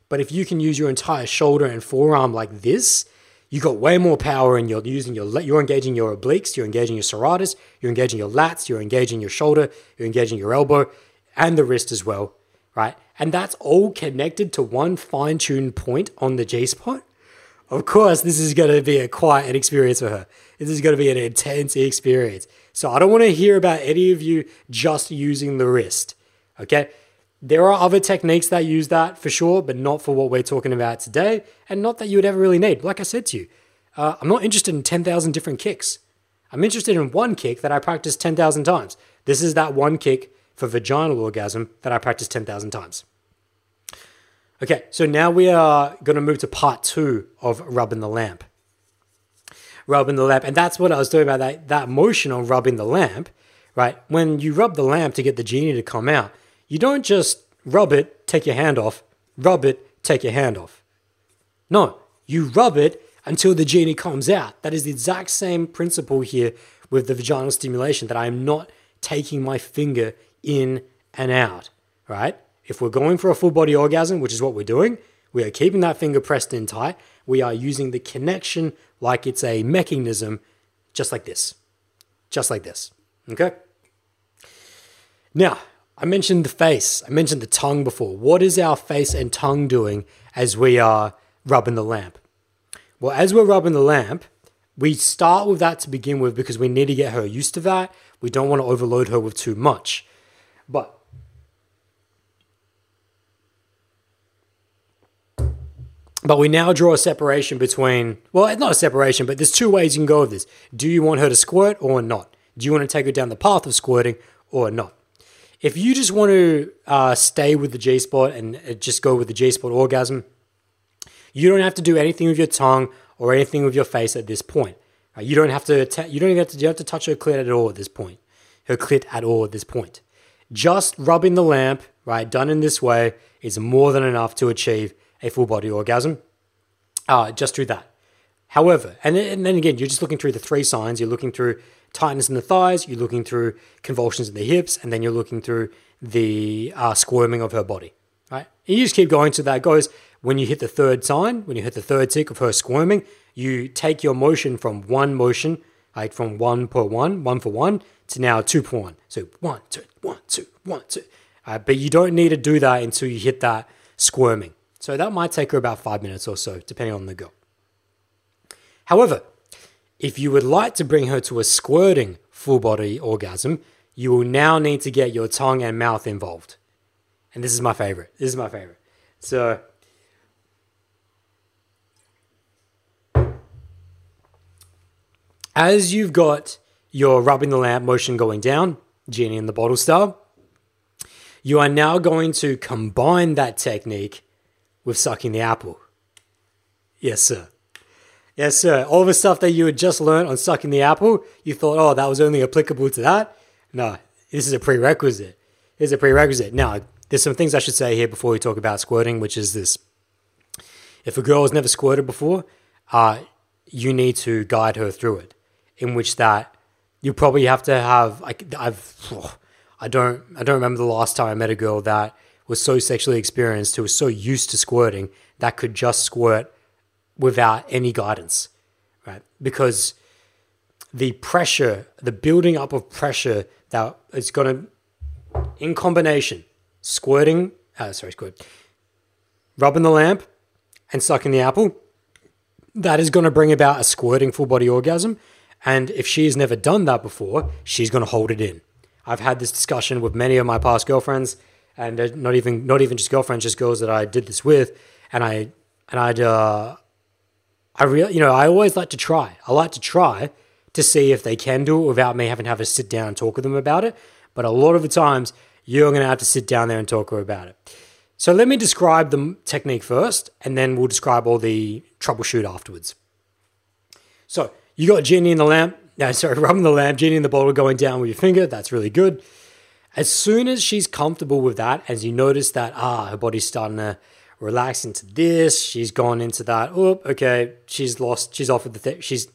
But if you can use your entire shoulder and forearm like this, you got way more power and you're using your you're engaging your obliques, you're engaging your serratus, you're engaging your lats, you're engaging your shoulder, you're engaging your elbow and the wrist as well, right? And that's all connected to one fine-tuned point on the G spot. Of course, this is going to be a quite an experience for her. This is going to be an intense experience. So I don't want to hear about any of you just using the wrist. Okay? There are other techniques that use that for sure, but not for what we're talking about today, and not that you would ever really need. Like I said to you, uh, I'm not interested in 10,000 different kicks. I'm interested in one kick that I practice 10,000 times. This is that one kick for vaginal orgasm that I practice 10,000 times. Okay, so now we are going to move to part two of rubbing the lamp. rubbing the lamp. And that's what I was talking about that, that motion on rubbing the lamp, right? When you rub the lamp to get the genie to come out, you don't just rub it, take your hand off, rub it, take your hand off. No, you rub it until the genie comes out. That is the exact same principle here with the vaginal stimulation that I am not taking my finger in and out, right? If we're going for a full body orgasm, which is what we're doing, we are keeping that finger pressed in tight. We are using the connection like it's a mechanism, just like this. Just like this. Okay? Now, I mentioned the face, I mentioned the tongue before. What is our face and tongue doing as we are rubbing the lamp? Well, as we're rubbing the lamp, we start with that to begin with because we need to get her used to that. We don't want to overload her with too much. But But we now draw a separation between, well, it's not a separation, but there's two ways you can go with this. Do you want her to squirt or not? Do you want to take her down the path of squirting or not? If you just want to uh, stay with the G spot and uh, just go with the G spot orgasm, you don't have to do anything with your tongue or anything with your face at this point. Uh, you don't have to. You don't even have to. You have to touch her clit at all at this point. Her clit at all at this point. Just rubbing the lamp, right, done in this way, is more than enough to achieve a full body orgasm. Uh, just through that. However, and then, and then again, you're just looking through the three signs. You're looking through tightness in the thighs, you're looking through convulsions in the hips, and then you're looking through the uh, squirming of her body. Right? And you just keep going to that. Goes when you hit the third sign, when you hit the third tick of her squirming, you take your motion from one motion, like from one per one, one for one, to now two one. So one, two, one, two, one, two. Uh, but you don't need to do that until you hit that squirming. So that might take her about five minutes or so, depending on the girl. However, if you would like to bring her to a squirting full body orgasm, you will now need to get your tongue and mouth involved. And this is my favorite. This is my favorite. So, as you've got your rubbing the lamp motion going down, genie in the bottle style, you are now going to combine that technique with sucking the apple. Yes, sir. Yes, sir. All the stuff that you had just learned on sucking the apple, you thought, oh, that was only applicable to that. No, this is a prerequisite. This is a prerequisite. Now, there's some things I should say here before we talk about squirting, which is this. If a girl has never squirted before, uh, you need to guide her through it. In which that you probably have to have. Like I've, I don't, I don't remember the last time I met a girl that was so sexually experienced, who was so used to squirting that could just squirt without any guidance, right? Because the pressure, the building up of pressure that is going to, in combination, squirting, uh, sorry, squirt, rubbing the lamp and sucking the apple, that is going to bring about a squirting full body orgasm. And if she has never done that before, she's going to hold it in. I've had this discussion with many of my past girlfriends, and not even not even just girlfriends, just girls that I did this with, and I and I'd uh, I really, you know, I always like to try. I like to try to see if they can do it without me having to have to sit down and talk with them about it. But a lot of the times, you're going to have to sit down there and talk about it. So let me describe the technique first, and then we'll describe all the troubleshoot afterwards. So you got Genie in the lamp. No, sorry, rubbing the lamp, Genie in the bottle going down with your finger. That's really good. As soon as she's comfortable with that, as you notice that, ah, her body's starting to relax into this. She's gone into that. Oh, okay. She's lost. She's off of the. Th- she's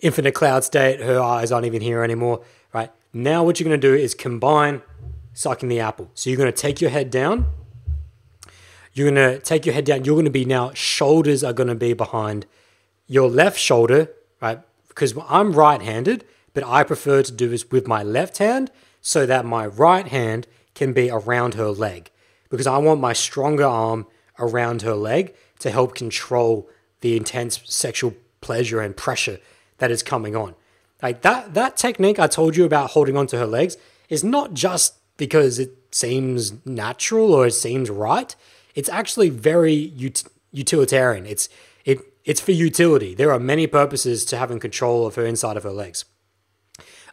infinite cloud state. Her eyes aren't even here anymore. Right now, what you're to do is combine sucking the apple. So you're to take your head down. You're to take your head down. You're to be now. Shoulders are to be behind your left shoulder. Right, because I'm right-handed, but I prefer to do this with my left hand so that my right hand can be around her leg because I want my stronger arm around her leg to help control the intense sexual pleasure and pressure that is coming on. Like that that technique I told you about holding onto her legs is not just because it seems natural or it seems right. It's actually very ut- utilitarian. It's it it's for utility. There are many purposes to having control of her inside of her legs.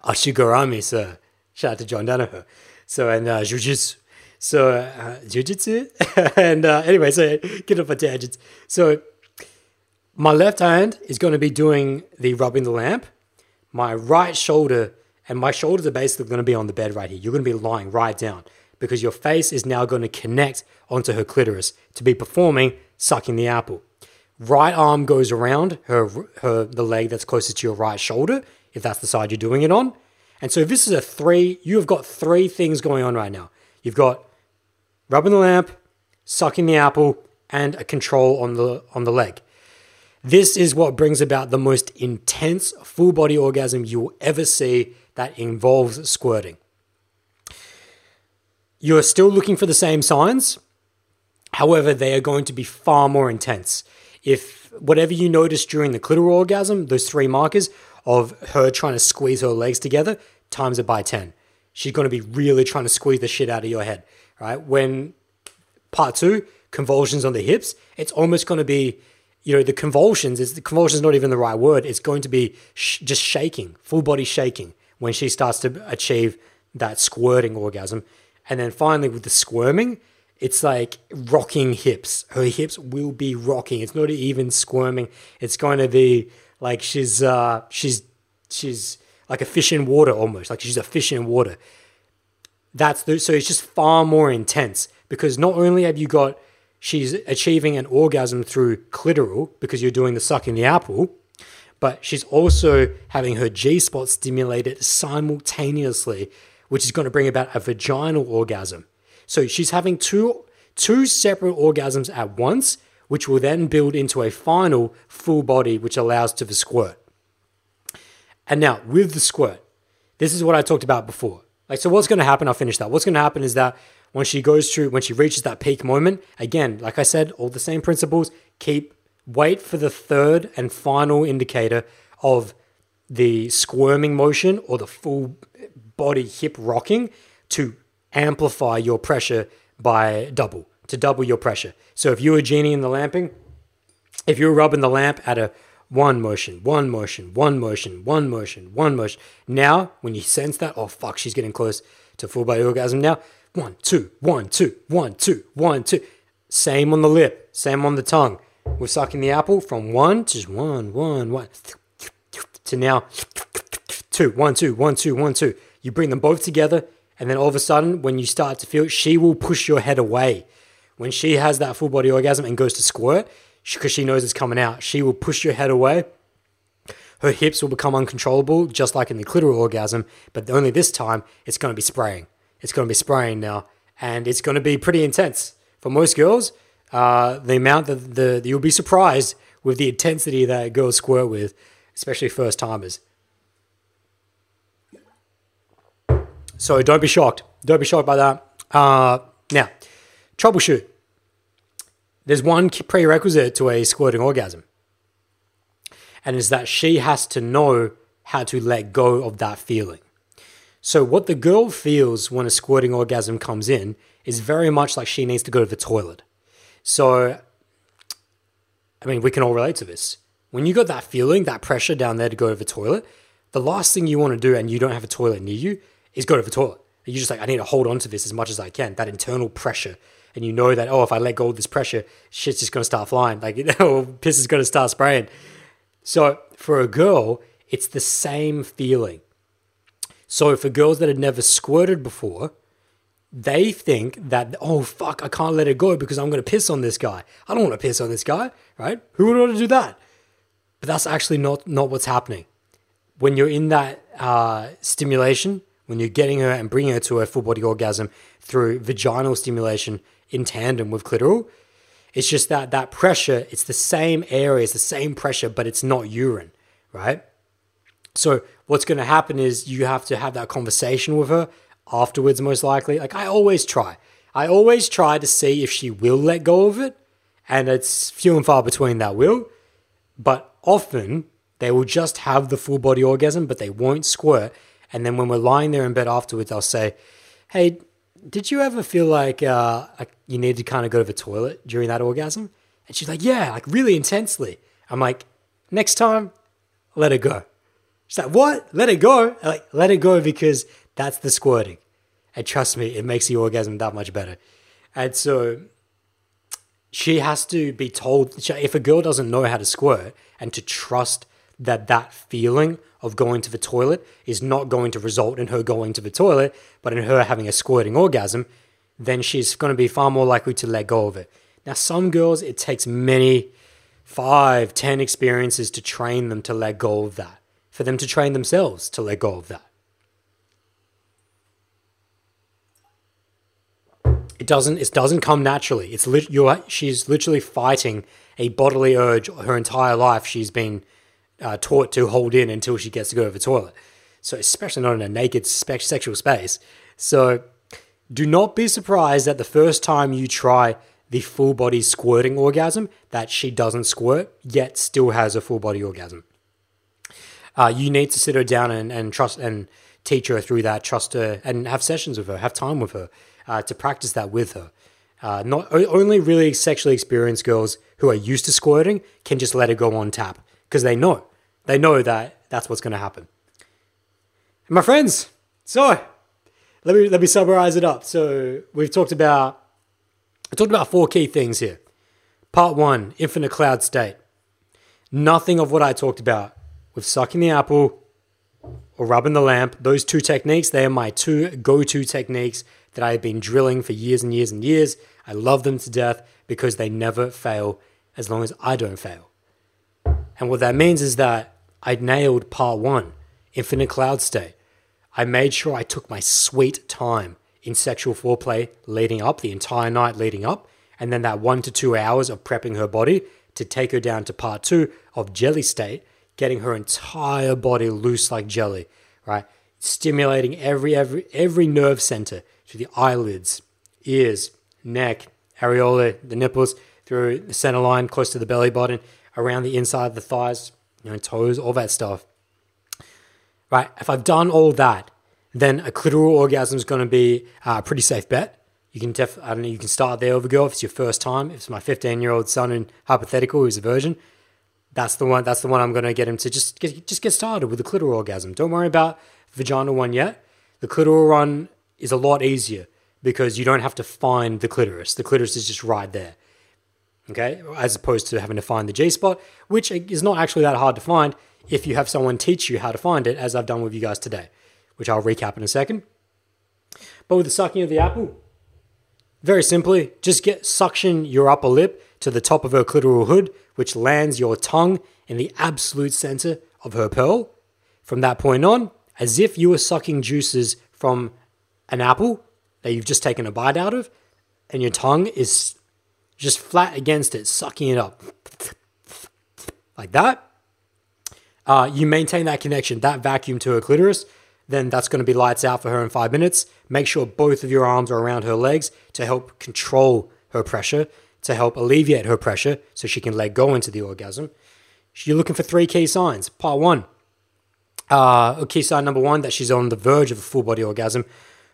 Ashigarami, sir. Shout out to John Danaher. So and uh, jujitsu. So uh, jujitsu, and uh, anyway, so get off a tangent. So my left hand is going to be doing the rubbing the lamp. My right shoulder and my shoulders are basically going to be on the bed right here. You're going to be lying right down because your face is now going to connect onto her clitoris to be performing sucking the apple. Right arm goes around her her the leg that's closest to your right shoulder if that's the side you're doing it on. And so this is a three, you have got three things going on right now. You've got rubbing the lamp, sucking the apple, and a control on the on the leg. This is what brings about the most intense full body orgasm you will ever see that involves squirting. You're still looking for the same signs. However, they are going to be far more intense. If whatever you notice during the clitoral orgasm, those three markers of her trying to squeeze her legs together, times it by 10. She's going to be really trying to squeeze the shit out of your head, right? When part two, convulsions on the hips, it's almost going to be, you know, the convulsions, is the convulsions not even the right word. It's going to be sh- just shaking, full body shaking when she starts to achieve that squirting orgasm. And then finally, with the squirming, it's like rocking hips. Her hips will be rocking. It's not even squirming. It's going to be like she's uh, she's she's like a fish in water almost. Like she's a fish in water. That's the, so it's just far more intense because not only have you got she's achieving an orgasm through clitoral because you're doing the sucking the apple, but she's also having her G spot stimulated simultaneously, which is going to bring about a vaginal orgasm. So she's having two two separate orgasms at once, which will then build into a final full body, which allows to the squirt. And now with the squirt, this is what I talked about before. Like, so what's going to happen? I'll finish that. What's going to happen is that when she goes through, when she reaches that peak moment, again, like I said, all the same principles. Keep wait for the third and final indicator of the squirming motion or the full body hip rocking to amplify your pressure by double, to double your pressure. So if you're a genie in the lamping, if you're rubbing the lamp at a one motion, one motion, one motion, one motion, one motion. Now, when you sense that, oh fuck, she's getting close to full body orgasm now. One, two, one, two, one, two, one, two. Same on the lip, same on the tongue. We're sucking the apple from one to one, one, one, to now two, one, two, one, two, one, two. You bring them both together, and then all of a sudden, when you start to feel it, she will push your head away. When she has that full body orgasm and goes to squirt, because she knows it's coming out. She will push your head away. Her hips will become uncontrollable, just like in the clitoral orgasm, but only this time it's going to be spraying. It's going to be spraying now, and it's going to be pretty intense. For most girls, uh, the amount that the, you'll be surprised with the intensity that girls squirt with, especially first timers. So don't be shocked. Don't be shocked by that. Uh, now, troubleshoot there's one prerequisite to a squirting orgasm, and is that she has to know how to let go of that feeling. So, what the girl feels when a squirting orgasm comes in is very much like she needs to go to the toilet. So, I mean, we can all relate to this. When you got that feeling, that pressure down there to go to the toilet, the last thing you want to do, and you don't have a toilet near you, is go to the toilet. You're just like, I need to hold on to this as much as I can. That internal pressure and you know that oh if I let go of this pressure, shit's just gonna start flying, like piss is gonna start spraying. So for a girl, it's the same feeling. So for girls that had never squirted before, they think that oh fuck, I can't let it go because I'm gonna piss on this guy. I don't want to piss on this guy, right? Who would want to do that? But that's actually not not what's happening. When you're in that uh, stimulation, when you're getting her and bringing her to a full body orgasm through vaginal stimulation, in tandem with clitoral. It's just that that pressure, it's the same area, it's the same pressure, but it's not urine, right? So what's going to happen is you have to have that conversation with her afterwards, most likely. Like I always try. I always try to see if she will let go of it, and it's few and far between that will. But often they will just have the full body orgasm, but they won't squirt. And then when we're lying there in bed afterwards, I'll say, "Hey, did you ever feel like uh, you needed to kind of go to the toilet during that orgasm? And she's like, yeah, like really intensely. I'm like, next time, let it go. She's like, what? Let it go? I'm like, let it go because that's the squirting. And trust me, it makes the orgasm that much better. And so she has to be told if a girl doesn't know how to squirt and to trust that that feeling of going to the toilet is not going to result in her going to the toilet, but in her having a squirting orgasm, then she's going to be far more likely to let go of it. Now, some girls, it takes many five, ten experiences to train them to let go of that, for them to train themselves to let go of that. It doesn't. It doesn't come naturally. It's lit. She's literally fighting a bodily urge her entire life. She's been uh, taught to hold in until she gets to go to the toilet. So, especially not in a naked spe- sexual space. So, do not be surprised that the first time you try the full body squirting orgasm, that she doesn't squirt, yet still has a full body orgasm. Uh, you need to sit her down and, and trust and teach her through that, trust her, and have sessions with her, have time with her uh, to practice that with her. Uh, not only really sexually experienced girls who are used to squirting can just let it go on tap because they know they know that that's what's going to happen. And my friends, so let me let me summarize it up. So we've talked about I talked about four key things here. Part one, infinite cloud state. Nothing of what I talked about with sucking the apple or rubbing the lamp. Those two techniques, they are my two go-to techniques that I have been drilling for years and years and years. I love them to death because they never fail as long as I don't fail. And what that means is that I nailed part one, infinite cloud state. I made sure I took my sweet time in sexual foreplay leading up, the entire night leading up, and then that one to two hours of prepping her body to take her down to part two of jelly state, getting her entire body loose like jelly, right? Stimulating every every every nerve center to the eyelids, ears, neck, areola, the nipples, through the center line, close to the belly button, around the inside of the thighs, you know, toes, all that stuff. Right? If I've done all that, then a clitoral orgasm is going to be a pretty safe bet. You can def- I don't know, you can start there with a girl if it's your first time. If it's my 15 year old son in hypothetical who's a virgin, that's the one. That's the one I'm going to get him to just get just get started with the clitoral orgasm. Don't worry about vaginal one yet. The clitoral one is a lot easier because you don't have to find the clitoris. The clitoris is just right there. Okay, as opposed to having to find the G spot, which is not actually that hard to find if you have someone teach you how to find it, as I've done with you guys today which I'll recap in a second. But with the sucking of the apple, very simply, just get suction your upper lip to the top of her clitoral hood, which lands your tongue in the absolute center of her pearl. From that point on, as if you were sucking juices from an apple that you've just taken a bite out of, and your tongue is just flat against it, sucking it up. Like that. Uh, you maintain that connection, that vacuum to her clitoris, then that's going to be lights out for her in five minutes. Make sure both of your arms are around her legs to help control her pressure, to help alleviate her pressure so she can let go into the orgasm. You're looking for three key signs. Part one, uh, key sign number one, that she's on the verge of a full body orgasm.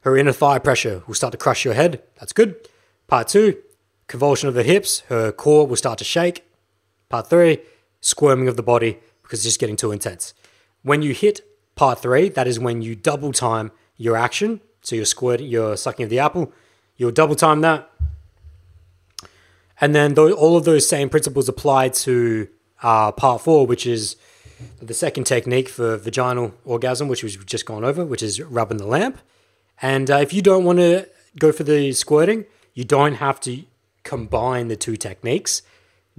Her inner thigh pressure will start to crush your head. That's good. Part two, convulsion of the hips. Her core will start to shake. Part three, squirming of the body because it's just getting too intense. When you hit Part three, that is when you double time your action. So you're squirting, you're sucking of the apple. You'll double time that. And then th- all of those same principles apply to uh, part four, which is the second technique for vaginal orgasm, which we've just gone over, which is rubbing the lamp. And uh, if you don't want to go for the squirting, you don't have to combine the two techniques.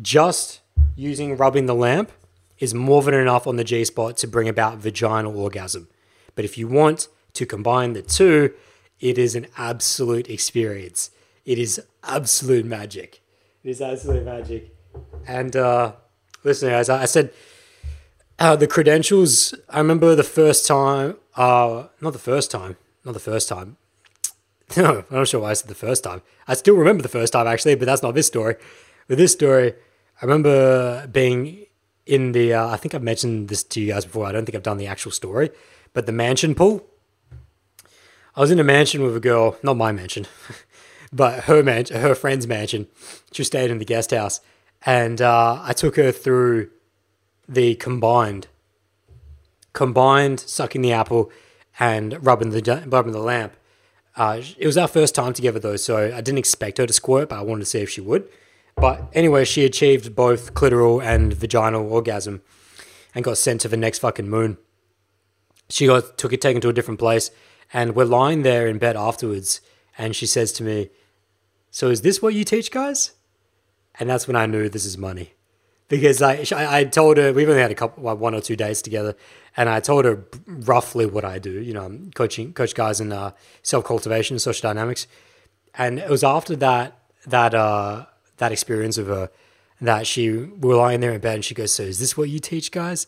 Just using rubbing the lamp is more than enough on the G spot to bring about vaginal orgasm. But if you want to combine the two, it is an absolute experience. It is absolute magic. It is absolute magic. And uh, listen, guys, I said uh, the credentials. I remember the first time, uh, not the first time, not the first time. No, I'm not sure why I said the first time. I still remember the first time actually, but that's not this story. With this story, I remember being in the uh, I think I've mentioned this to you guys before. I don't think I've done the actual story, but the mansion pool. I was in a mansion with a girl, not my mansion, but her man, her friend's mansion. She stayed in the guest house, and uh, I took her through the combined, combined sucking the apple and rubbing the rubbing the lamp. Uh, it was our first time together though, so I didn't expect her to squirt, but I wanted to see if she would. But anyway, she achieved both clitoral and vaginal orgasm and got sent to the next fucking moon. She got took it taken to a different place, and we're lying there in bed afterwards, and she says to me, "So is this what you teach guys?" And that's when I knew this is money, because I I told her we've only had a couple like one or two days together, and I told her roughly what I do. You know, I'm coaching coach guys in uh, self cultivation, and social dynamics, and it was after that that uh, that experience of her that she we were lying there in bed and she goes, "So is this what you teach guys?"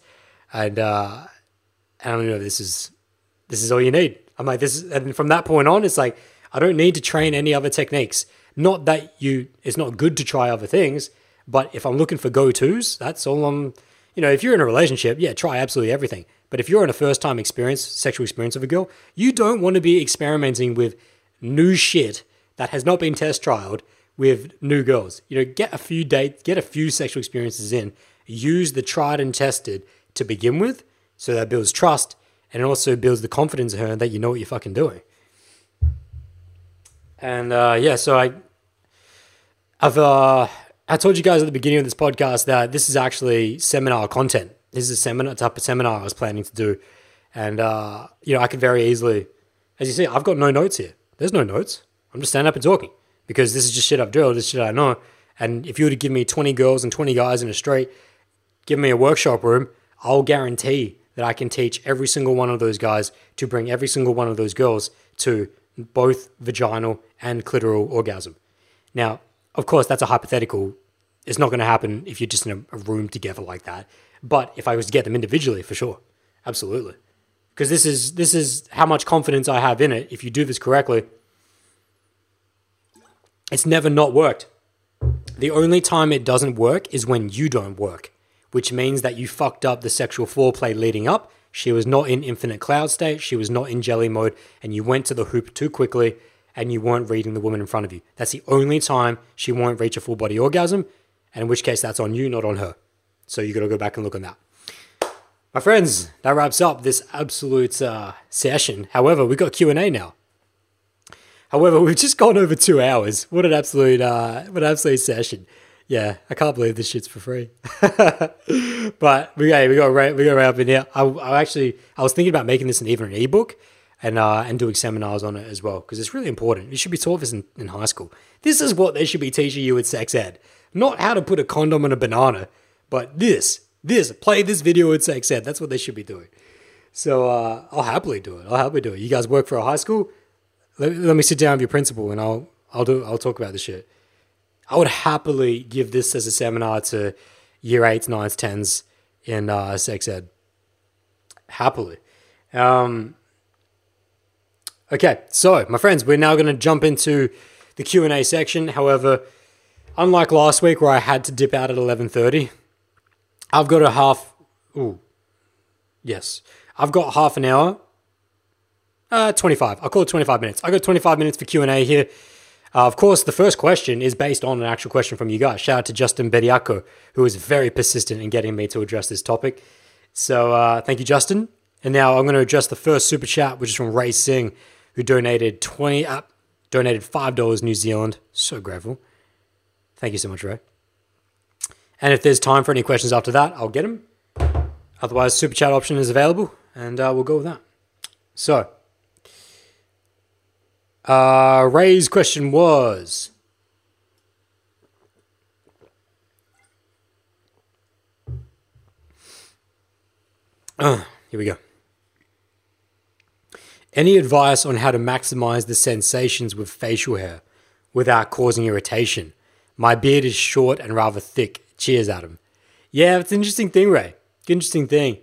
And uh, I don't know this is this is all you need. I'm like this, is, and from that point on, it's like I don't need to train any other techniques. Not that you, it's not good to try other things, but if I'm looking for go tos, that's all I'm. You know, if you're in a relationship, yeah, try absolutely everything. But if you're in a first time experience, sexual experience of a girl, you don't want to be experimenting with new shit that has not been test trialed with new girls. You know, get a few dates, get a few sexual experiences in, use the tried and tested to begin with, so that builds trust and it also builds the confidence in her that you know what you're fucking doing. And uh, yeah, so I, I've uh, I told you guys at the beginning of this podcast that this is actually seminar content. This is a seminar type of seminar I was planning to do, and uh, you know I could very easily, as you see, I've got no notes here. There's no notes. I'm just standing up and talking because this is just shit I've drilled. This shit I know. And if you were to give me 20 girls and 20 guys in a straight, give me a workshop room, I'll guarantee that I can teach every single one of those guys to bring every single one of those girls to both vaginal and clitoral orgasm. Now, of course, that's a hypothetical. It's not going to happen if you're just in a room together like that. But if I was to get them individually, for sure, absolutely, because this is this is how much confidence I have in it. If you do this correctly, it's never not worked. The only time it doesn't work is when you don't work which means that you fucked up the sexual foreplay leading up. She was not in infinite cloud state, she was not in jelly mode, and you went to the hoop too quickly and you weren't reading the woman in front of you. That's the only time she won't reach a full body orgasm, and in which case that's on you, not on her. So you got to go back and look on that. My friends, that wraps up this absolute uh, session. However, we got Q and A now. However, we've just gone over two hours. What an absolute, uh, what an absolute session yeah, I can't believe this shit's for free. but we, hey, we got we got right up in here. I, I, actually I was thinking about making this an even an ebook and uh, and doing seminars on it as well because it's really important. You should be taught this in, in high school. This is what they should be teaching you at sex ed, not how to put a condom in a banana, but this this play this video at sex ed. That's what they should be doing. So uh, I'll happily do it. I'll happily do it. You guys work for a high school. Let, let me sit down with your principal and I'll I'll do I'll talk about this shit. I would happily give this as a seminar to year eights, nines, tens in uh, sex ed. Happily. Um, okay, so my friends, we're now going to jump into the Q and A section. However, unlike last week where I had to dip out at eleven thirty, I've got a half. Ooh, yes, I've got half an hour. Uh, 25. I'll call it 25 minutes. I got 25 minutes for Q&A here. Uh, of course, the first question is based on an actual question from you guys. Shout out to Justin Bediaco, who was very persistent in getting me to address this topic. So uh, thank you, Justin. And now I'm going to address the first super chat, which is from Ray Singh, who donated 20 uh, donated five dollars New Zealand. So grateful. Thank you so much, Ray. And if there's time for any questions after that, I'll get them. Otherwise, super chat option is available, and uh, we'll go with that. So uh, Ray's question was. Uh, here we go. Any advice on how to maximize the sensations with facial hair without causing irritation? My beard is short and rather thick. Cheers, Adam. Yeah, it's an interesting thing, Ray. Interesting thing.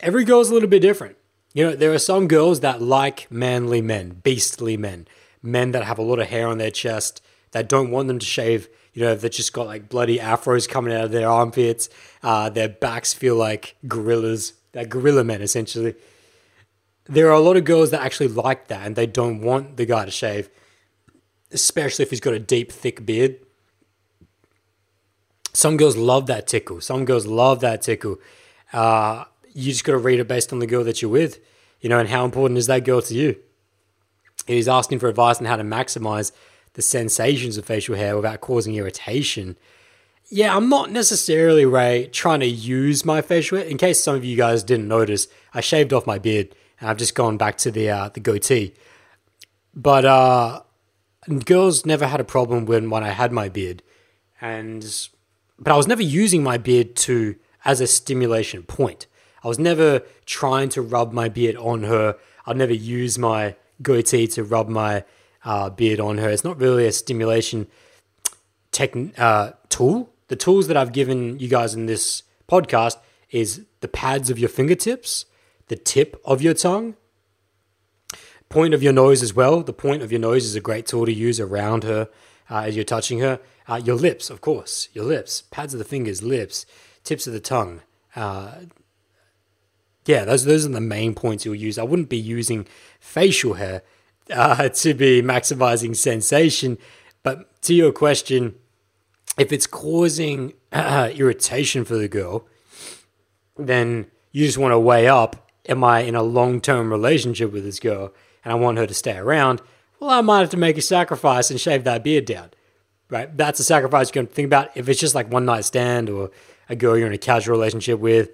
Every girl's a little bit different. You know, there are some girls that like manly men, beastly men, men that have a lot of hair on their chest, that don't want them to shave. You know, that just got like bloody afros coming out of their armpits. Uh, their backs feel like gorillas. They're gorilla men, essentially. There are a lot of girls that actually like that and they don't want the guy to shave, especially if he's got a deep, thick beard. Some girls love that tickle. Some girls love that tickle. Uh, you just got to read it based on the girl that you're with, you know, and how important is that girl to you? He's asking for advice on how to maximize the sensations of facial hair without causing irritation. Yeah, I'm not necessarily Ray trying to use my facial hair. In case some of you guys didn't notice, I shaved off my beard and I've just gone back to the uh, the goatee. But uh, girls never had a problem when when I had my beard, and but I was never using my beard to as a stimulation point. I was never trying to rub my beard on her. I'd never use my goatee to rub my uh, beard on her. It's not really a stimulation tech, uh, tool. The tools that I've given you guys in this podcast is the pads of your fingertips, the tip of your tongue, point of your nose as well. The point of your nose is a great tool to use around her uh, as you're touching her. Uh, your lips, of course, your lips, pads of the fingers, lips, tips of the tongue. Uh, yeah, those those are the main points you'll use. I wouldn't be using facial hair uh, to be maximizing sensation. But to your question, if it's causing irritation for the girl, then you just want to weigh up am I in a long term relationship with this girl and I want her to stay around? Well, I might have to make a sacrifice and shave that beard down. Right? That's a sacrifice you can think about. If it's just like one night stand or a girl you're in a casual relationship with,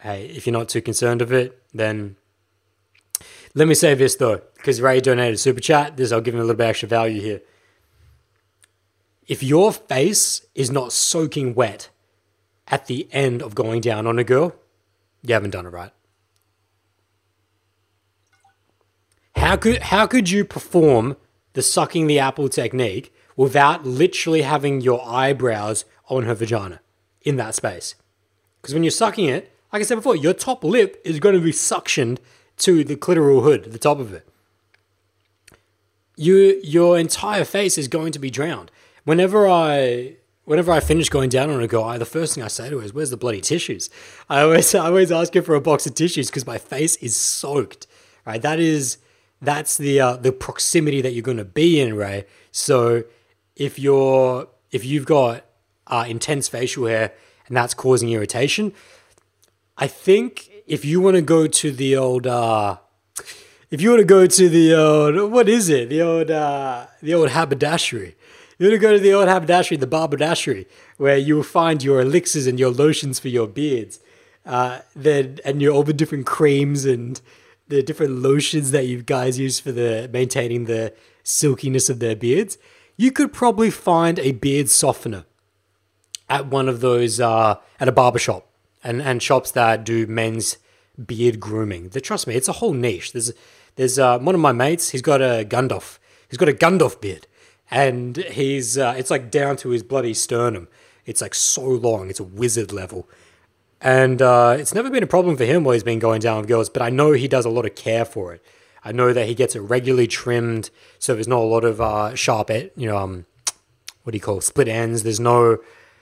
hey, if you're not too concerned of it, then let me say this though, because Ray donated super chat. This I'll give him a little bit extra value here. If your face is not soaking wet at the end of going down on a girl, you haven't done it right. How could how could you perform the sucking the apple technique without literally having your eyebrows on her vagina in that space? Because when you're sucking it, like I said before, your top lip is going to be suctioned to the clitoral hood, the top of it. You, your entire face is going to be drowned. Whenever I, whenever I finish going down on a guy, the first thing I say to her is, "Where's the bloody tissues?" I always, I always ask her for a box of tissues because my face is soaked. Right, that is, that's the uh, the proximity that you're going to be in, Ray. So if you're, if you've got uh, intense facial hair and that's causing irritation, I think if you want to go to the old, uh, if you want to go to the old, what is it? The old, uh, the old haberdashery. You want to go to the old haberdashery, the barberdashery, where you will find your elixirs and your lotions for your beards, uh, then and your all the different creams and the different lotions that you guys use for the maintaining the silkiness of their beards. You could probably find a beard softener at one of those uh, at a barbershop and and shops that do men's beard grooming. Trust me, it's a whole niche. There's there's uh, one of my mates. He's got a Gandalf. He's got a Gandalf beard, and he's uh, it's like down to his bloody sternum. It's like so long. It's a wizard level. And uh, it's never been a problem for him while he's been going down with girls, but I know he does a lot of care for it. I know that he gets it regularly trimmed, so there's not a lot of uh, sharp, you know, um, what do you call it? split ends. There's no.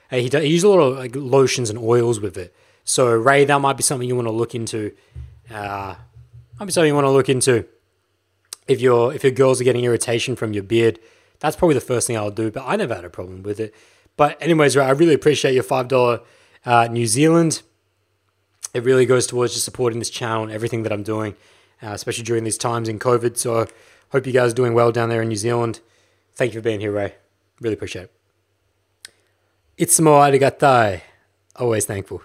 He, does, he uses a lot of like lotions and oils with it. So Ray, that might be something you want to look into. Uh, might be something you want to look into. If your if your girls are getting irritation from your beard, that's probably the first thing I'll do. But I never had a problem with it. But anyways, Ray, I really appreciate your five dollar uh, New Zealand. It really goes towards just supporting this channel and everything that I'm doing, uh, especially during these times in COVID. So hope you guys are doing well down there in New Zealand. Thank you for being here, Ray. Really appreciate it. It's Itsumo arigatai. Always thankful.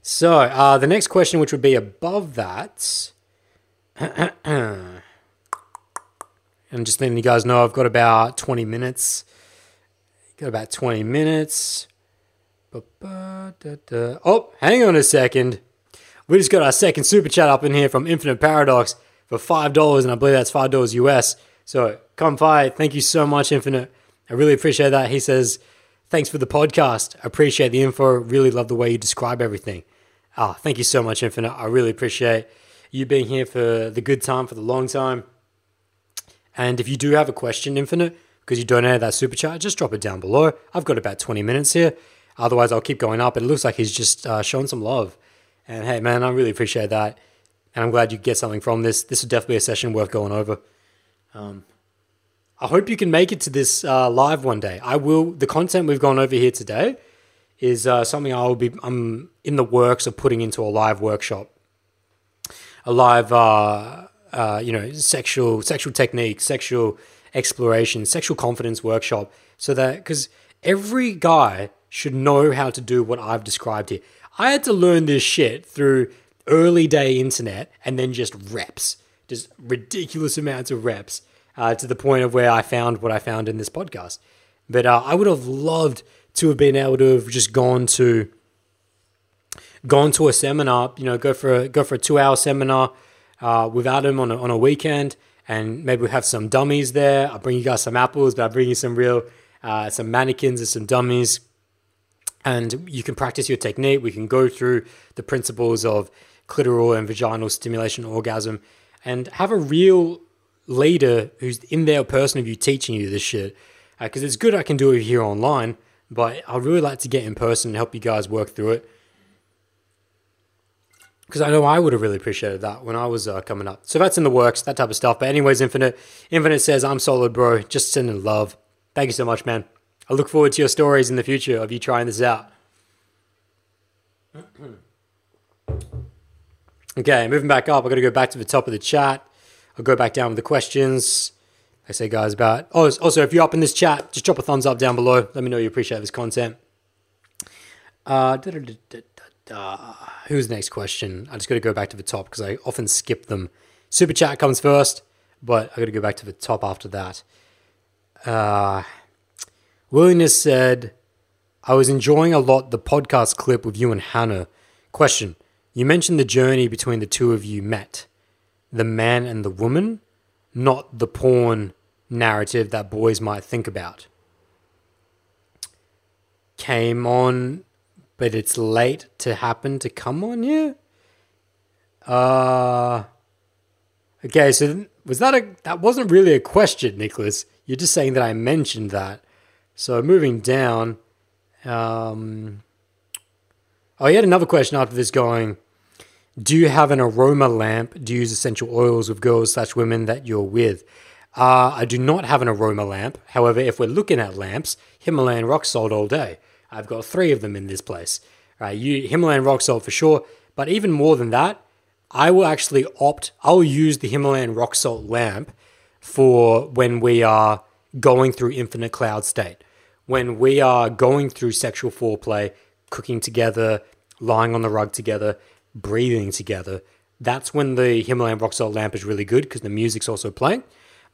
So uh, the next question, which would be above that, and just letting you guys know, I've got about 20 minutes. Got about 20 minutes. Oh, hang on a second. We just got our second super chat up in here from Infinite Paradox for $5, and I believe that's $5 US. So come fight. Thank you so much, Infinite. I really appreciate that. He says, Thanks for the podcast. I appreciate the info. Really love the way you describe everything. Ah, thank you so much, Infinite. I really appreciate you being here for the good time, for the long time. And if you do have a question, Infinite, because you donated that super chat, just drop it down below. I've got about 20 minutes here. Otherwise, I'll keep going up. It looks like he's just uh, showing some love. And hey, man, I really appreciate that. And I'm glad you get something from this. This would definitely a session worth going over. Um, I hope you can make it to this uh, live one day. I will. The content we've gone over here today is uh, something I will be. I'm in the works of putting into a live workshop, a live, uh, uh, you know, sexual sexual techniques, sexual exploration, sexual confidence workshop, so that because every guy should know how to do what I've described here. I had to learn this shit through early day internet and then just reps, just ridiculous amounts of reps uh, to the point of where I found what I found in this podcast. But uh, I would have loved to have been able to have just gone to gone to a seminar, you know, go for a go for a two hour seminar uh, without him on a, on a weekend, and maybe we have some dummies there. I'll bring you guys some apples, but I'll bring you some real uh, some mannequins and some dummies, and you can practice your technique. We can go through the principles of clitoral and vaginal stimulation, orgasm, and have a real leader who's in there, person of you teaching you this shit. Because uh, it's good I can do it here online, but I'd really like to get in person and help you guys work through it because I know I would have really appreciated that when I was uh, coming up. So that's in the works, that type of stuff. But anyways, Infinite, Infinite says I'm solid, bro. Just sending love. Thank you so much, man. I look forward to your stories in the future of you trying this out. okay, moving back up. I got to go back to the top of the chat. I'll go back down with the questions. I say, guys, about. Oh, also, if you're up in this chat, just drop a thumbs up down below. Let me know you appreciate this content. Uh, uh, who's next question? I just got to go back to the top because I often skip them. Super chat comes first, but I got to go back to the top after that. Uh, Willingness said, I was enjoying a lot the podcast clip with you and Hannah. Question You mentioned the journey between the two of you met the man and the woman, not the porn narrative that boys might think about. Came on but it's late to happen to come on you. Uh okay, so was that a that wasn't really a question, Nicholas. You're just saying that I mentioned that. So moving down, um, oh, he had another question after this going. Do you have an aroma lamp? Do you use essential oils with girls slash women that you're with? Uh, I do not have an aroma lamp. However, if we're looking at lamps, Himalayan rock salt all day. I've got three of them in this place. Right, you Himalayan rock salt for sure, but even more than that, I will actually opt. I'll use the Himalayan rock salt lamp for when we are going through infinite cloud state, when we are going through sexual foreplay, cooking together, lying on the rug together, breathing together. That's when the Himalayan rock salt lamp is really good because the music's also playing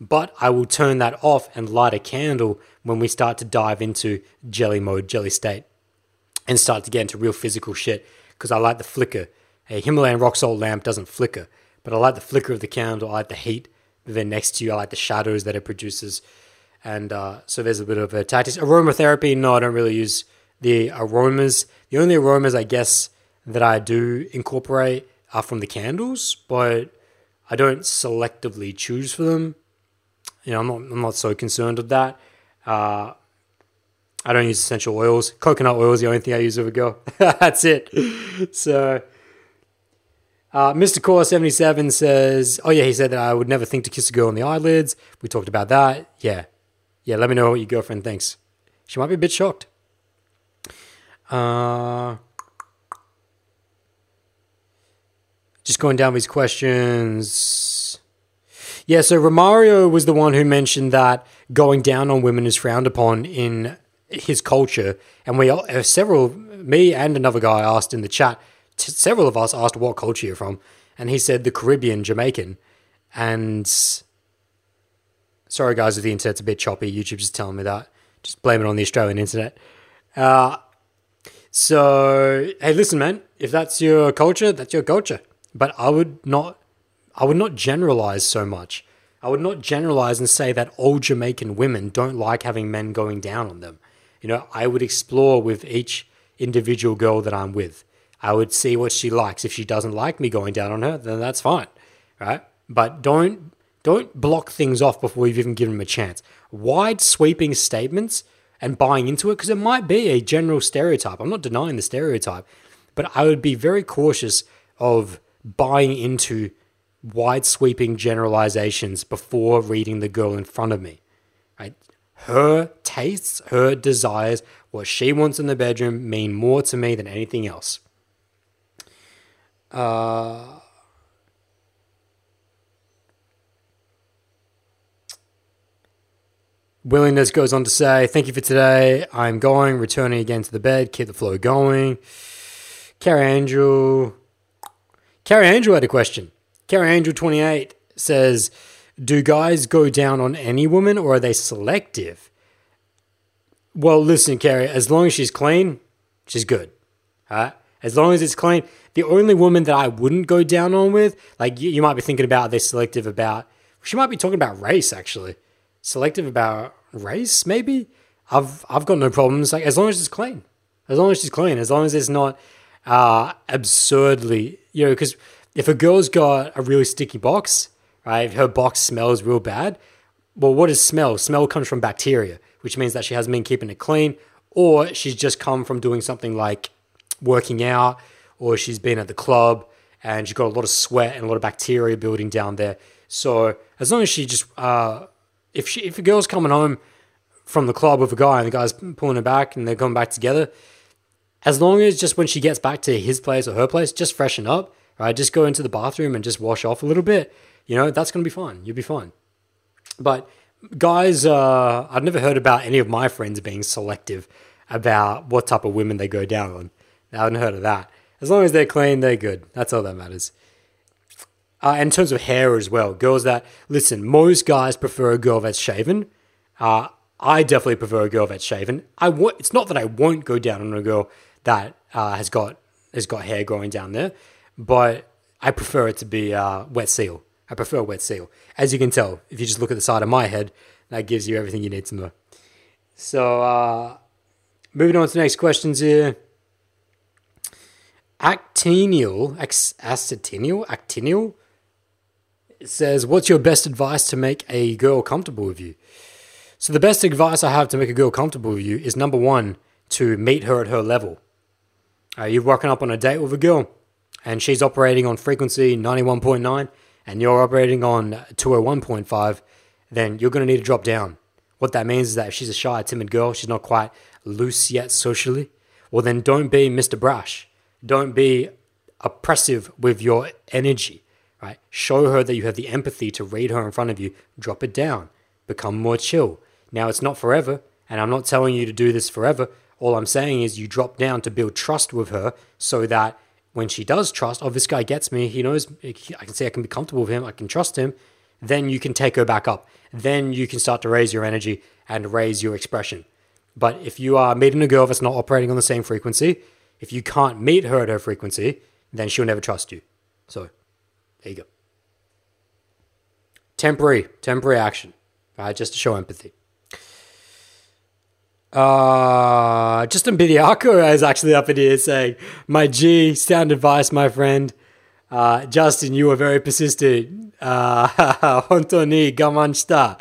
but I will turn that off and light a candle when we start to dive into jelly mode, jelly state, and start to get into real physical shit because I like the flicker. A Himalayan rock salt lamp doesn't flicker, but I like the flicker of the candle. I like the heat. Then next to you, I like the shadows that it produces. And uh, so there's a bit of a tactics. Aromatherapy, no, I don't really use the aromas. The only aromas I guess that I do incorporate are from the candles, but I don't selectively choose for them you know, I'm not, I'm not so concerned with that. Uh, I don't use essential oils. Coconut oil is the only thing I use with a girl. That's it. So, uh, Mr. Core 77 says, Oh, yeah, he said that I would never think to kiss a girl on the eyelids. We talked about that. Yeah. Yeah, let me know what your girlfriend thinks. She might be a bit shocked. Uh, just going down these questions. Yeah, so Romario was the one who mentioned that going down on women is frowned upon in his culture, and we uh, several me and another guy asked in the chat. T- several of us asked what culture you're from, and he said the Caribbean, Jamaican, and sorry guys if the internet's a bit choppy. YouTube's just telling me that. Just blame it on the Australian internet. Uh, so hey, listen, man. If that's your culture, that's your culture. But I would not I would not generalize so much. I would not generalize and say that all Jamaican women don't like having men going down on them. You know, I would explore with each individual girl that I'm with. I would see what she likes. If she doesn't like me going down on her, then that's fine, right? But don't don't block things off before you've even given them a chance. Wide sweeping statements and buying into it because it might be a general stereotype. I'm not denying the stereotype, but I would be very cautious of buying into wide sweeping generalizations before reading the girl in front of me. Right? Her tastes, her desires, what she wants in the bedroom mean more to me than anything else. Uh, Willingness goes on to say, Thank you for today. I'm going, returning again to the bed. Keep the flow going. Carrie Angel. Carrie Angel had a question. Carrie Angel 28 says, Do guys go down on any woman or are they selective? Well, listen, Carrie, as long as she's clean, she's good. Huh? As long as it's clean. The only woman that I wouldn't go down on with, like you, you might be thinking about, they're selective about, she might be talking about race actually. Selective about race, maybe? I've I've got no problems. Like as long as it's clean. As long as she's clean. As long as it's not uh, absurdly, you know, because if a girl's got a really sticky box, right, her box smells real bad, well, what is smell? Smell comes from bacteria, which means that she hasn't been keeping it clean, or she's just come from doing something like working out, or she's been at the club and she's got a lot of sweat and a lot of bacteria building down there. So as long as she just, uh, if she, if a girl's coming home from the club with a guy and the guy's pulling her back and they're going back together, as long as just when she gets back to his place or her place, just freshen up, right? Just go into the bathroom and just wash off a little bit. You know, that's going to be fine. You'll be fine. But guys, uh, I've never heard about any of my friends being selective about what type of women they go down on. I haven't heard of that. As long as they're clean, they're good. That's all that matters. Uh, in terms of hair as well, girls that listen, most guys prefer a girl that's shaven. Uh, I definitely prefer a girl that's shaven. I want. It's not that I won't go down on a girl that uh, has got has got hair growing down there, but I prefer it to be uh, wet seal. I prefer wet seal. As you can tell, if you just look at the side of my head, that gives you everything you need to know. So, uh, moving on to the next questions here. Actinial, ex-actinial, actinial says, "What's your best advice to make a girl comfortable with you?" So the best advice I have to make a girl comfortable with you is number one to meet her at her level. Uh, you're working up on a date with a girl, and she's operating on frequency 91.9, and you're operating on 201.5. Then you're going to need to drop down. What that means is that if she's a shy, timid girl, she's not quite loose yet socially. Well, then don't be Mr. Brash. Don't be oppressive with your energy right? Show her that you have the empathy to read her in front of you. Drop it down. Become more chill. Now, it's not forever, and I'm not telling you to do this forever. All I'm saying is you drop down to build trust with her so that when she does trust, oh, this guy gets me, he knows, I can say I can be comfortable with him, I can trust him, then you can take her back up. Then you can start to raise your energy and raise your expression. But if you are meeting a girl that's not operating on the same frequency, if you can't meet her at her frequency, then she'll never trust you. So there you go. Temporary, temporary action, right? Just to show empathy. Uh, Justin Bediaco is actually up in here saying, My G, sound advice, my friend. Uh, Justin, you were very persistent. Uh, Hontoni, gaman shita.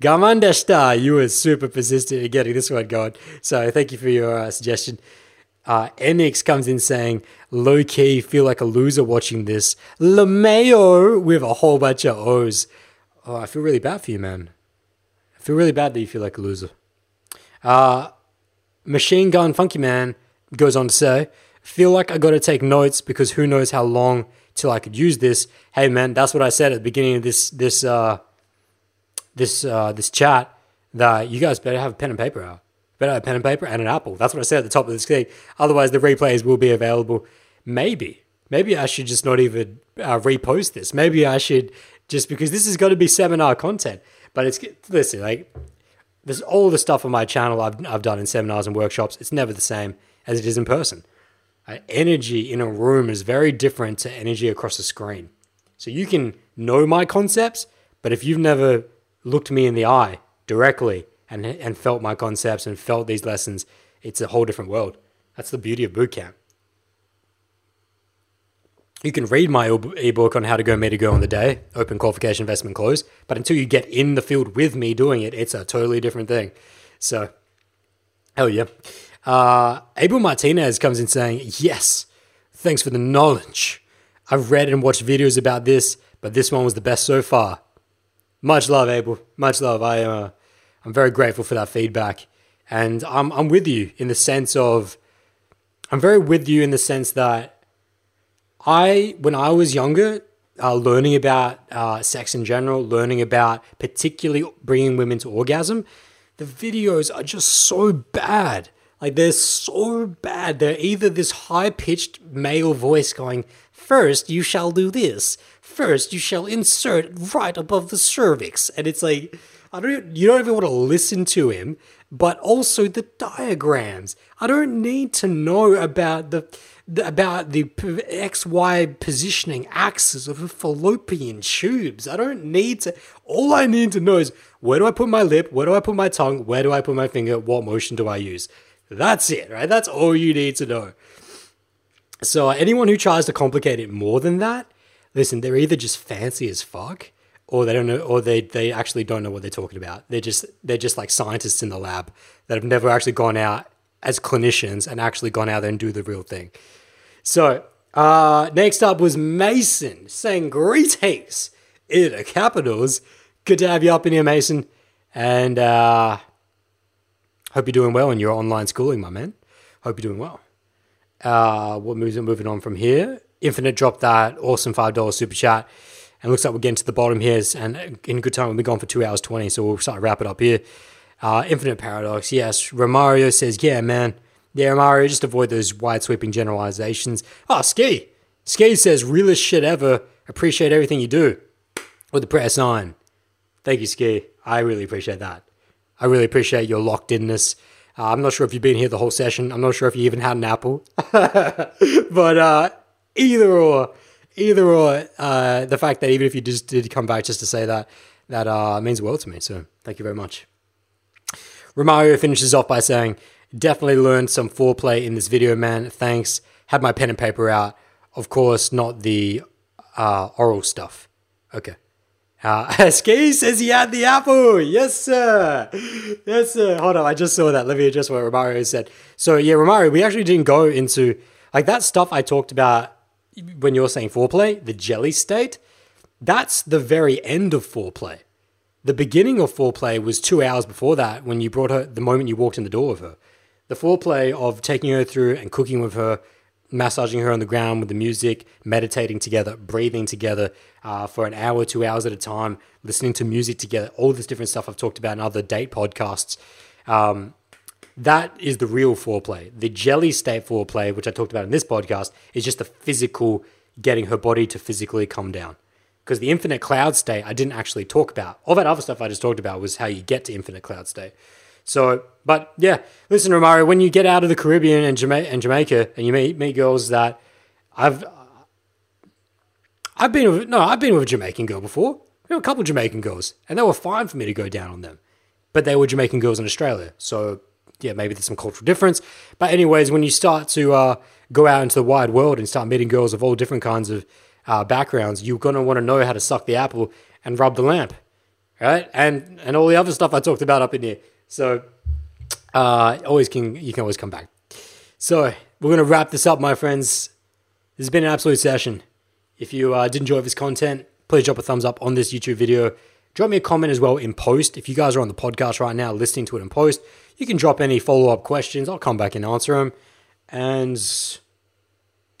Gaman deshita. You were super persistent in getting this one going. So thank you for your uh, suggestion. Uh, Enix comes in saying, low key, feel like a loser watching this. LeMayo with a whole bunch of O's. Oh, I feel really bad for you, man. I feel really bad that you feel like a loser. Uh, Machine Gun Funky Man goes on to say, feel like I gotta take notes because who knows how long till I could use this. Hey man, that's what I said at the beginning of this this uh this uh this chat that you guys better have a pen and paper out better a pen and paper and an apple. That's what I said at the top of the screen. Otherwise, the replays will be available. Maybe, maybe I should just not even uh, repost this. Maybe I should just because this is going to be seminar content. But it's listen, like there's all the stuff on my channel I've I've done in seminars and workshops. It's never the same as it is in person. Uh, energy in a room is very different to energy across a screen. So you can know my concepts, but if you've never looked me in the eye directly and and felt my concepts and felt these lessons, it's a whole different world. That's the beauty of bootcamp. You can read my ebook on how to go meet a girl on the day, open qualification investment close, but until you get in the field with me doing it, it's a totally different thing. So, hell yeah. Uh, Abel Martinez comes in saying, Yes, thanks for the knowledge. I've read and watched videos about this, but this one was the best so far. Much love, Abel. Much love. I uh, I'm very grateful for that feedback. And I'm, I'm with you in the sense of, I'm very with you in the sense that I, when I was younger, uh, learning about uh, sex in general, learning about particularly bringing women to orgasm, the videos are just so bad. Like they're so bad. They're either this high pitched male voice going, First, you shall do this. First, you shall insert right above the cervix. And it's like, I don't, you don't even want to listen to him, but also the diagrams. I don't need to know about the, the about the XY positioning axis of the fallopian tubes. I don't need to, all I need to know is where do I put my lip? Where do I put my tongue? Where do I put my finger? What motion do I use? That's it, right? That's all you need to know. So anyone who tries to complicate it more than that, listen, they're either just fancy as fuck, or they don't know, or they they actually don't know what they're talking about. They're just they're just like scientists in the lab that have never actually gone out as clinicians and actually gone out there and do the real thing. So uh, next up was Mason saying greetings in the capitals. Good to have you up in here, Mason, and uh, hope you're doing well in your online schooling, my man. Hope you're doing well. Uh, what moves moving on from here? Infinite dropped that awesome five dollar super chat, and looks like we're getting to the bottom here. And in good time, we've been gone for two hours twenty, so we'll start to wrap it up here. Uh, Infinite paradox, yes. Romario says, "Yeah, man, yeah, Romario, just avoid those wide sweeping generalizations." Oh, ski, ski says, "Realest shit ever. Appreciate everything you do." With the press on. Thank you, Ski. I really appreciate that. I really appreciate your locked inness. Uh, I'm not sure if you've been here the whole session. I'm not sure if you even had an apple. but uh, either or, either or, uh, the fact that even if you just did come back just to say that, that uh, means the world to me. So thank you very much. Romario finishes off by saying, Definitely learned some foreplay in this video, man. Thanks. Had my pen and paper out. Of course, not the uh, oral stuff. Okay. Uh, Ski says he had the apple. Yes, sir. Yes, sir. Hold on. I just saw that. Let me adjust what Romario said. So, yeah, Romario, we actually didn't go into like that stuff I talked about when you're saying foreplay, the jelly state. That's the very end of foreplay. The beginning of foreplay was two hours before that when you brought her, the moment you walked in the door with her. The foreplay of taking her through and cooking with her massaging her on the ground with the music, meditating together, breathing together uh, for an hour, two hours at a time, listening to music together, all this different stuff I've talked about in other date podcasts. Um, that is the real foreplay. The jelly state foreplay, which I talked about in this podcast, is just the physical getting her body to physically come down. Because the infinite cloud state, I didn't actually talk about. All that other stuff I just talked about was how you get to infinite cloud state. So, but yeah, listen, Romario, when you get out of the Caribbean and, Jama- and Jamaica and you meet, meet girls that I've, I've been with, no, I've been with a Jamaican girl before. You know, a couple Jamaican girls, and they were fine for me to go down on them. But they were Jamaican girls in Australia. So, yeah, maybe there's some cultural difference. But, anyways, when you start to uh, go out into the wide world and start meeting girls of all different kinds of uh, backgrounds, you're to want to know how to suck the apple and rub the lamp, right? And, and all the other stuff I talked about up in here. So uh, always can you can always come back. So we're gonna wrap this up, my friends. This has been an absolute session. If you uh, did enjoy this content, please drop a thumbs up on this YouTube video. Drop me a comment as well in post. If you guys are on the podcast right now, listening to it in post, you can drop any follow up questions. I'll come back and answer them. And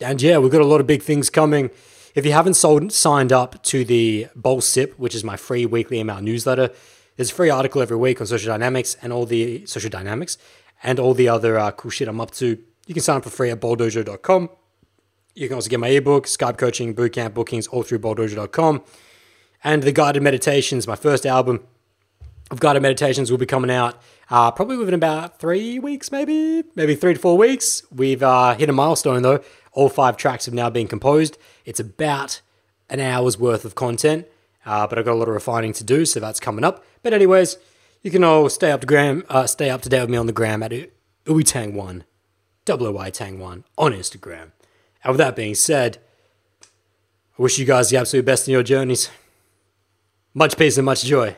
and yeah, we've got a lot of big things coming. If you haven't sold, signed up to the Bold Sip, which is my free weekly email newsletter, there's a free article every week on social dynamics and all the social dynamics and all the other uh, cool shit I'm up to. You can sign up for free at boldojo.com. You can also get my ebook, Skype coaching, bootcamp bookings, all through boldojo.com. And the guided meditations, my first album of guided meditations will be coming out uh, probably within about three weeks, maybe, maybe three to four weeks. We've uh, hit a milestone though. All five tracks have now been composed. It's about an hour's worth of content. Uh, but I've got a lot of refining to do, so that's coming up. But anyways, you can all stay up to gram, uh, stay up to date with me on the gram at ooitang1, double tang1 on Instagram. And with that being said, I wish you guys the absolute best in your journeys. Much peace and much joy.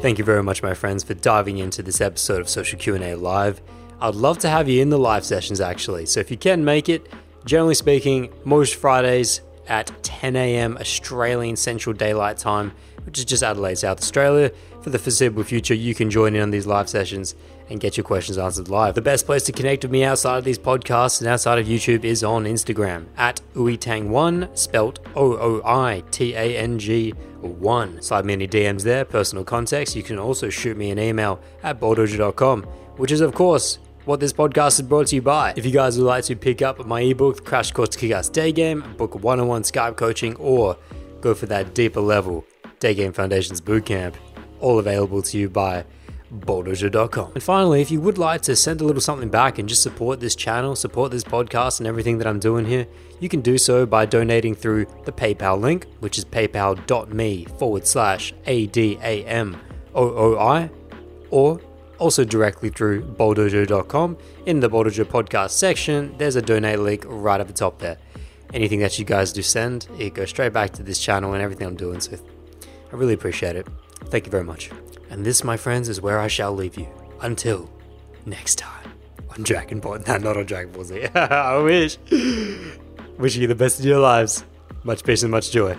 Thank you very much, my friends, for diving into this episode of Social Q&A Live. I'd love to have you in the live sessions actually. So if you can make it, generally speaking, most Fridays at 10 a.m. Australian Central Daylight Time, which is just Adelaide, South Australia. for the foreseeable future, you can join in on these live sessions and get your questions answered live. The best place to connect with me outside of these podcasts and outside of YouTube is on Instagram at Ooitang1, spelt O O I T A N G 1. Slide me any DMs there, personal context. You can also shoot me an email at boldojo.com, which is, of course, what this podcast is brought to you by. If you guys would like to pick up my ebook, Crash Course to Kick-Ass Day Game, book one on one Skype coaching, or go for that deeper level Day Game Foundations Bootcamp, all available to you by boldojo.com. And finally, if you would like to send a little something back and just support this channel, support this podcast and everything that I'm doing here, you can do so by donating through the PayPal link, which is paypal.me forward slash ADAMOOI, or also directly through boldojo.com. In the Boldojo podcast section, there's a donate link right at the top there. Anything that you guys do send, it goes straight back to this channel and everything I'm doing. So I really appreciate it. Thank you very much. And this, my friends, is where I shall leave you. Until next time on Dragon Ball. No, not on Dragon Ball Z. I wish. Wishing you the best of your lives. Much peace and much joy.